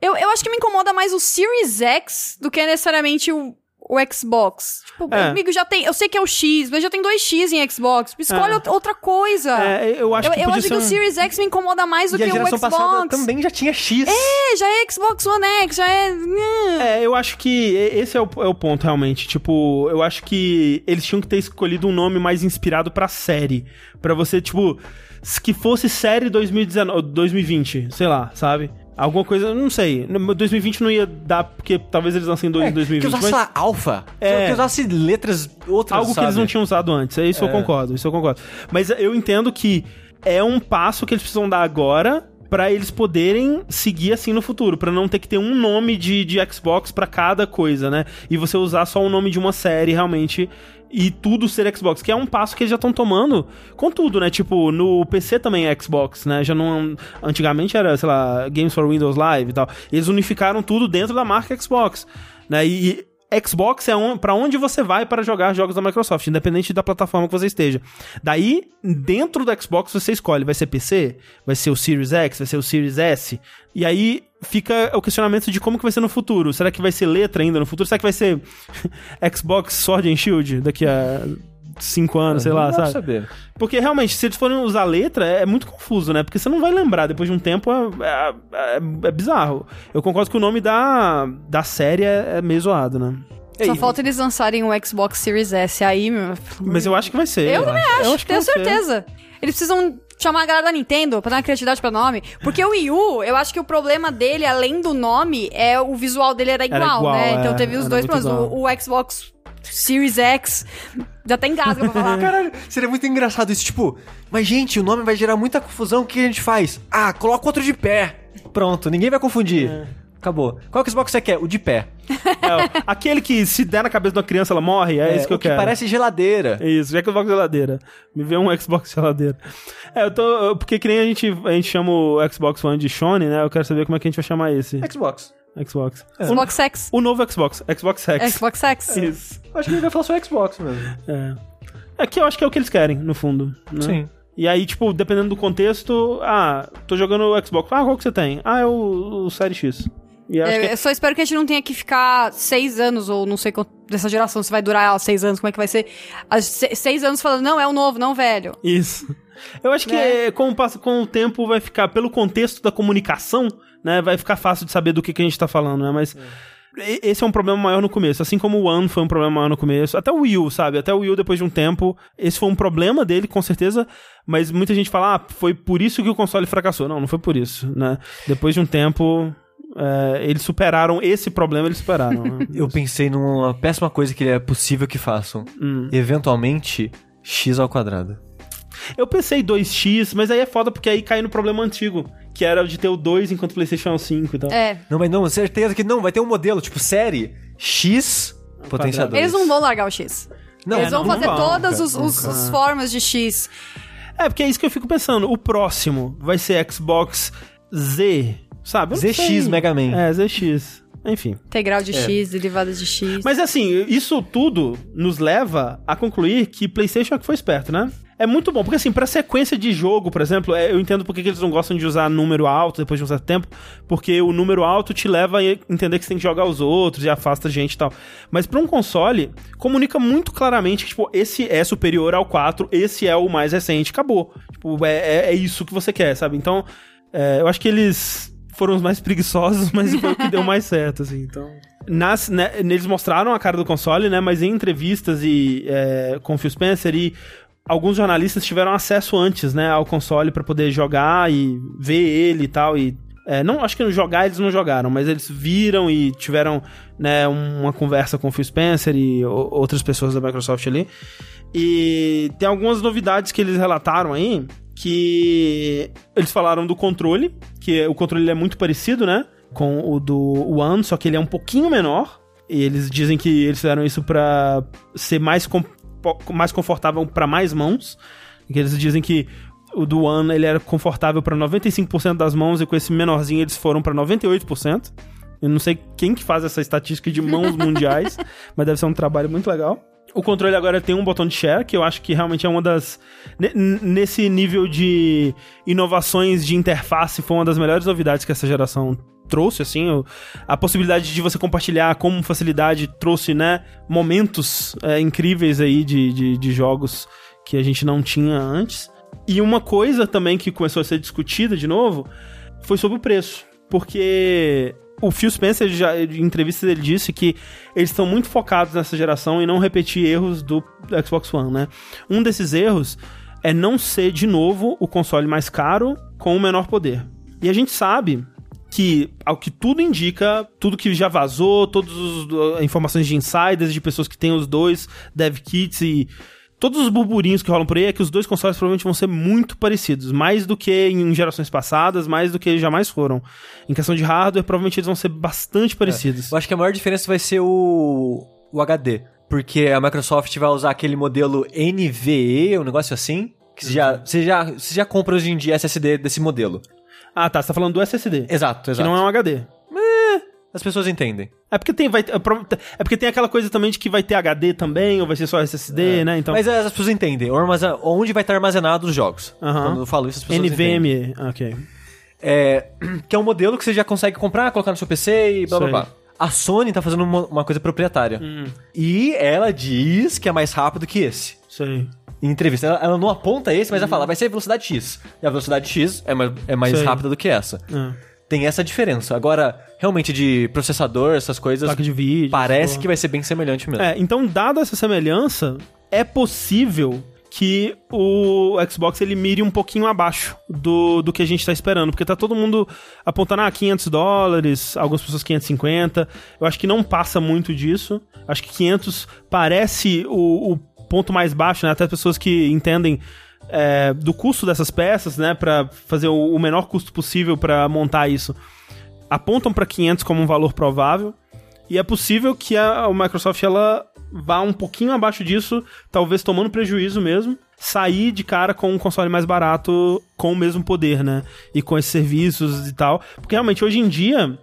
Eu, eu acho que me incomoda mais o Series X do que necessariamente o, o Xbox. Tipo, É. amigo, já tem. Eu sei que é o X, mas já tem dois X em Xbox. Escolhe É. outra- coisa. É, eu acho eu que eu acho que o Series X me incomoda mais do e a que o geração Xbox. passada também já tinha X. É, já é Xbox One X, já é. É, eu acho que esse é o, é o ponto, realmente. Tipo, eu acho que eles tinham que ter escolhido um nome mais inspirado pra série. Pra você, tipo, que fosse série 2019, 2020, sei lá, sabe? Alguma coisa, não sei. No- 2020 não ia dar, porque talvez eles lancem dois em que 2020. usasse mas lá alfa. É. Que usasse letras outras, algo que sabe? eles não tinham usado antes. É isso eu É. concordo, isso eu concordo. Mas eu entendo que é um passo que eles precisam dar agora pra eles poderem seguir assim no futuro, pra não ter que ter um nome de, de Xbox pra cada coisa, né? E você usar só o nome de uma série realmente e tudo ser Xbox, que é um passo que eles já estão tomando com tudo, né? Tipo, no PC também é Xbox, né? Já não antigamente era, sei lá, Games for Windows Live e tal. Eles unificaram tudo dentro da marca Xbox, né? E, Xbox é um, para onde você vai para jogar jogos da Microsoft, independente da plataforma que você esteja. Daí, dentro do Xbox, você escolhe: vai ser PC, vai ser o Series X, vai ser o Series S. E aí fica o questionamento de como que vai ser no futuro. Será que vai ser letra ainda no futuro? Será que vai ser Xbox Sword and Shield daqui a cinco anos, sei lá, Não sabe? saber. Porque realmente, se eles forem usar letra, é muito confuso, né? Porque você não vai lembrar, depois de um tempo é, é- é- é bizarro. Eu concordo que o nome da, da série é, é meio zoado, né? Só Ei, falta eles lançarem o Xbox Series S aí, meu. Mas eu acho que vai ser. Eu também Eu acho, acho que tenho vai ser. certeza. Eles precisam chamar a galera da Nintendo pra dar uma criatividade pra nome. Porque o Wii U, eu acho que o problema dele, além do nome, é o visual dele era igual, igual, né? é, então teve os era dois problemas. O, o Xbox Series X já tem engasga pra falar. Caralho, seria muito engraçado isso, tipo, mas gente, o nome vai gerar muita confusão, o que a gente faz? Ah, coloca outro de pé. Pronto, ninguém vai confundir. Acabou. Qual Xbox você quer? O de pé. É, aquele que se der na cabeça de uma criança, ela morre, é, isso que o eu quero. parece geladeira. É Isso, Xbox geladeira. Me vê um Xbox geladeira. É, eu tô. Porque que nem a gente, a gente chama o Xbox One de Shone, né? Eu quero saber como é que a gente vai chamar esse Xbox. Xbox. Xbox X. O novo Xbox, Xbox X. Xbox X. Isso. Acho que ele vai falar só Xbox mesmo. É. É que eu acho que é o que eles querem, no fundo. né? Sim. E aí, tipo, dependendo do contexto, ah, tô jogando o Xbox. Ah, qual que você tem? Ah, é o, o Série X. É, que Eu só espero que a gente não tenha que ficar seis anos, ou não sei quanto, dessa geração, se vai durar ah, seis anos, como é que vai ser. As se- seis anos falando, não, é o novo, não o velho. Isso. Eu acho que é, com, com o tempo vai ficar, pelo contexto da comunicação, né? Vai ficar fácil de saber do que, que a gente tá falando, né? Mas e- esse é um problema maior no começo. Assim como o One foi um problema maior no começo. Até o Wii U, sabe? Até o Wii U, depois de um tempo, esse foi um problema dele, com certeza. Mas muita gente fala, ah, foi por isso que o console fracassou. Não, não foi por isso, né? Depois de um tempo, é, eles superaram esse problema, eles superaram. né? Eu pensei numa péssima coisa que é possível que façam. Hum. Eventualmente, x ao quadrado. Eu pensei 2x, mas aí é foda porque aí cai no problema antigo, que era o de ter o 2 enquanto o PlayStation é o 5 e tal. É. Não, mas não, certeza que não, vai ter um modelo, tipo, série X potenciador. Eles não vão largar o X. Não, Eles vão não fazer vão, todas cara, os, os- os formas de X. É, porque é isso que eu fico pensando. O próximo vai ser Xbox Z, sabe? ZX sei. Mega Man. É, ZX. Enfim. Integral É. de X, derivadas de X. Mas assim, isso tudo nos leva a concluir que PlayStation é que foi esperto, né? É muito bom, porque assim, pra sequência de jogo, por exemplo, é, eu entendo porque que eles não gostam de usar número alto depois de um certo tempo, porque o número alto te leva a entender que você tem que jogar os outros e afasta gente e tal. Mas pra um console, comunica muito claramente que, tipo, esse é superior ao 4, esse é o mais recente, acabou. Tipo, é, é, é isso que você quer, sabe? Então, é, eu acho que eles foram os mais preguiçosos, mas foi o que deu mais certo, assim, então... Nas, né, eles mostraram a cara do console, né? Mas em entrevistas e é, com Phil Spencer e alguns jornalistas tiveram acesso antes, né, ao console pra poder jogar e ver ele e tal. E É, não, acho que no jogar eles não jogaram, mas eles viram e tiveram né, uma conversa com o Phil Spencer e outras pessoas da Microsoft ali. E tem algumas novidades que eles relataram aí, que eles falaram do controle, que o controle é muito parecido, né, com o do One, só que ele é um pouquinho menor. E eles dizem que eles fizeram isso para ser mais, com, mais confortável para mais mãos. Que eles dizem que o do One ele era confortável para 95% das mãos e com esse menorzinho eles foram para 98%. Eu não sei quem que faz essa estatística de mãos mundiais, mas deve ser um trabalho muito legal. O controle agora tem um botão de share, que eu acho que realmente é uma das. Nesse nível de inovações de interface, foi uma das melhores novidades que essa geração trouxe, assim. A possibilidade de você compartilhar com facilidade trouxe, né, momentos é, incríveis aí de, de, de jogos que a gente não tinha antes. E uma coisa também que começou a ser discutida de novo foi sobre o preço. Porque o Phil Spencer, já, em entrevistas, ele disse que eles estão muito focados nessa geração e não repetir erros do Xbox One, né? Um desses erros é não ser, de novo, o console mais caro com o menor poder. E a gente sabe que, ao que tudo indica, tudo que já vazou, todas as informações de insiders, de pessoas que têm os dois dev kits e todos os burburinhos que rolam por aí é que os dois consoles provavelmente vão ser muito parecidos, mais do que em gerações passadas, mais do que jamais foram. Em questão de hardware, provavelmente eles vão ser bastante parecidos. É. Eu acho que a maior diferença vai ser o, o HD, porque a Microsoft vai usar aquele modelo NVE, um negócio assim, que você já, você já, você já compra hoje em dia SSD desse modelo. Ah, tá, você tá falando do SSD. Exato, exato. Que não é um HD as pessoas entendem. É porque tem, vai, é porque tem aquela coisa também de que vai ter HD também, ou vai ser só SSD, é. né? Então... Mas é, as pessoas entendem. Onde vai estar armazenado os jogos. Uhum. Quando eu falo isso, as pessoas NVMe, entendem. ok. É, que é um modelo que você já consegue comprar, colocar no seu PC e blá blá blá. A Sony tá fazendo uma, uma coisa proprietária. Hum. E ela diz que é mais rápido que esse. Sei. Em entrevista. Ela, ela não aponta esse, mas ela fala, vai ser velocidade X. E a velocidade X é mais, é mais rápida do que essa. Uhum tem essa diferença. Agora, realmente, de processador, essas coisas. Placa de vídeo. Parece que vai ser bem semelhante mesmo. É, então, dada essa semelhança, é possível que o Xbox ele mire um pouquinho abaixo do, do que a gente está esperando, porque tá todo mundo apontando ah, 500 dólares, algumas pessoas 550. Eu acho que não passa muito disso. Acho que 500 parece o, o ponto mais baixo, né? Até pessoas que entendem é, do custo dessas peças, né, para fazer o, menor custo possível para montar isso, apontam para 500 como um valor provável. E é possível que a, a Microsoft ela vá um pouquinho abaixo disso, talvez tomando prejuízo mesmo, sair de cara com um console mais barato com o mesmo poder, né? E com esses serviços e tal. Porque realmente hoje em dia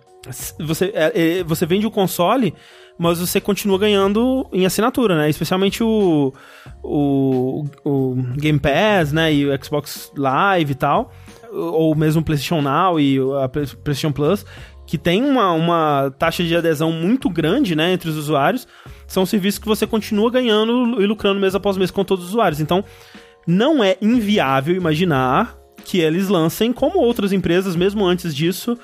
você, é, é, você vende o console mas você continua ganhando em assinatura, né? Especialmente o, o, o Game Pass, né? E o Xbox Live e tal. Ou mesmo o PlayStation Now e a PlayStation Plus, que tem uma, uma taxa de adesão muito grande, né? Entre os usuários. São serviços que você continua ganhando e lucrando mês após mês com todos os usuários. Então, não é inviável imaginar que eles lancem, como outras empresas, mesmo antes disso,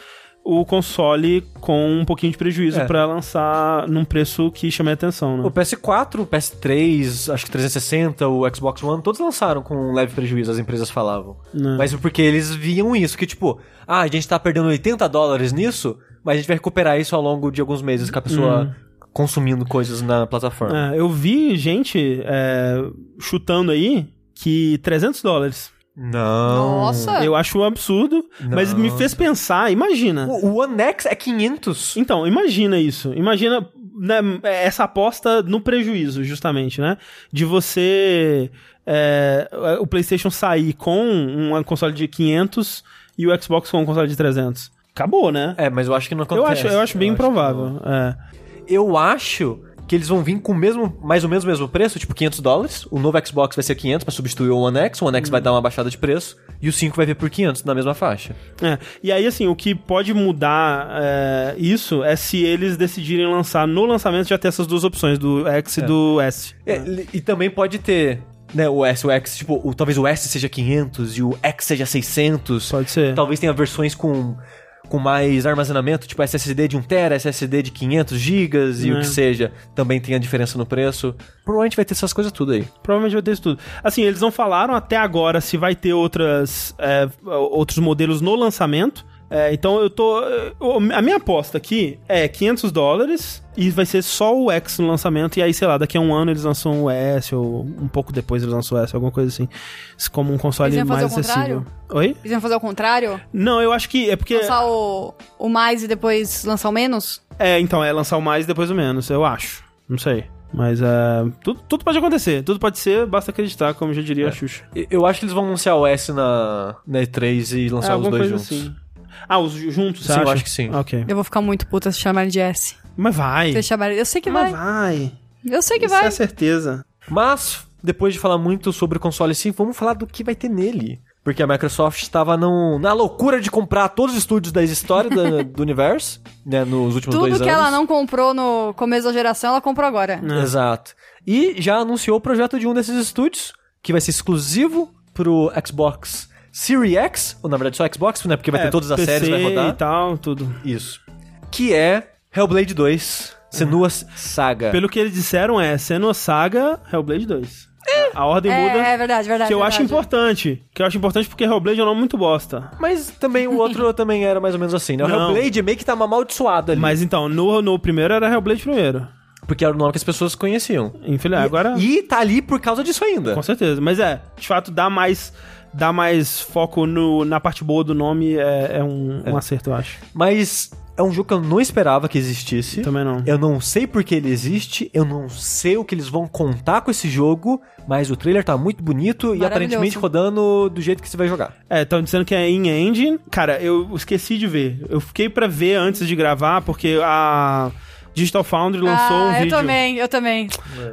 o console com um pouquinho de prejuízo é. para lançar num preço que chame a atenção, né? O PS4, o PS3, acho que 360, o Xbox One, todos lançaram com um leve prejuízo, as empresas falavam. É. Mas porque eles viam isso, que tipo, ah, a gente tá perdendo 80 dólares nisso, mas a gente vai recuperar isso ao longo de alguns meses com a pessoa... Hum. Consumindo coisas na plataforma. É, eu vi gente é, chutando aí que 300 dólares não. Nossa. Eu acho um absurdo, Não. mas me fez pensar, imagina. O, o One X é 500. Então, imagina isso. Imagina né, essa aposta no prejuízo, justamente, né? De você... É, o PlayStation sair com um console de 500 e o Xbox com um console de 300. Acabou, né? É, mas eu acho que não acontece. Eu acho, eu acho bem eu improvável. Acho é. Eu acho que eles vão vir com o mesmo, mais ou menos o mesmo preço, tipo 500 dólares. O novo Xbox vai ser 500 para substituir o One X. O One X vai dar uma baixada de preço. E o 5 vai vir por 500 na mesma faixa. É. E aí, assim, o que pode mudar é, isso é se eles decidirem lançar no lançamento já ter essas duas opções, do X e é. do S. É, e também pode ter né, o S, o X, tipo, o, talvez o S seja 500 e o X seja 600. Pode ser. Talvez tenha versões com com mais armazenamento, tipo SSD de 1TB, SSD de 500 GB e o que é. seja, também tem a diferença no preço. Provavelmente vai ter essas coisas tudo aí. Provavelmente vai ter isso tudo. Assim, eles não falaram até agora se vai ter outras, é, outros modelos no lançamento, É, então eu tô. A minha aposta aqui é 500 dólares e vai ser só o X no lançamento. E aí, sei lá, daqui a um ano eles lançam o S, ou um pouco depois eles lançam o S, alguma coisa assim. Como um console Eles iam fazer mais acessível. Oi? Eles iam fazer o contrário? Não, eu acho que é porque. Lançar o, o mais e depois lançar o menos? É, então, é lançar o mais e depois o menos, eu acho. Não sei. Mas é. Tudo, tudo pode acontecer. Tudo pode ser, basta acreditar, como já diria a Xuxa. Eu acho que eles vão anunciar o S na, na E3 e É, lançar os alguma dois coisa juntos. assim. Ah, os ju- juntos, Sim, eu acha? acho que sim. Ok. Eu vou ficar muito puta se chamarem de S. Mas vai. Se chamarem... Eu sei que Mas vai. vai. Eu sei que Isso vai. é certeza. Mas, depois de falar muito sobre o console sim, vamos falar do que vai ter nele. Porque a Microsoft estava na loucura de comprar todos os estúdios da história do, do universo, né, nos últimos dois Tudo anos. que ela não comprou no começo da geração, ela comprou agora. É. Exato. E já anunciou o projeto de um desses estúdios, que vai ser exclusivo pro Xbox Series X, ou na verdade só Xbox, né, porque vai É, ter todas as PC séries, vai rodar. e tal, tudo. Isso. Que é Hellblade 2, Senua's Saga. Pelo que eles disseram é Senua Saga Hellblade 2. A ordem muda. É, é verdade, verdade. que eu acho verdade. importante. Que eu acho importante porque Hellblade é um nome muito bosta. Mas também o outro também era mais ou menos assim, né? O Não. Hellblade meio que tá amaldiçoado ali. Mas então, no, no primeiro era Hellblade primeiro. Porque era o nome que as pessoas conheciam. Infeliz, E- agora. E tá ali por causa disso ainda. Com certeza. Mas é, de fato, dá mais. Dá mais foco no, na parte boa do nome é, é um, um acerto, eu acho. Mas é um jogo que eu não esperava que existisse. Também não. Eu não sei por que ele existe, eu não sei o que eles vão contar com esse jogo, mas o trailer tá muito bonito e aparentemente rodando do jeito que você vai jogar. É, estão dizendo que é in-engine. Cara, eu esqueci de ver. Eu fiquei pra ver antes de gravar, porque a Digital Foundry lançou ah, um eu vídeo. também, eu também.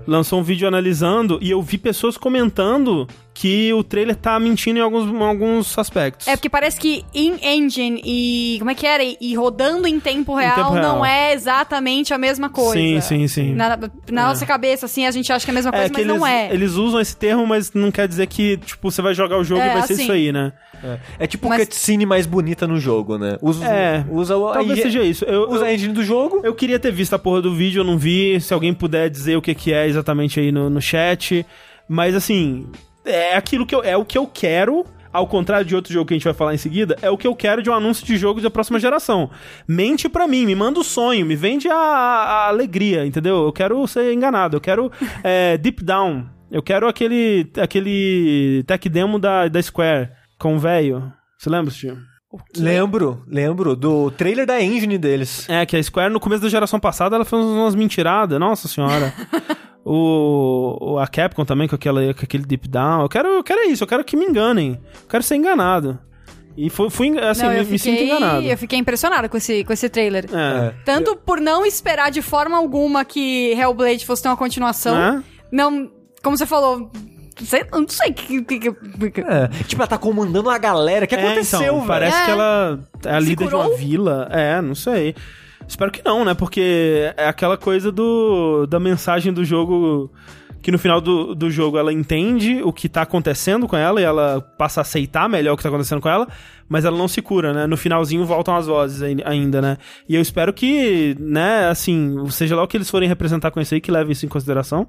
Lançou um vídeo analisando e eu vi pessoas comentando que o trailer tá mentindo em alguns, em alguns aspectos. É porque parece que in-engine e. Como é que era? E rodando em tempo real, tempo real. não é exatamente a mesma coisa. Sim, sim, sim. Na, na nossa cabeça, assim, a gente acha que é a mesma coisa, É mas que eles, não é. eles usam esse termo, mas não quer dizer que, tipo, você vai jogar o jogo É, e vai ser assim. isso aí, né? É, É tipo Mas- cutscene mais bonita no jogo, né? Usa, É, usa a Talvez engi- seja isso. Eu, usa eu, a engine do jogo. eu queria ter visto a porra do vídeo, eu não vi. Se alguém puder dizer o que, que é exatamente aí no, no chat. Mas assim, é aquilo que eu, é o que eu quero. Ao contrário de outro jogo que a gente vai falar em seguida, é o que eu quero de um anúncio de jogo da próxima geração. Mente pra mim, me manda o sonho, me vende a, a alegria, entendeu? Eu quero ser enganado, eu quero é, Deep Down, eu quero aquele, aquele tech demo da, da Square com o velho. Você lembra, tio? Lembro, lembro do trailer da engine deles. É, que a Square no começo da geração passada ela fez umas mentiradas, nossa senhora. o, o- a Capcom também com, aquela, com aquele Deep Down. Eu quero, eu quero isso, eu quero que me enganem. Eu quero ser enganado. E fui, fui assim, não, me, eu me sinto fiquei, enganado. eu fiquei impressionada com esse, com esse trailer. É. Tanto por não esperar de forma alguma que Hellblade fosse ter uma continuação. Né? Não, como você falou, sei, eu não sei o que, que, que- É, tipo, ela tá comandando a galera. O que É, aconteceu, então? Parece É. que ela é a líder de uma vila. É, não sei. Espero que não, né? Porque é aquela coisa do da mensagem do jogo que no final do, do jogo ela entende o que tá acontecendo com ela e ela passa a aceitar melhor o que tá acontecendo com ela, mas ela não se cura, né? No finalzinho voltam as vozes ai- ainda, né? E eu espero que, né, assim, seja lá o que eles forem representar com isso aí, que leve isso em consideração.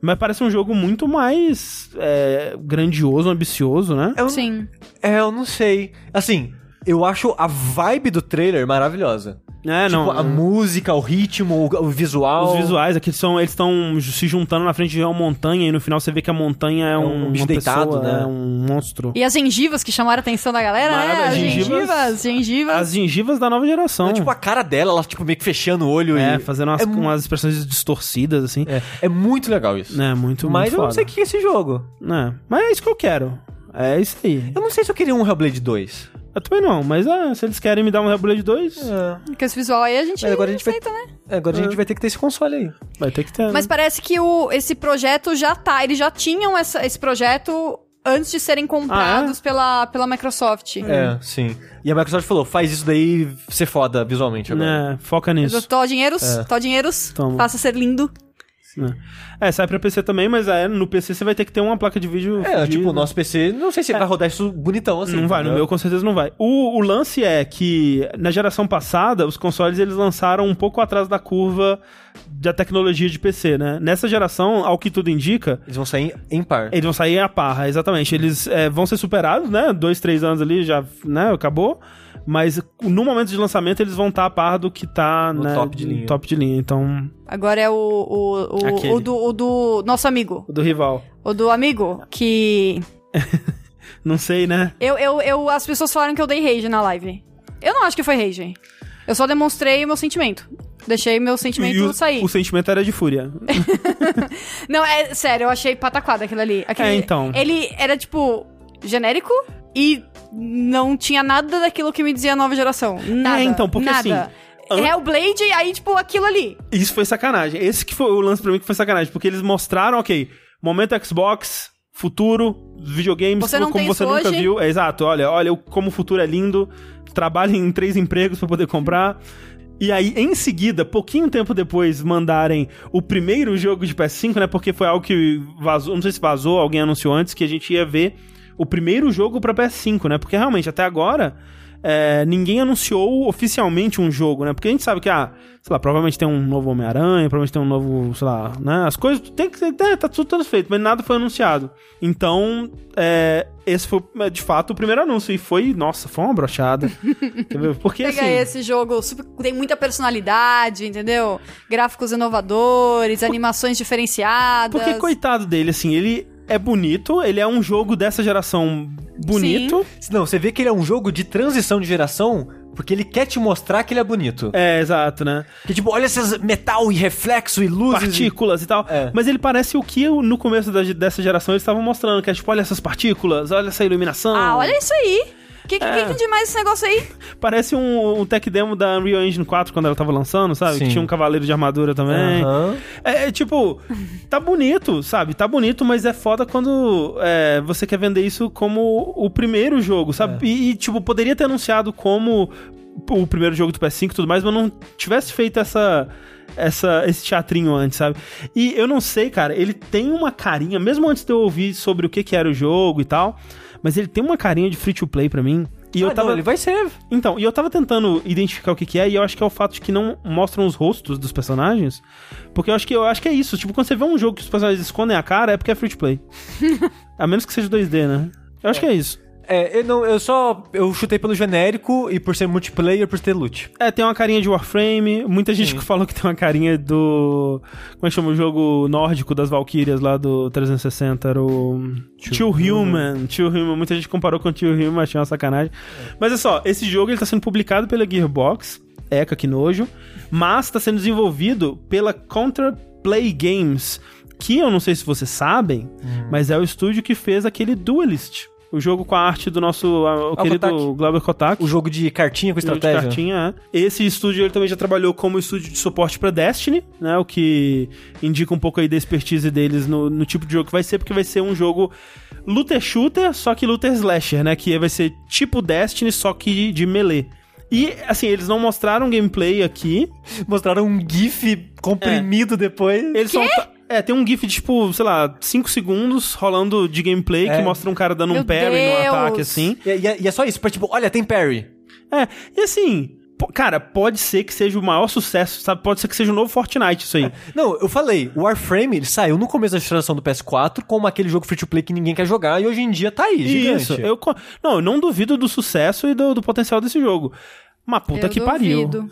Mas parece um jogo muito mais é, grandioso, ambicioso, né? Eu, Sim. É, eu não sei. Assim, eu acho a vibe do trailer maravilhosa. É, tipo, não. a música, o ritmo, o, o visual. Os visuais aqui são, eles estão se juntando na frente de uma montanha e no final você vê que a montanha é, um um, bicho deitado, pessoa, né? é um monstro. E as gengivas que chamaram a atenção da galera, né? As gengivas- gengivas, gengivas. As gengivas da nova geração. É, tipo, a cara dela, ela, tipo, meio que fechando o olho é, e... fazendo umas, é umas expressões distorcidas, assim. É, é muito legal isso. É, muito, Mas muito eu não foda. sei o que é esse jogo. É, mas é isso que eu quero. É isso aí. Eu não sei se eu queria um Hellblade 2. Eu também não, mas é, se eles querem me dar um Hellblade 2, Com esse visual aí a gente Mas agora a gente vai- aceita, né? É, Agora a gente vai ter que ter esse console aí. vai ter que ter. né? Mas parece que o, esse projeto já tá. Eles já tinham essa- esse projeto antes de serem comprados Ah, pela, pela Microsoft. É, sim. E a Microsoft falou, faz isso daí ser foda visualmente agora. É, foca nisso. Tó dinheiros, É. tó dinheiros, Toma. faça ser lindo. É, sai pra PC também, mas é, no PC você vai ter que ter uma placa de vídeo. É, tipo, o nosso PC, não sei se ele vai rodar isso bonitão assim. não vai, no meu com certeza não vai. O, o lance é que na geração passada, os consoles eles lançaram um pouco atrás da curva da tecnologia de PC, né? Nessa geração, ao que tudo indica, Eles vão sair em par. eles vão sair a parra, exatamente. Eles é, vão ser superados, né? Dois, três anos ali já, né? Acabou. Mas no momento de lançamento eles vão estar a par do que tá No né, top de linha. top de linha. Então, Agora é o, o, o, o do, o do nosso amigo. o do rival. O do amigo que. Não sei, né? Eu, eu, eu, as pessoas falaram que eu dei rage na live. Eu não acho que foi rage. Eu só demonstrei o meu sentimento. Deixei meu sentimento E o, sair. o sentimento era de fúria. Não, é sério, eu achei pataquada aquilo ali. Aquele, É, então. Ele era, tipo, genérico e não tinha nada daquilo que me dizia nova geração. Nada. É, então, porque nada. assim, Hellblade, aí, tipo, aquilo ali. Isso foi sacanagem. Esse que foi o lance pra mim que foi sacanagem. Porque eles mostraram, ok, momento Xbox, futuro, videogames, Você como você nunca hoje? viu. É, exato, olha, olha como o futuro é lindo. Trabalha em três empregos pra poder comprar. E aí, em seguida, pouquinho tempo depois, mandarem o primeiro jogo de PS5, né? Porque foi algo que vazou, não sei se vazou, alguém anunciou antes, que a gente ia ver o primeiro jogo pra PS5, né? Porque realmente, até agora, é, ninguém anunciou oficialmente um jogo, né? Porque a gente sabe que, ah, sei lá, provavelmente tem um novo Homem-Aranha, provavelmente tem um novo, sei lá, né? As coisas tem que ser, é, tá tudo, tudo feito, mas nada foi anunciado. Então, é, esse foi, é, de fato, o primeiro anúncio. E foi, nossa, foi uma brochada. Porque, Pega assim... esse jogo, super- tem muita personalidade, entendeu? Gráficos inovadores, animações diferenciadas. Porque, coitado dele, assim, ele é bonito, ele é um jogo dessa geração bonito. Não, você vê que ele é um jogo de transição de geração porque ele quer te mostrar que ele é bonito. É, exato, né? Que tipo, olha esses metal e reflexo e luzes. e- Partículas e tal. É. Mas ele parece o que no começo da- dessa geração eles estavam mostrando, que é tipo, olha essas partículas, olha essa iluminação. Ah, olha isso aí. O que, que, É. que tem de mais esse negócio aí? Parece um, um tech demo da Unreal Engine 4 quando ela tava lançando, sabe? Sim. Que tinha um cavaleiro de armadura também. Aham. É, é, tipo, tá bonito, sabe? Tá bonito, mas é foda quando é, você quer vender isso como o primeiro jogo, sabe? E, e, tipo, poderia ter anunciado como o primeiro jogo do PS5 e tudo mais, mas não tivesse feito essa. Essa, esse teatrinho antes, sabe? E eu não sei, cara, ele tem uma carinha, mesmo antes de eu ouvir sobre o que, que era o jogo e tal, mas ele tem uma carinha de free to play pra mim. E Ah, eu não, tava. ele vai ser. Então, e eu tava tentando identificar o que que é, e eu acho que é o fato de que não mostram os rostos dos personagens. Porque eu acho que eu acho que é isso. Tipo, quando você vê um jogo que os personagens escondem a cara, é porque é free to play. a menos que seja 2D, né? Eu acho que é isso. É, eu não, eu só eu chutei pelo genérico e por ser multiplayer por ter loot. É, tem uma carinha de Warframe. Muita gente Sim. que falou que tem uma carinha do. Como é que chama o jogo nórdico das Valkyrias lá do 360? Era o. Too Human. Too Human. Muita gente comparou com Too Human, achei uma sacanagem. Mas é só, esse jogo ele tá sendo publicado pela Gearbox. Eca, que nojo. Mas tá sendo desenvolvido pela Counterplay Games. Que eu não sei se vocês sabem, mas é o estúdio que fez aquele Duelist. O jogo com a arte do nosso ah, o querido Kotak. Glauber Kotak. O jogo de cartinha com Jogo de estratégia. cartinha, é. Esse estúdio ele também já trabalhou como estúdio de suporte pra Destiny, né? O que indica um pouco aí da expertise deles no, no tipo de jogo que vai ser, porque vai ser um jogo looter shooter, só que looter slasher, né? Que vai ser tipo Destiny, só que de melee. E, assim, eles não mostraram gameplay aqui. Mostraram um GIF comprimido depois. Eles são. É, tem um GIF de, tipo, sei lá, 5 segundos rolando de gameplay É. que mostra um cara dando um Meu parry no Deus. ataque, assim. E, e é, e é só isso, pra, tipo, olha, tem parry. É, e assim, cara, pode ser que seja o maior sucesso, sabe? Pode ser que seja o novo Fortnite isso aí. Não, eu falei, o Warframe ele saiu no começo da geração do PS4 como aquele jogo free to play que ninguém quer jogar e hoje em dia tá aí, gigante. Isso, eu não, eu não duvido do sucesso e do, do potencial desse jogo. Mas puta Eu que pariu.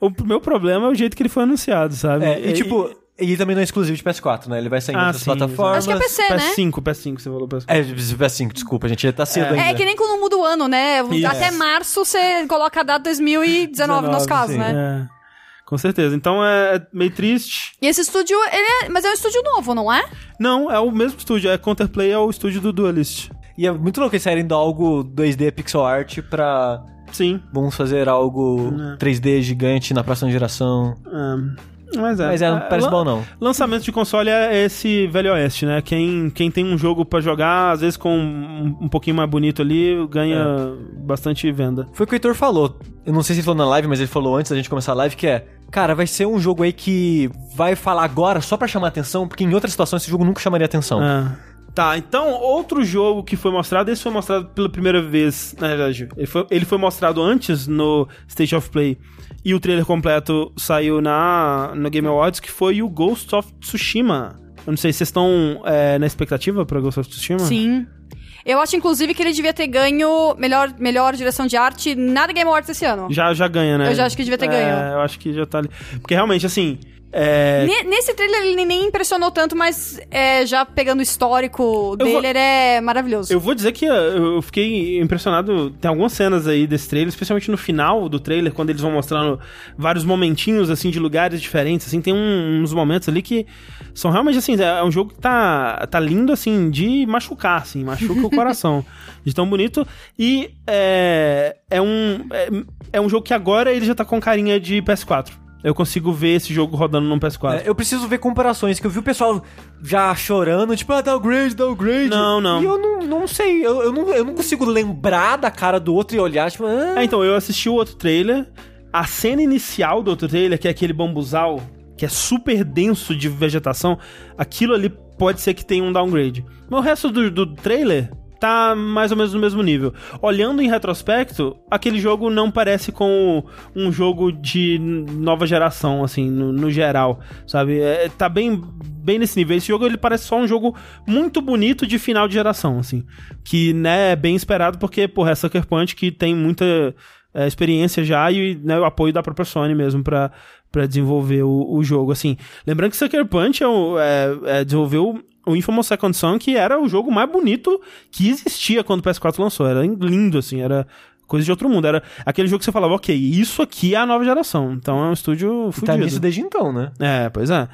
O meu problema é o jeito que ele foi anunciado, sabe? É, e tipo, e também não é exclusivo de PS4, né? Ele vai sair em Ah, outras sim, plataformas. Acho que é PC, né? PS5, PS5, você falou PS5. É, PS5, desculpa, gente, tá cedo ainda. É que nem quando muda o ano, né? Isso. Até março você coloca a data 2019 no nosso 19, caso, sim. né? É, com certeza. Então é meio triste. E esse estúdio, ele é, mas é um estúdio novo, não é? Não, é o mesmo estúdio. É Counterplay, é o estúdio do Duelist. E é muito louco eles saírem do algo 2D pixel art pra Sim. vamos fazer algo É. 3D gigante na próxima geração. É, mas é. Mas é, não parece lan- bom não. Lançamento de console é esse velho oeste, né? Quem, quem tem um jogo pra jogar, às vezes com um, um pouquinho mais bonito ali, ganha É. bastante venda. Foi o que o Heitor falou. Eu não sei se ele falou na live, mas ele falou antes da gente começar a live que é, cara, vai ser um jogo aí que vai falar agora só pra chamar atenção, porque em outras situações esse jogo nunca chamaria atenção. É. Tá, então outro jogo que foi mostrado, esse foi mostrado pela primeira vez, na verdade. Ele foi, ele foi mostrado antes no State of Play e o trailer completo saiu na no Game Awards, que foi o Ghost of Tsushima. Eu não sei se vocês estão é, na expectativa pra Ghost of Tsushima. Sim. Eu acho, inclusive, que ele devia ter ganho melhor, melhor direção de arte na Game Awards esse ano. Já, já ganha, né? Eu já acho que devia ter É, ganho. eu acho que já tá ali. Porque realmente, assim. É, Ne- Nesse trailer ele nem impressionou tanto, mas é, já pegando o histórico dele, vou- ele é maravilhoso. Eu vou dizer que uh, eu fiquei impressionado. Tem algumas cenas aí desse trailer, especialmente no final do trailer, quando eles vão mostrando vários momentinhos, assim, de lugares diferentes. Assim, tem uns momentos ali que são realmente, assim, é um jogo que tá, tá lindo, assim, de machucar, assim, machuca o coração. De tão bonito. E é, é um. É, é um jogo que agora ele já tá com carinha de PS4. Eu consigo ver esse jogo rodando num PS4. É, eu preciso ver comparações, que eu vi o pessoal já chorando, tipo, ah, downgrade, downgrade. Não, não. E eu não, não sei, eu, eu, não, eu não consigo lembrar da cara do outro e olhar, tipo, ah, É, então, eu assisti o outro trailer. A cena inicial do outro trailer, que é aquele bambuzal, que é super denso de vegetação, aquilo ali pode ser que tenha um downgrade. Mas o resto do, do trailer tá mais ou menos no mesmo nível. Olhando em retrospecto, aquele jogo não parece com um jogo de nova geração, assim, no, no geral, sabe? É, tá bem, bem nesse nível. Esse jogo, ele parece só um jogo muito bonito de final de geração, assim. Que, né, é bem esperado porque, porra, é Sucker Punch que tem muita é, experiência já e né, o apoio da própria Sony mesmo pra, pra desenvolver o, o jogo, assim. Lembrando que Sucker Punch é, é, é, desenvolveu o Infamous Second Son, que era o jogo mais bonito que existia quando o PS4 lançou. Era lindo, assim, era coisa de outro mundo. Era aquele jogo que você falava, ok, isso aqui é a nova geração. Então é um estúdio e fudido. tá nisso desde então, né? É, pois é.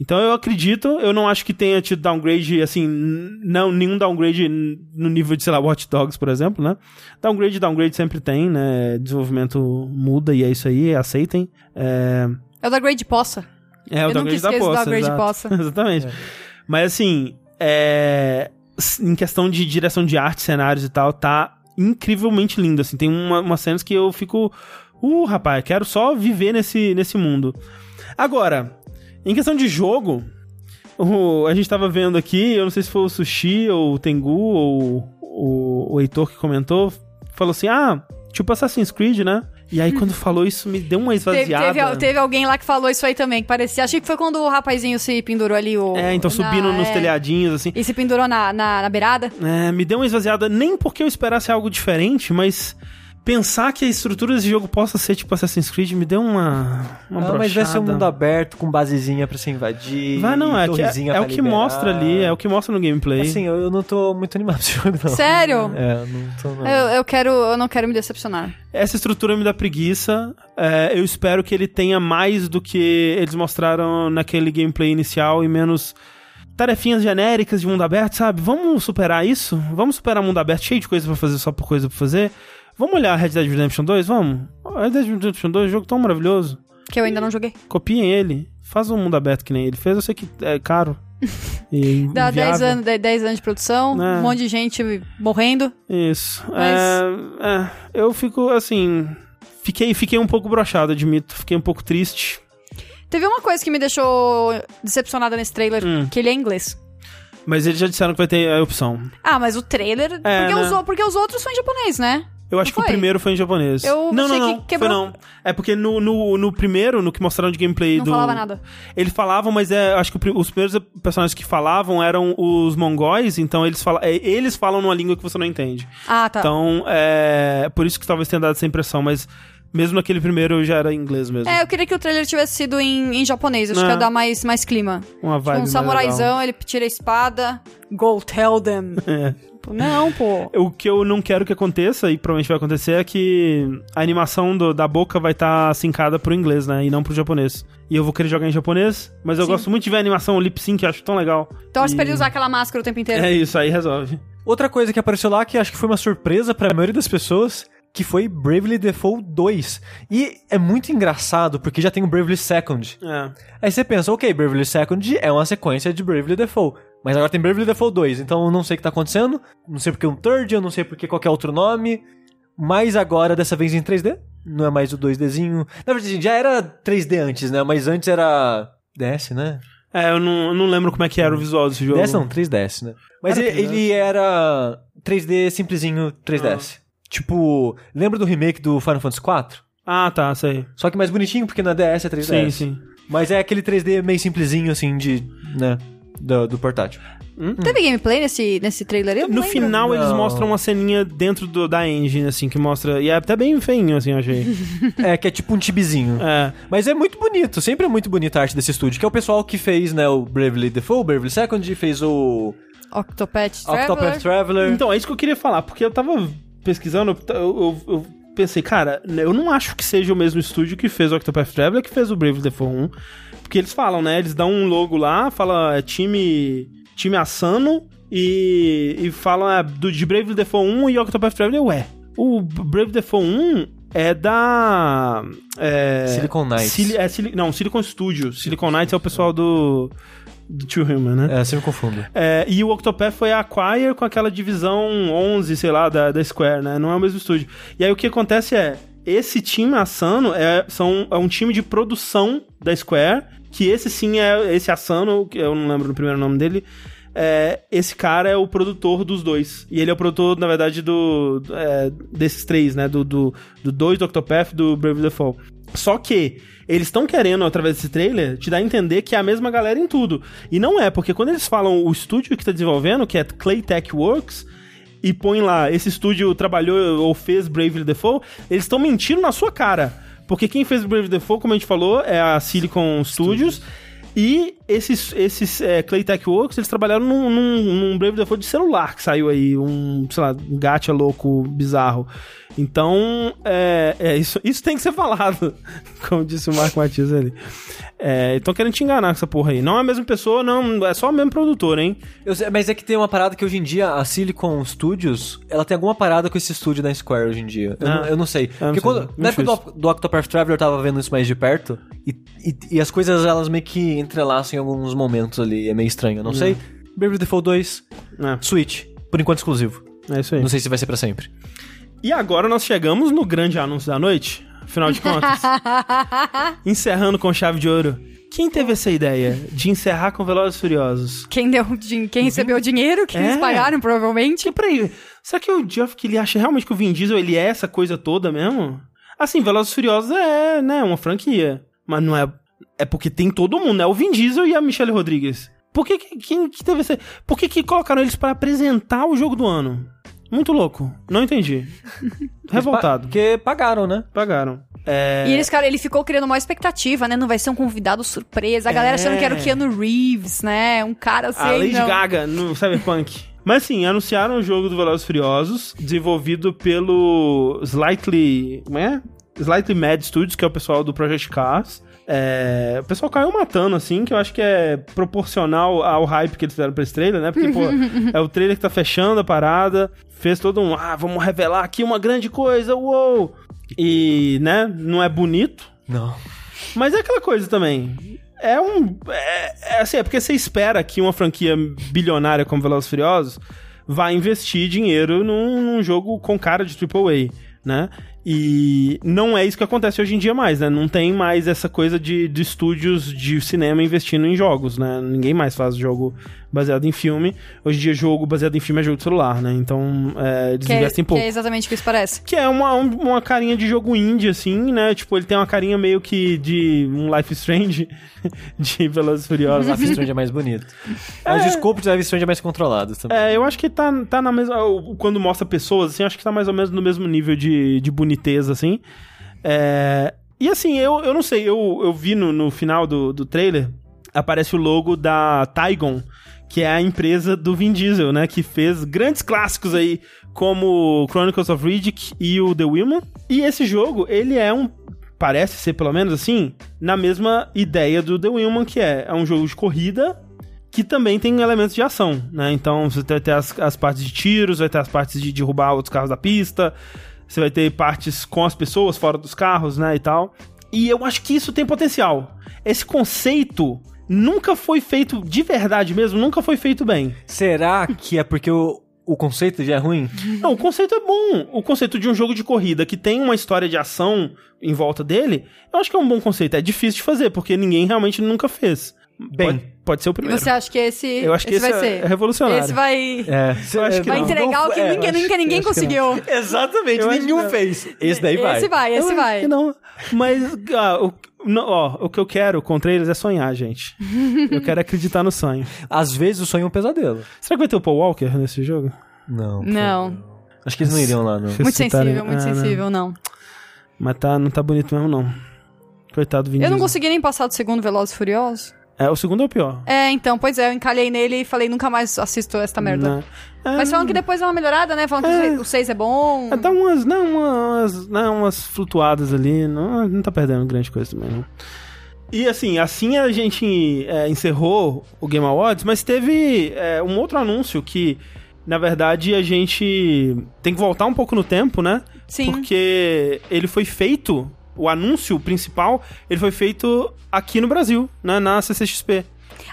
Então eu acredito, eu não acho que tenha tido downgrade, assim, não, nenhum downgrade no nível de, sei lá, Watch Dogs, por exemplo, né? Downgrade, downgrade sempre tem, né? Desenvolvimento muda e é isso aí, aceitem. É, É o da Grade Poça. é o Eu nunca downgrade da esqueço do poça. downgrade poça. Exatamente. Mas assim, é, em questão de direção de arte, cenários e tal, tá incrivelmente lindo, assim. Tem uma, umas cenas que eu fico, uh, rapaz, quero só viver nesse, nesse mundo. Agora, em questão de jogo, o- a gente tava vendo aqui, eu não sei se foi o Sushi ou o Tengu ou o, o Heitor que comentou, falou assim, ah, tipo Assassin's Creed, né? E aí quando falou isso me deu uma Teve, esvaziada. teve, teve alguém lá que falou isso aí também, que parecia. Achei que foi quando o rapazinho se pendurou ali. O, É, então na- subindo nos é, telhadinhos, assim. E se pendurou na, na, na beirada. É, me deu uma esvaziada, nem porque eu esperasse algo diferente, mas pensar que a estrutura desse jogo possa ser tipo Assassin's Creed me deu uma. uma Ah, mas vai ser um mundo aberto, com basezinha pra você invadir. Vai não, é, que é, é o que liberar. mostra ali, é o que mostra no gameplay. Assim, eu, eu não tô muito animado pra esse jogo, não. Sério? É, eu não tô, não. Eu, eu quero. Eu não quero me decepcionar. Essa estrutura me dá preguiça. é, eu espero que ele tenha mais do que eles mostraram naquele gameplay inicial e menos tarefinhas genéricas de mundo aberto, sabe? Vamos superar isso? Vamos superar mundo aberto cheio de coisa pra fazer só por coisa pra fazer? Vamos olhar Red Dead Redemption 2? Vamos? Red Dead Redemption 2 é um jogo tão maravilhoso. Que eu ainda não joguei. Copiem ele. Faz um mundo aberto que nem ele fez. Eu sei que é caro. E Dá 10 inviável. anos, 10 anos de produção, É. um monte de gente morrendo. Isso. Mas- É, é, eu fico assim. Fiquei, fiquei um pouco brochado, admito. Fiquei um pouco triste. Teve uma coisa que me deixou decepcionada nesse trailer, Hum. que ele é inglês. Mas eles já disseram que vai ter a opção. Ah, mas o trailer. É, porque, né? os, porque os outros são em japonês, né? Eu acho Não que o primeiro foi em japonês. Eu não, achei não, que não. quebrou. Foi não. É porque no, no, no primeiro, no que mostraram de gameplay Não do. falava nada. Eles falavam, mas é, acho que os primeiros personagens que falavam eram os mongóis, então eles, fala, é, eles falam numa língua que você não entende. Ah, tá. Então, é. Por isso que talvez tenha dado essa impressão, mas mesmo naquele primeiro já era em inglês mesmo. É, eu queria que o trailer tivesse sido em, em japonês. Acho É. que ia dar mais, mais clima. Uma Tipo, vibe. um mais samuraizão, ele tira a espada. Go tell them. legal. Tipo, Não, pô. É. O que eu não quero que aconteça, e provavelmente vai acontecer, é que a animação do- da boca vai estar sincada pro inglês, né? E não pro japonês. E eu vou querer jogar em japonês, mas eu Sim. gosto muito de ver a animação lip sync, acho tão legal. Torce E- pra ele usar aquela máscara o tempo inteiro. É isso, aí resolve. Outra coisa que apareceu lá, que acho que foi uma surpresa pra maioria das pessoas, que foi Bravely Default 2. E é muito engraçado, porque já tem o Bravely Second. É. Aí você pensa, ok, Bravely Second é uma sequência de Bravely Default. Mas agora tem Bravely Default 2, então eu não sei o que tá acontecendo. Não sei porque um third, eu não sei porque qualquer outro nome. Mas agora, dessa vez em 3D. Não é mais o 2Dzinho. Na verdade, já era 3D antes, né? Mas antes era DS, né? É, eu não, eu não lembro como é que era o visual desse jogo. DS não, 3DS, né? Mas Era ele, 3DS? ele era 3D simplesinho 3DS. Tipo, lembra do remake do Final Fantasy IV? Ah, tá, sei. Só que mais bonitinho, porque na DS é 3DS. Sim, sim. Mas é aquele 3D meio simplesinho, assim, de, né? do, do portátil. Teve gameplay nesse, nesse trailer? Eu No lembro. final eles Não. mostram uma ceninha dentro do- da engine, assim, que mostra. E é até bem feinho, assim, eu achei. é, que é tipo um tibizinho. é. Mas é muito bonito, sempre é muito bonita a arte desse estúdio, que é o pessoal que fez, né, o Bravely Default, Bravely Second, fez o Octopath Traveler. Octopath Traveler. Então, é isso que eu queria falar, porque eu tava pesquisando, eu, eu- eu pensei, cara, eu não acho que seja o mesmo estúdio que fez o Octopath Traveler que fez o Brave Default 1. Porque eles falam, né? Eles dão um logo lá, fala é, time, time Asano e, e falam é, do, de Brave Default 1 e Octopath Traveler, ué. O Brave Default 1 é da. É, Silicon Knights. Sili- é, não, Silicon Studios. Silicon Knights é o pessoal do. Do Two Human, né? É, sempre confundo. É, e o Octopath foi a Acquire com aquela divisão 11, sei lá, da, da Square, né? Não é o mesmo estúdio. E aí o que acontece é, esse time Asano é, são, é um time de produção da Square, que esse sim é esse Asano, que eu não lembro do primeiro nome dele, é, esse cara é o produtor dos dois. E ele é o produtor, na verdade, do é, desses três, né? Do 2 do, do, dois do Octopath e do Brave Default. Só que eles estão querendo, através desse trailer, te dar a entender que é a mesma galera em tudo. E não é, porque quando eles falam o estúdio que tá desenvolvendo, que é Claytech Works, e põe lá, esse estúdio trabalhou ou fez Bravely Default, eles estão mentindo na sua cara. Porque quem fez Bravely Default, como a gente falou, é a Silicon Studios. E esses, esses é, Claytech Works, eles trabalharam num, num, num Brave Default de celular que saiu aí, um, sei lá, um gacha louco, bizarro. Então, é, é, isso, isso tem que ser falado, como disse o Marco Matias ali. É, então querendo te enganar com essa porra aí. Não é a mesma pessoa, não, é só o mesmo produtor, hein? Eu sei, mas é que tem uma parada que hoje em dia a Silicon Studios, ela tem alguma parada com esse estúdio da Square hoje em dia. Eu, Ah. não, eu não sei. não Porque sei, quando, na época do, do Octopath Traveler eu tava vendo isso mais de perto, e, e, e as coisas elas meio que entrelaçam alguns momentos ali, é meio estranho, eu não sei. Bravely Default 2, É, Switch, por enquanto exclusivo. é isso aí. Não sei se vai ser pra sempre. E agora nós chegamos no grande anúncio da noite, afinal de contas. encerrando com chave de ouro. Quem teve essa ideia de encerrar com Velozes e Furiosos? Quem, deu, din- quem recebeu o dinheiro, que É. eles pagaram, provavelmente. Que peraí, será que o Geoff que ele acha realmente que o Vin Diesel ele é essa coisa toda mesmo? Assim, Velozes e Furiosos é, né, uma franquia, mas não é é porque tem todo mundo, né? O Vin Diesel e a Michelle Rodrigues. Por que que, quem que teve essa Por que que colocaram eles para apresentar o jogo do ano? Muito louco. Não entendi. Revoltado. Porque pagaram, né? Pagaram. É... E eles, cara, ele ficou criando uma expectativa, né? Não vai ser um convidado surpresa. A galera É. achando que era o Keanu Reeves, né? Um cara assim. A Lady não. Gaga no Cyberpunk. Mas sim, anunciaram o jogo do Velozes e Furiosos, desenvolvido pelo Slightly... Como é? Slightly Mad Studios, que é o pessoal do Project Cars. É, o pessoal caiu matando, assim, que eu acho que é proporcional ao hype que eles fizeram pra esse trailer, né? Porque, pô, é o trailer que tá fechando a parada, fez todo um, ah, vamos revelar aqui uma grande coisa, uou! E, né, não é bonito, Não. mas é aquela coisa também. É um. É, é assim, é porque você espera que uma franquia bilionária como Velozes e Furiosos vai investir dinheiro num, num jogo com cara de AAA, né? E não é isso que acontece hoje em dia mais, né? Não tem mais essa coisa de, de estúdios de cinema investindo em jogos, né? Ninguém mais faz jogo baseado em filme. Hoje em dia, jogo baseado em filme é jogo de celular, né? Então, é, eles Que é, investem que pouco. é exatamente o que isso parece. Que é uma, um- uma carinha de jogo indie, assim, né? Tipo, ele tem uma carinha meio que de um Life Strange de Velozes Furiosos. Life Strange é mais bonito. Mas o escopo de Life Strange é mais controlado também. É, eu acho que tá, tá na mesma... Quando mostra pessoas, assim, acho que tá mais ou menos no mesmo nível de, de boniteza, assim. É, e assim, eu, eu não sei, eu, eu vi no, no final do, do trailer, aparece o logo da Tygon, que é a empresa do Vin Diesel, né? Que fez grandes clássicos aí, como Chronicles of Riddick e o The Woman. E esse jogo, ele é um parece ser pelo menos assim, na mesma ideia do The Woman, que é, é um jogo de corrida que também tem elementos de ação, né? Então você vai ter as, as partes de tiros, vai ter as partes de derrubar outros carros da pista, você vai ter partes com as pessoas fora dos carros, né, e tal. E eu acho que isso tem potencial. Esse conceito nunca foi feito de verdade mesmo, nunca foi feito bem. Será que é porque o, o conceito já é ruim? Não, o conceito é bom. O conceito de um jogo de corrida que tem uma história de ação em volta dele, eu acho que é um bom conceito. É difícil de fazer, porque ninguém realmente nunca fez. Bem, pode, pode ser o E primeiro. você acha que esse, Eu acho que esse esse, vai é, ser? é revolucionário. Esse vai, É, Eu acho que vai não. entregar o que é, ninguém, acho- nunca ninguém conseguiu. Exatamente, Eu nenhum não. fez. Esse daí vai. Esse vai, Eu esse acho vai. que não. Mas, ah, o, não, ó, o que eu quero com trailers é sonhar, gente. eu quero acreditar no sonho. Às vezes o sonho é um pesadelo. Será que vai ter o Paul Walker nesse jogo? Não. Não, Acho que eles não iriam lá, não. Muito citarem- sensível, muito Ah, não. sensível, não. Mas tá, não tá bonito mesmo, não. Coitado do Vin Eu não consegui nem passar do segundo Velozes e Furiosos. É, o segundo é o pior. É, então, pois é, eu encalhei nele e falei, nunca mais assisto essa merda. É, Mas falam que depois dá uma melhorada, né? Falam que É. o 6 é bom. é, dá umas, não, umas, não, umas flutuadas ali. Não, não tá perdendo grande coisa também, não. E assim, assim a gente é, encerrou o Game Awards, mas teve é, um outro anúncio que, na verdade, a gente tem que voltar um pouco no tempo, né? Sim. Porque ele foi feito, o anúncio principal, ele foi feito aqui no Brasil, né? Na CCXP.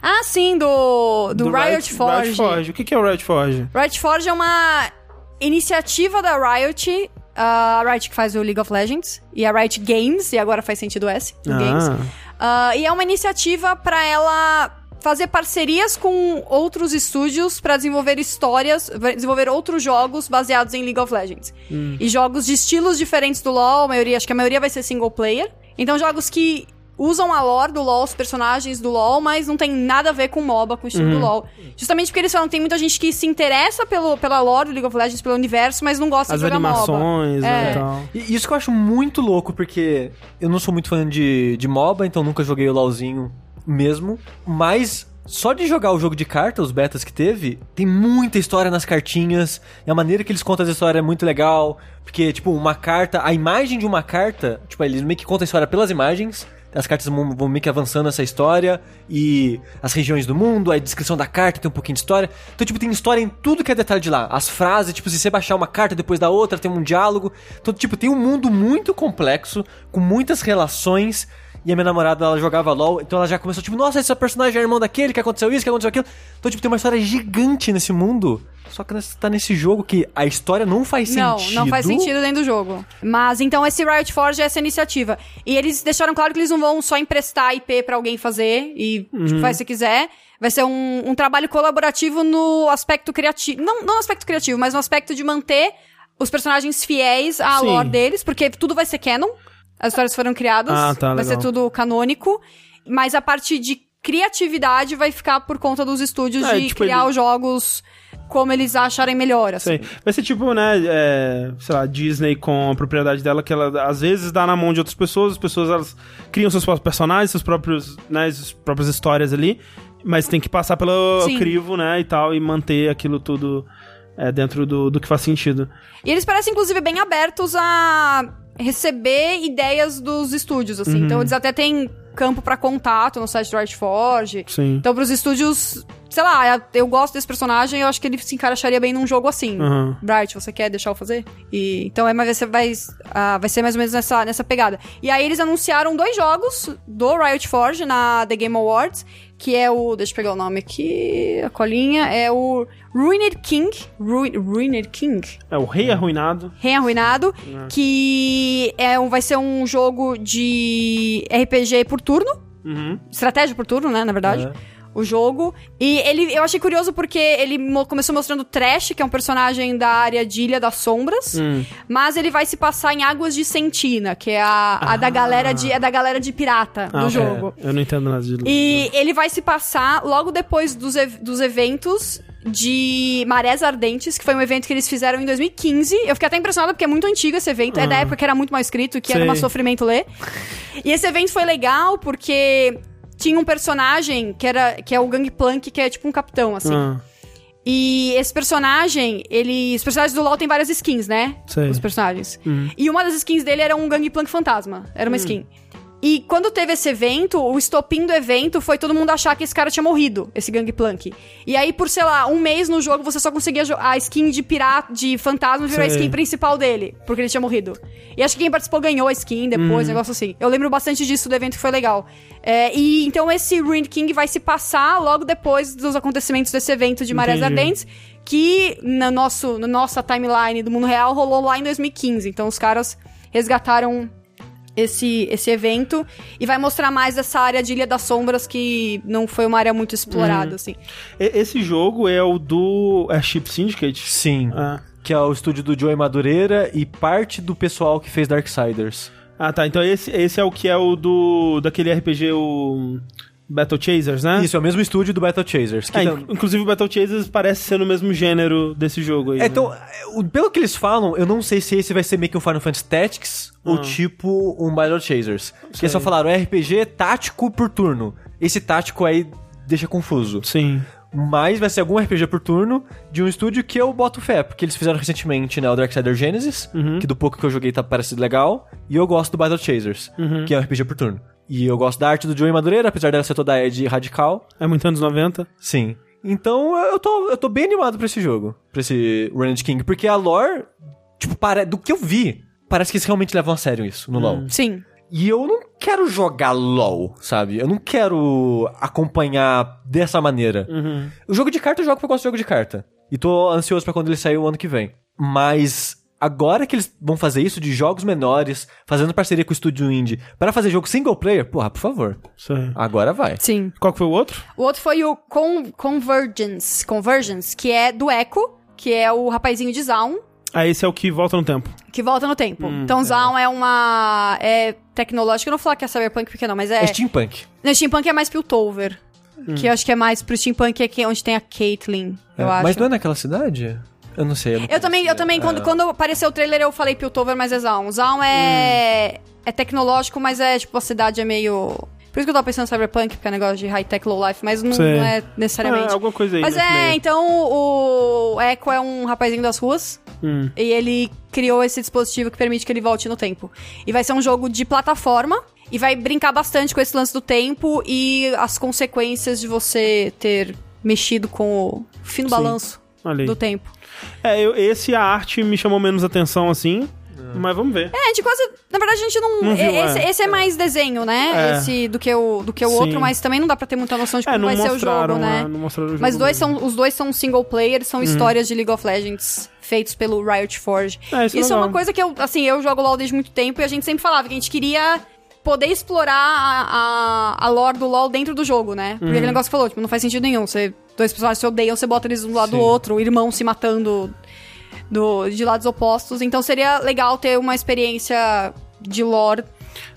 Ah, sim, do, do, Riot, Forge. Riot Forge. O que é o Riot Forge? Riot Forge é uma iniciativa da Riot, a Riot que faz o League of Legends, e a Riot Games, e agora faz sentido S, do Games. Ah, Ah, e é uma iniciativa pra ela fazer parcerias com outros estúdios pra desenvolver histórias, pra desenvolver outros jogos baseados em League of Legends. E jogos de estilos diferentes do LoL, a maioria, acho que a maioria vai ser single player. Então jogos que usam a lore do LoL, os personagens do LoL, mas não tem nada a ver com MOBA, com o estilo do LoL. Justamente porque eles falam que tem muita gente que se interessa pelo, pela lore do League of Legends, pelo universo, mas não gosta as de jogar MOBA. animações né, É. e tal. E isso que eu acho muito louco, porque eu não sou muito fã de, de MOBA, então nunca joguei o LoLzinho mesmo. Mas só de jogar o jogo de carta, os betas que teve, tem muita história nas cartinhas. E a maneira que eles contam as histórias é muito legal. Porque, tipo, uma carta, a imagem de uma carta, tipo, eles meio que contam a história pelas imagens. As cartas vão, vão meio que avançando essa história. E as regiões do mundo, a descrição da carta tem um pouquinho de história. Então, tipo, tem história em tudo que é detalhe de lá. As frases, tipo, se você baixar uma carta depois da outra, tem um diálogo. Então, tipo, tem um mundo muito complexo, com muitas relações. E a minha namorada, ela jogava LOL, então ela já começou, tipo, nossa, esse personagem é irmão daquele, que aconteceu isso, que aconteceu aquilo. Então, tipo, tem uma história gigante nesse mundo. Só que tá nesse jogo que a história não faz Não, sentido. não faz sentido dentro do jogo. Mas então esse Riot Forge é essa iniciativa. E eles deixaram claro que eles não vão só emprestar IP pra alguém fazer e tipo, faz se quiser. Vai ser um, um trabalho colaborativo no aspecto criativo. Não, não no aspecto criativo, mas no aspecto de manter os personagens fiéis à Sim. lore deles, porque tudo vai ser canon. As histórias foram criadas, Ah, tá, vai ser tudo canônico. Mas a parte de criatividade vai ficar por conta dos estúdios É, de tipo, criar eles- os jogos como eles acharem melhor, assim. Sei. Vai ser tipo, né, é, sei lá, Disney com a propriedade dela, que ela às vezes dá na mão de outras pessoas, as pessoas elas criam seus próprios personagens, seus próprios, né, as próprias histórias ali, mas tem que passar pelo Sim. crivo, né, e tal, e manter aquilo tudo é, dentro do, do que faz sentido. E eles parecem, inclusive, bem abertos a receber ideias dos estúdios, assim. Então, eles até têm campo pra contato no site do Riot Forge. Sim. Então, pros estúdios, sei lá, eu gosto desse personagem, eu acho que ele se encaixaria bem num jogo assim. Aham. Bright, você quer deixar eu fazer? E, então, é, mas você vai, ah, vai ser mais ou menos nessa, nessa pegada. E aí, eles anunciaram dois jogos do Riot Forge na The Game Awards, que é o... Deixa eu pegar o nome aqui, a colinha. É o Ruined King. Ru, Ruined King? É o Rei Arruinado. Rei Arruinado, que é um, vai ser um jogo de RPG por turno. Uhum. Estratégia por turno, né, na verdade. O jogo. E ele, eu achei curioso porque ele mo- começou mostrando Trash, que é um personagem da área de Ilha das Sombras. Hum. Mas ele vai se passar em Águas de Sentina, que é a, a da galera de, é da galera de pirata Ah, do é. jogo. Eu não entendo nada de E ele vai se passar logo depois dos, ev- dos eventos de Marés Ardentes, que foi um evento que eles fizeram em 2015. Eu fiquei até impressionada porque é muito antigo esse evento. É da época que era muito mal escrito, que era Sei. um sofrimento ler. E esse evento foi legal porque tinha um personagem que era que é o Gangplank, que é tipo um capitão, assim. Ah, E esse personagem, ele. Os personagens do LoL tem várias skins, né? Sei. Os personagens. E uma das skins dele era um Gangplank fantasma. Era uma skin. E quando teve esse evento, o estopim do evento foi todo mundo achar que esse cara tinha morrido, esse Gangplank. E aí, por, sei lá, um mês no jogo, você só conseguia a skin de pirata, de fantasma virou a Sei. skin principal dele, porque ele tinha morrido. E acho que quem participou ganhou a skin depois, Uhum. negócio assim. Eu lembro bastante disso do evento que foi legal. É, e então esse Ruined King vai se passar logo depois dos acontecimentos desse evento de Marés. Ardentes, que na nosso, na nossa timeline do mundo real rolou lá em 2015. Então os caras resgataram esse, esse evento e vai mostrar mais dessa área de Ilha das Sombras que não foi uma área muito explorada, assim. E- Esse jogo é o do Airship Syndicate? Sim. Ah. Que é o estúdio do Joey Madureira e parte do pessoal que fez Darksiders. Ah, tá. Então esse, esse é o que é o do. daquele RPG, o. Battle Chasers, né? Isso, é o mesmo estúdio do Battle Chasers. que É, tam- inclusive o Battle Chasers parece ser no mesmo gênero desse jogo aí. É, né? então, pelo que eles falam, eu não sei se esse vai ser meio que um Final Fantasy Tactics ou tipo um Battle Chasers. Porque eles só falaram RPG tático por turno. Esse tático aí deixa confuso. Sim. Mas vai ser algum RPG por turno de um estúdio que eu boto fé, porque eles fizeram recentemente, né, o Darksider Genesis, que do pouco que eu joguei tá parecido legal, e eu gosto do Battle Chasers, que é um RPG por turno. E eu gosto da arte do Joey Madureira, apesar dela ser toda Ed radical. É muito anos 90. Sim. Então eu tô, eu tô bem animado pra esse jogo, pra esse Renegade King, porque a lore, tipo, para, do que eu vi, parece que eles realmente levam a sério isso no LoL. Sim. E eu não quero jogar LoL, sabe? Eu não quero acompanhar dessa maneira. O jogo de carta eu jogo porque eu gosto de jogo de carta. E tô ansioso pra quando ele sair o ano que vem. Mas agora que eles vão fazer isso de jogos menores, fazendo parceria com o estúdio indie, para fazer jogo single player, porra, por favor. Aí. Agora vai. Sim. Qual que foi o outro? O outro foi o Con Convergence, Convergence, que é do Echo, que é o rapazinho de Zaun, Ah, esse é o que volta no tempo. que volta no tempo. então, Zaun é uma... é tecnológica, eu não vou falar que é cyberpunk porque não, mas é... É steampunk. No steampunk é mais Piltover, que eu acho que é mais pro steampunk, é que- onde tem a Caitlyn, eu É, acho. Mas não é naquela cidade? Eu não sei. Eu, não Eu também, eu também quando, quando apareceu o trailer, eu falei Piltover, mas é Zaun. Zaun é, é tecnológico, mas é, tipo, a cidade é meio... Por isso que eu tava pensando em Cyberpunk, porque é negócio de high-tech, low-life, mas não, não é necessariamente. Ah, alguma coisa aí Mas nesse é, meio. então o Echo é um rapazinho das ruas. Hum. E ele criou esse dispositivo que permite que ele volte no tempo. E vai ser um jogo de plataforma. E vai brincar bastante com esse lance do tempo e as consequências de você ter mexido com o fino Sim. balanço do tempo. É, eu, esse a arte me chamou menos atenção assim. Mas vamos ver. É, a gente quase. Na verdade, a gente não. Não viu, esse, é. esse é mais desenho, né? É. Esse do que o, do que o Sim. outro, mas também não dá pra ter muita noção de É, como não vai ser o jogo, né? é, não mostraram o jogo Mas dois mesmo. são, os dois são single player, são histórias de League of Legends feitos pelo Riot Forge. É, isso é é legal. uma coisa que eu, assim, eu jogo LoL desde muito tempo e a gente sempre falava que a gente queria poder explorar a, a, a lore do LoL dentro do jogo, né? Porque aquele negócio que falou, tipo, não faz sentido nenhum. Você, dois personagens se odeiam, você bota eles um do lado do Sim. outro, irmãos se matando do, de lados opostos. Então seria legal ter uma experiência de lore.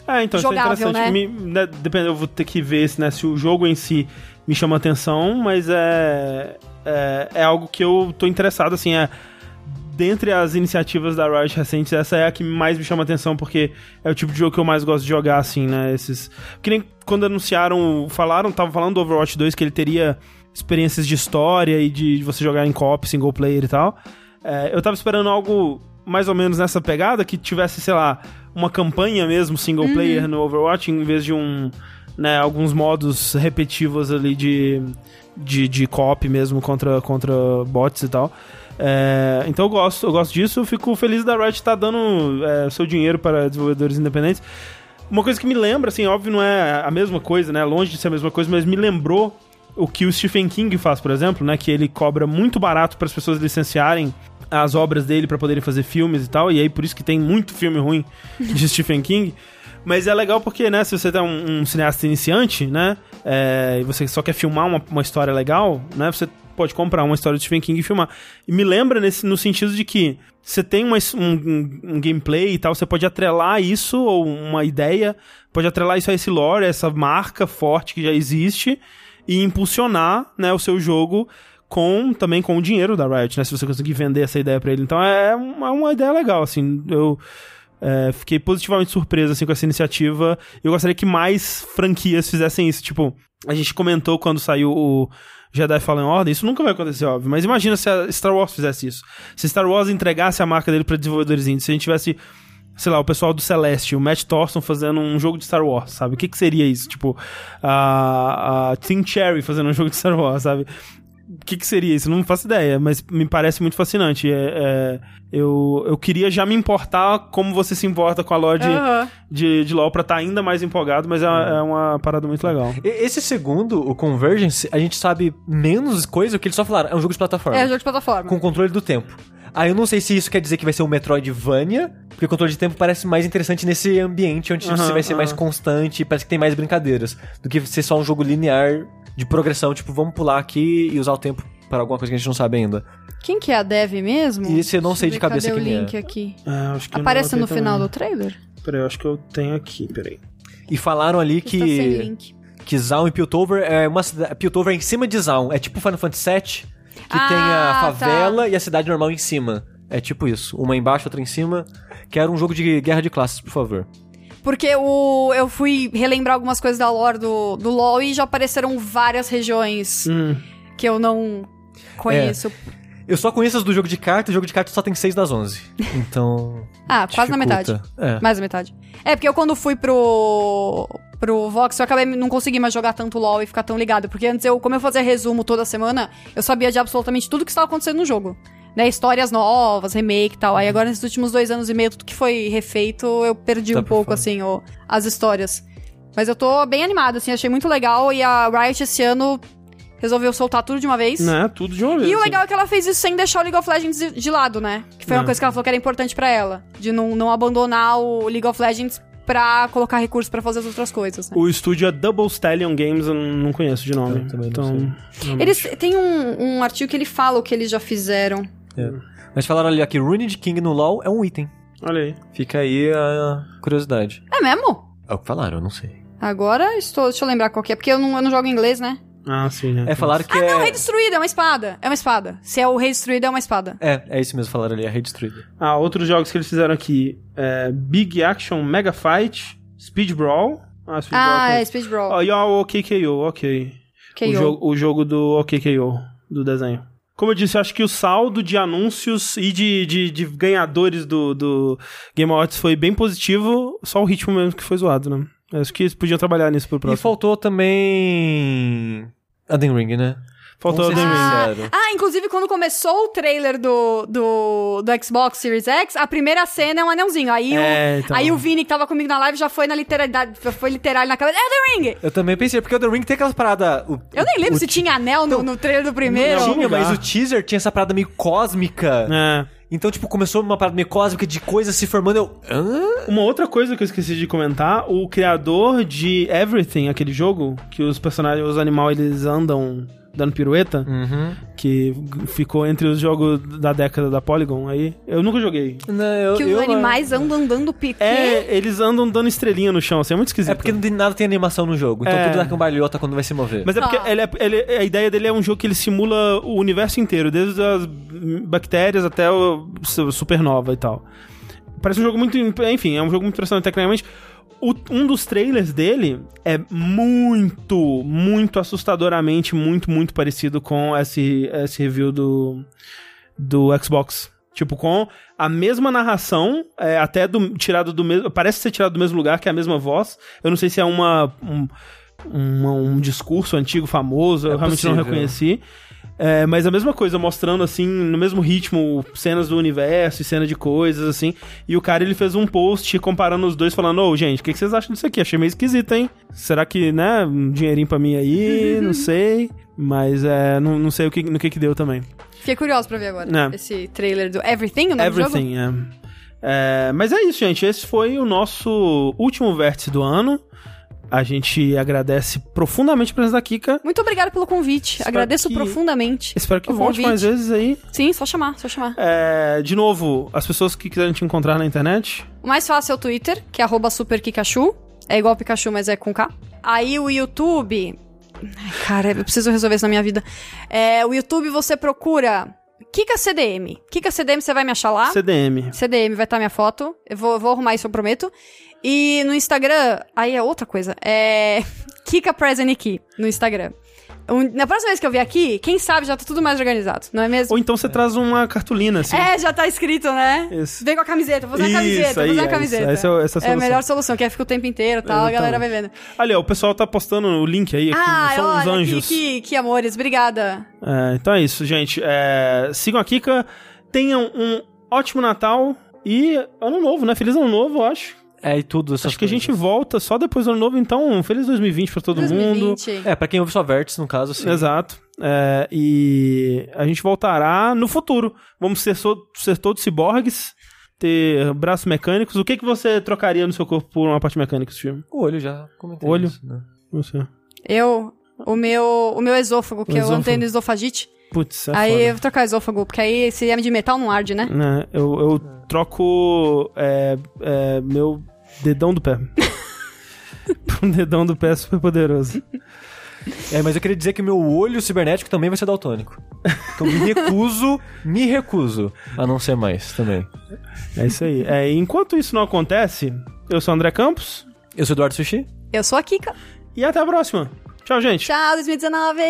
É, então Jogável, isso é interessante. né? Me, né, depende, eu vou ter que ver se, né, se o jogo em si me chama atenção, mas é, é, é algo que eu tô interessado, assim, é... Dentre as iniciativas da Riot recentes, essa é a que mais me chama atenção, porque é o tipo de jogo que eu mais gosto de jogar, assim, né? Esses... Que nem quando anunciaram, falaram, tava falando do Overwatch 2 que ele teria experiências de história e de você jogar em co-op, single player e tal. É, eu tava esperando algo mais ou menos nessa pegada, que tivesse, sei lá, uma campanha mesmo single player no Overwatch, em vez de um, né, alguns modos repetitivos ali de, de, de co-op mesmo contra, contra bots e tal. É, então eu gosto, eu gosto disso, eu fico feliz da Riot estar dando é, seu dinheiro para desenvolvedores independentes. Uma coisa que me lembra, assim, óbvio, não é a mesma coisa, né? Longe de ser a mesma coisa, mas me lembrou o que o Stephen King faz, por exemplo, né? Que ele cobra muito barato para as pessoas licenciarem as obras dele para poderem fazer filmes e tal. E aí por isso que tem muito filme ruim de Stephen King. Mas é legal porque, né, se você é um, um cineasta iniciante, né, é, e você só quer filmar uma, uma história legal, né, você pode comprar uma história de Stephen King e filmar. E me lembra nesse, no sentido de que você tem uma, um, um- gameplay e tal, você pode atrelar isso, ou uma ideia, pode atrelar isso a esse lore, essa marca forte que já existe, e impulsionar, né, o seu jogo com também com o dinheiro da Riot, né, se você conseguir vender essa ideia pra ele. Então é uma, uma ideia legal, assim, eu... é, fiquei positivamente surpreso assim, com essa iniciativa. Eu gostaria que mais franquias fizessem isso. Tipo, a gente comentou quando saiu o Jedi Fallen Order. Isso nunca vai acontecer, óbvio. Mas imagina se a Star Wars fizesse isso. Se Star Wars entregasse a marca dele para desenvolvedores indies. Se a gente tivesse, sei lá, o pessoal do Celeste, o Matt Thorson fazendo um jogo de Star Wars, sabe? O que, que seria isso? Tipo, a, a Team Cherry fazendo um jogo de Star Wars, sabe? O que, que seria isso? Não faço ideia, mas me parece muito fascinante. É, é, eu, eu queria já me importar como você se importa com a lore de, Aham. de, de LoL pra estar ainda mais empolgado, mas é, é uma parada muito legal. Esse segundo, o Convergence, a gente sabe menos coisa que eles só falaram. É um jogo de plataforma. É, jogo de plataforma. Com controle do tempo. Aí eu não sei se isso quer dizer que vai ser um Metroidvania, porque o controle de tempo parece mais interessante nesse ambiente onde Aham, você vai ser mais constante e parece que tem mais brincadeiras, do que ser só um jogo linear de progressão, tipo, vamos pular aqui e usar o tempo para alguma coisa que a gente não sabe ainda. Quem que é a Dev mesmo? Isso eu não Deixa sei de cabeça cadê quem o é. link aqui? É, acho que Aparece no final também. do trailer? Peraí, eu acho que eu tenho aqui, peraí. E falaram ali Está sem que link. que Zaun e Piltover é uma cida- Piltover é em cima de Zaun, é tipo Final Fantasy VII, que Ah, tem a tá. favela e a cidade normal em cima. É tipo isso, uma embaixo, outra em cima. Quero um jogo de guerra de classes, por favor. Porque o, eu fui relembrar algumas coisas da lore do, do LoL e já apareceram várias regiões Hum. que eu não conheço. Eu só conheço as do jogo de carta, o jogo de carta só tem 6 das 11. Então. Ah, quase na metade. É. Mais da metade. É, porque eu quando fui pro pro Vox, eu acabei não consegui mais jogar tanto LoL e ficar tão ligado, porque antes eu, como eu fazia resumo toda semana, eu sabia de absolutamente tudo que estava acontecendo no jogo. Né, histórias novas, remake e tal. Aí agora, nesses últimos dois anos e meio, tudo que foi refeito, eu perdi Tá um pouco, fora. assim, o- as histórias. Mas eu tô bem animada, assim, achei muito legal. E a Riot esse ano resolveu soltar tudo de uma vez. Né, tudo de uma vez. E o assim. legal é que ela fez isso sem deixar o League of Legends de, lado, né? Que foi uma É. coisa que ela falou que era importante pra ela. De não, não abandonar o League of Legends pra colocar recursos pra fazer as outras coisas. Né? O estúdio é Double Stallion Games, eu não conheço de nome. Então, não- Eles tem um, um artigo que ele fala o que eles já fizeram. Mas falaram ali ó, que Runed King no LoL é um item. Olha aí. Fica aí a curiosidade. É mesmo? É o que falaram, eu não sei. Agora estou. Deixa eu lembrar qual que é, porque eu não, eu não jogo inglês, né? Ah, sim, né? É, falaram que Ah, não, é. Rei Destruído é uma espada. É uma espada. Se é o Rei Destruído, é uma espada. É, é isso mesmo, falaram ali, é redestruído. Ah, outros jogos que eles fizeram aqui. É Big Action Mega Fight, Speed Brawl. Ah, Speed Ah, Brawl. é Speed Brawl. Oh, e o OKKO, ok. KO. O jogo, o jogo do OKKO, do desenho. Como eu disse, eu acho que o saldo de anúncios e de, de, de ganhadores do, do Game Awards foi bem positivo, só o ritmo mesmo que foi zoado, né? Acho que eles podiam trabalhar nisso pro E próximo. faltou também. Elden Ring, né? Faltou Elden Ring. sinceros. Ah, inclusive quando começou o trailer do, do, do Xbox Series X, a primeira cena é um anãozinho. Aí, É, o, então. aí o Vini que tava comigo na live já foi na literalidade, foi literal na cabeça. Elden Ring! Eu também pensei, porque o Elden Ring tem aquelas paradas. o- Eu nem lembro o se tinha anel no, no trailer do primeiro. Não, Tinha, mas o teaser tinha essa parada meio cósmica. É. Então, tipo, começou uma parada meio cósmica de coisas se formando. Eu. Hã? Uma outra coisa que eu esqueci de comentar, o criador de Everything, aquele jogo, que os personagens, os animais, eles andam dando pirueta, Uhum. que ficou entre os jogos da década da Polygon aí. Eu nunca joguei. Não, eu, Que os eu- animais andam dando pique. É, eles andam dando estrelinha no chão, assim, é muito esquisito. É porque nada tem animação no jogo. Então É. tudo dá cambalhota quando vai se mover. Mas é porque Ah. ele é- ele- a ideia dele é um jogo que ele simula o universo inteiro, desde as bactérias até o su- supernova e tal. Parece um jogo muito. Enfim, é um jogo muito impressionante tecnicamente. O- um dos trailers dele é muito, muito assustadoramente, muito, muito parecido com esse, esse review do, do Xbox. Tipo, com a mesma narração, é, até do, tirado do mesmo. Parece ser tirado do mesmo lugar, que é a mesma voz. Eu não sei se é uma. Um, uma- um discurso antigo famoso, eu É realmente não possível. reconheci. É, mas a mesma coisa, mostrando assim, no mesmo ritmo, cenas do universo e cena de coisas, assim. E o cara ele fez um post comparando os dois, falando: Ô, gente, o que, que vocês acham disso aqui? Achei meio esquisito, hein? Será que, né, um dinheirinho pra mim aí? não sei. Mas é, não, não sei o que, no que que deu também. Fiquei curioso pra ver agora. É. Esse trailer do Everything, o nome? Everything, é. É, Mas é isso, gente. Esse foi o nosso último vértice do ano. A gente agradece profundamente a presença da Kika. Muito obrigada pelo convite. Espero Agradeço que- profundamente. Espero que volte convite. mais vezes aí. Sim, só chamar, só chamar. É, de novo, as pessoas que quiserem te encontrar na internet. O mais fácil é o Twitter, que é arroba superkikachu. É igual Pikachu, mas é com K. Aí o YouTube... Ai, cara, eu preciso resolver isso na minha vida. É, o YouTube você procura Kika CDM. Kika CDM você vai me achar lá. CDM. CDM vai estar minha foto. Eu vou, vou arrumar isso, eu prometo. E no Instagram, aí é outra coisa. É Kika Present Key no Instagram. Um- na próxima vez que eu vier aqui, quem sabe já tá tudo mais organizado, não é mesmo? Ou então você traz uma cartolina, assim. É, já tá escrito, né? Isso. Vem com a camiseta, vou usar Isso, a camiseta, aí, vou usar a é camiseta. isso. Essa é- essa é a É melhor solução, que aí fica o tempo inteiro e tal, a galera vai vendo. Ali, ó, o pessoal tá postando o link aí, aqui, Ah, são os olha, anjos. que, que, que amores, obrigada. É, então é isso, gente. É, sigam a Kika, tenham um ótimo Natal e ano novo, né? Feliz ano novo, eu acho. É, e tudo. Acho que coisas. a gente volta só depois do ano novo, então, um feliz 2020 para todo 2020. mundo. É, para quem ouve só Vértice, no caso, assim. Exato. É, e a gente voltará no futuro. Vamos ser, so, ser todos ciborgues, ter braços mecânicos. O que, que você trocaria no seu corpo por uma parte mecânica do filme? O olho, já comentei. Olho? Isso, né? Você. Eu, o meu, o meu esôfago, o que esôfago. eu anteno esofagite. Putz, é Aí foda. eu vou trocar esôfago, porque aí se é de metal não arde, né? né eu, eu é. troco é, é, meu Dedão do pé. um dedão do pé super poderoso. É, mas eu queria dizer que meu olho cibernético também vai ser daltônico. Então me recuso, me recuso a não ser mais também. É isso aí. É, enquanto isso não acontece, eu sou André Campos. Eu sou Eduardo Sushi. Eu sou a Kika. E até a próxima. Tchau, gente. Tchau, 2019!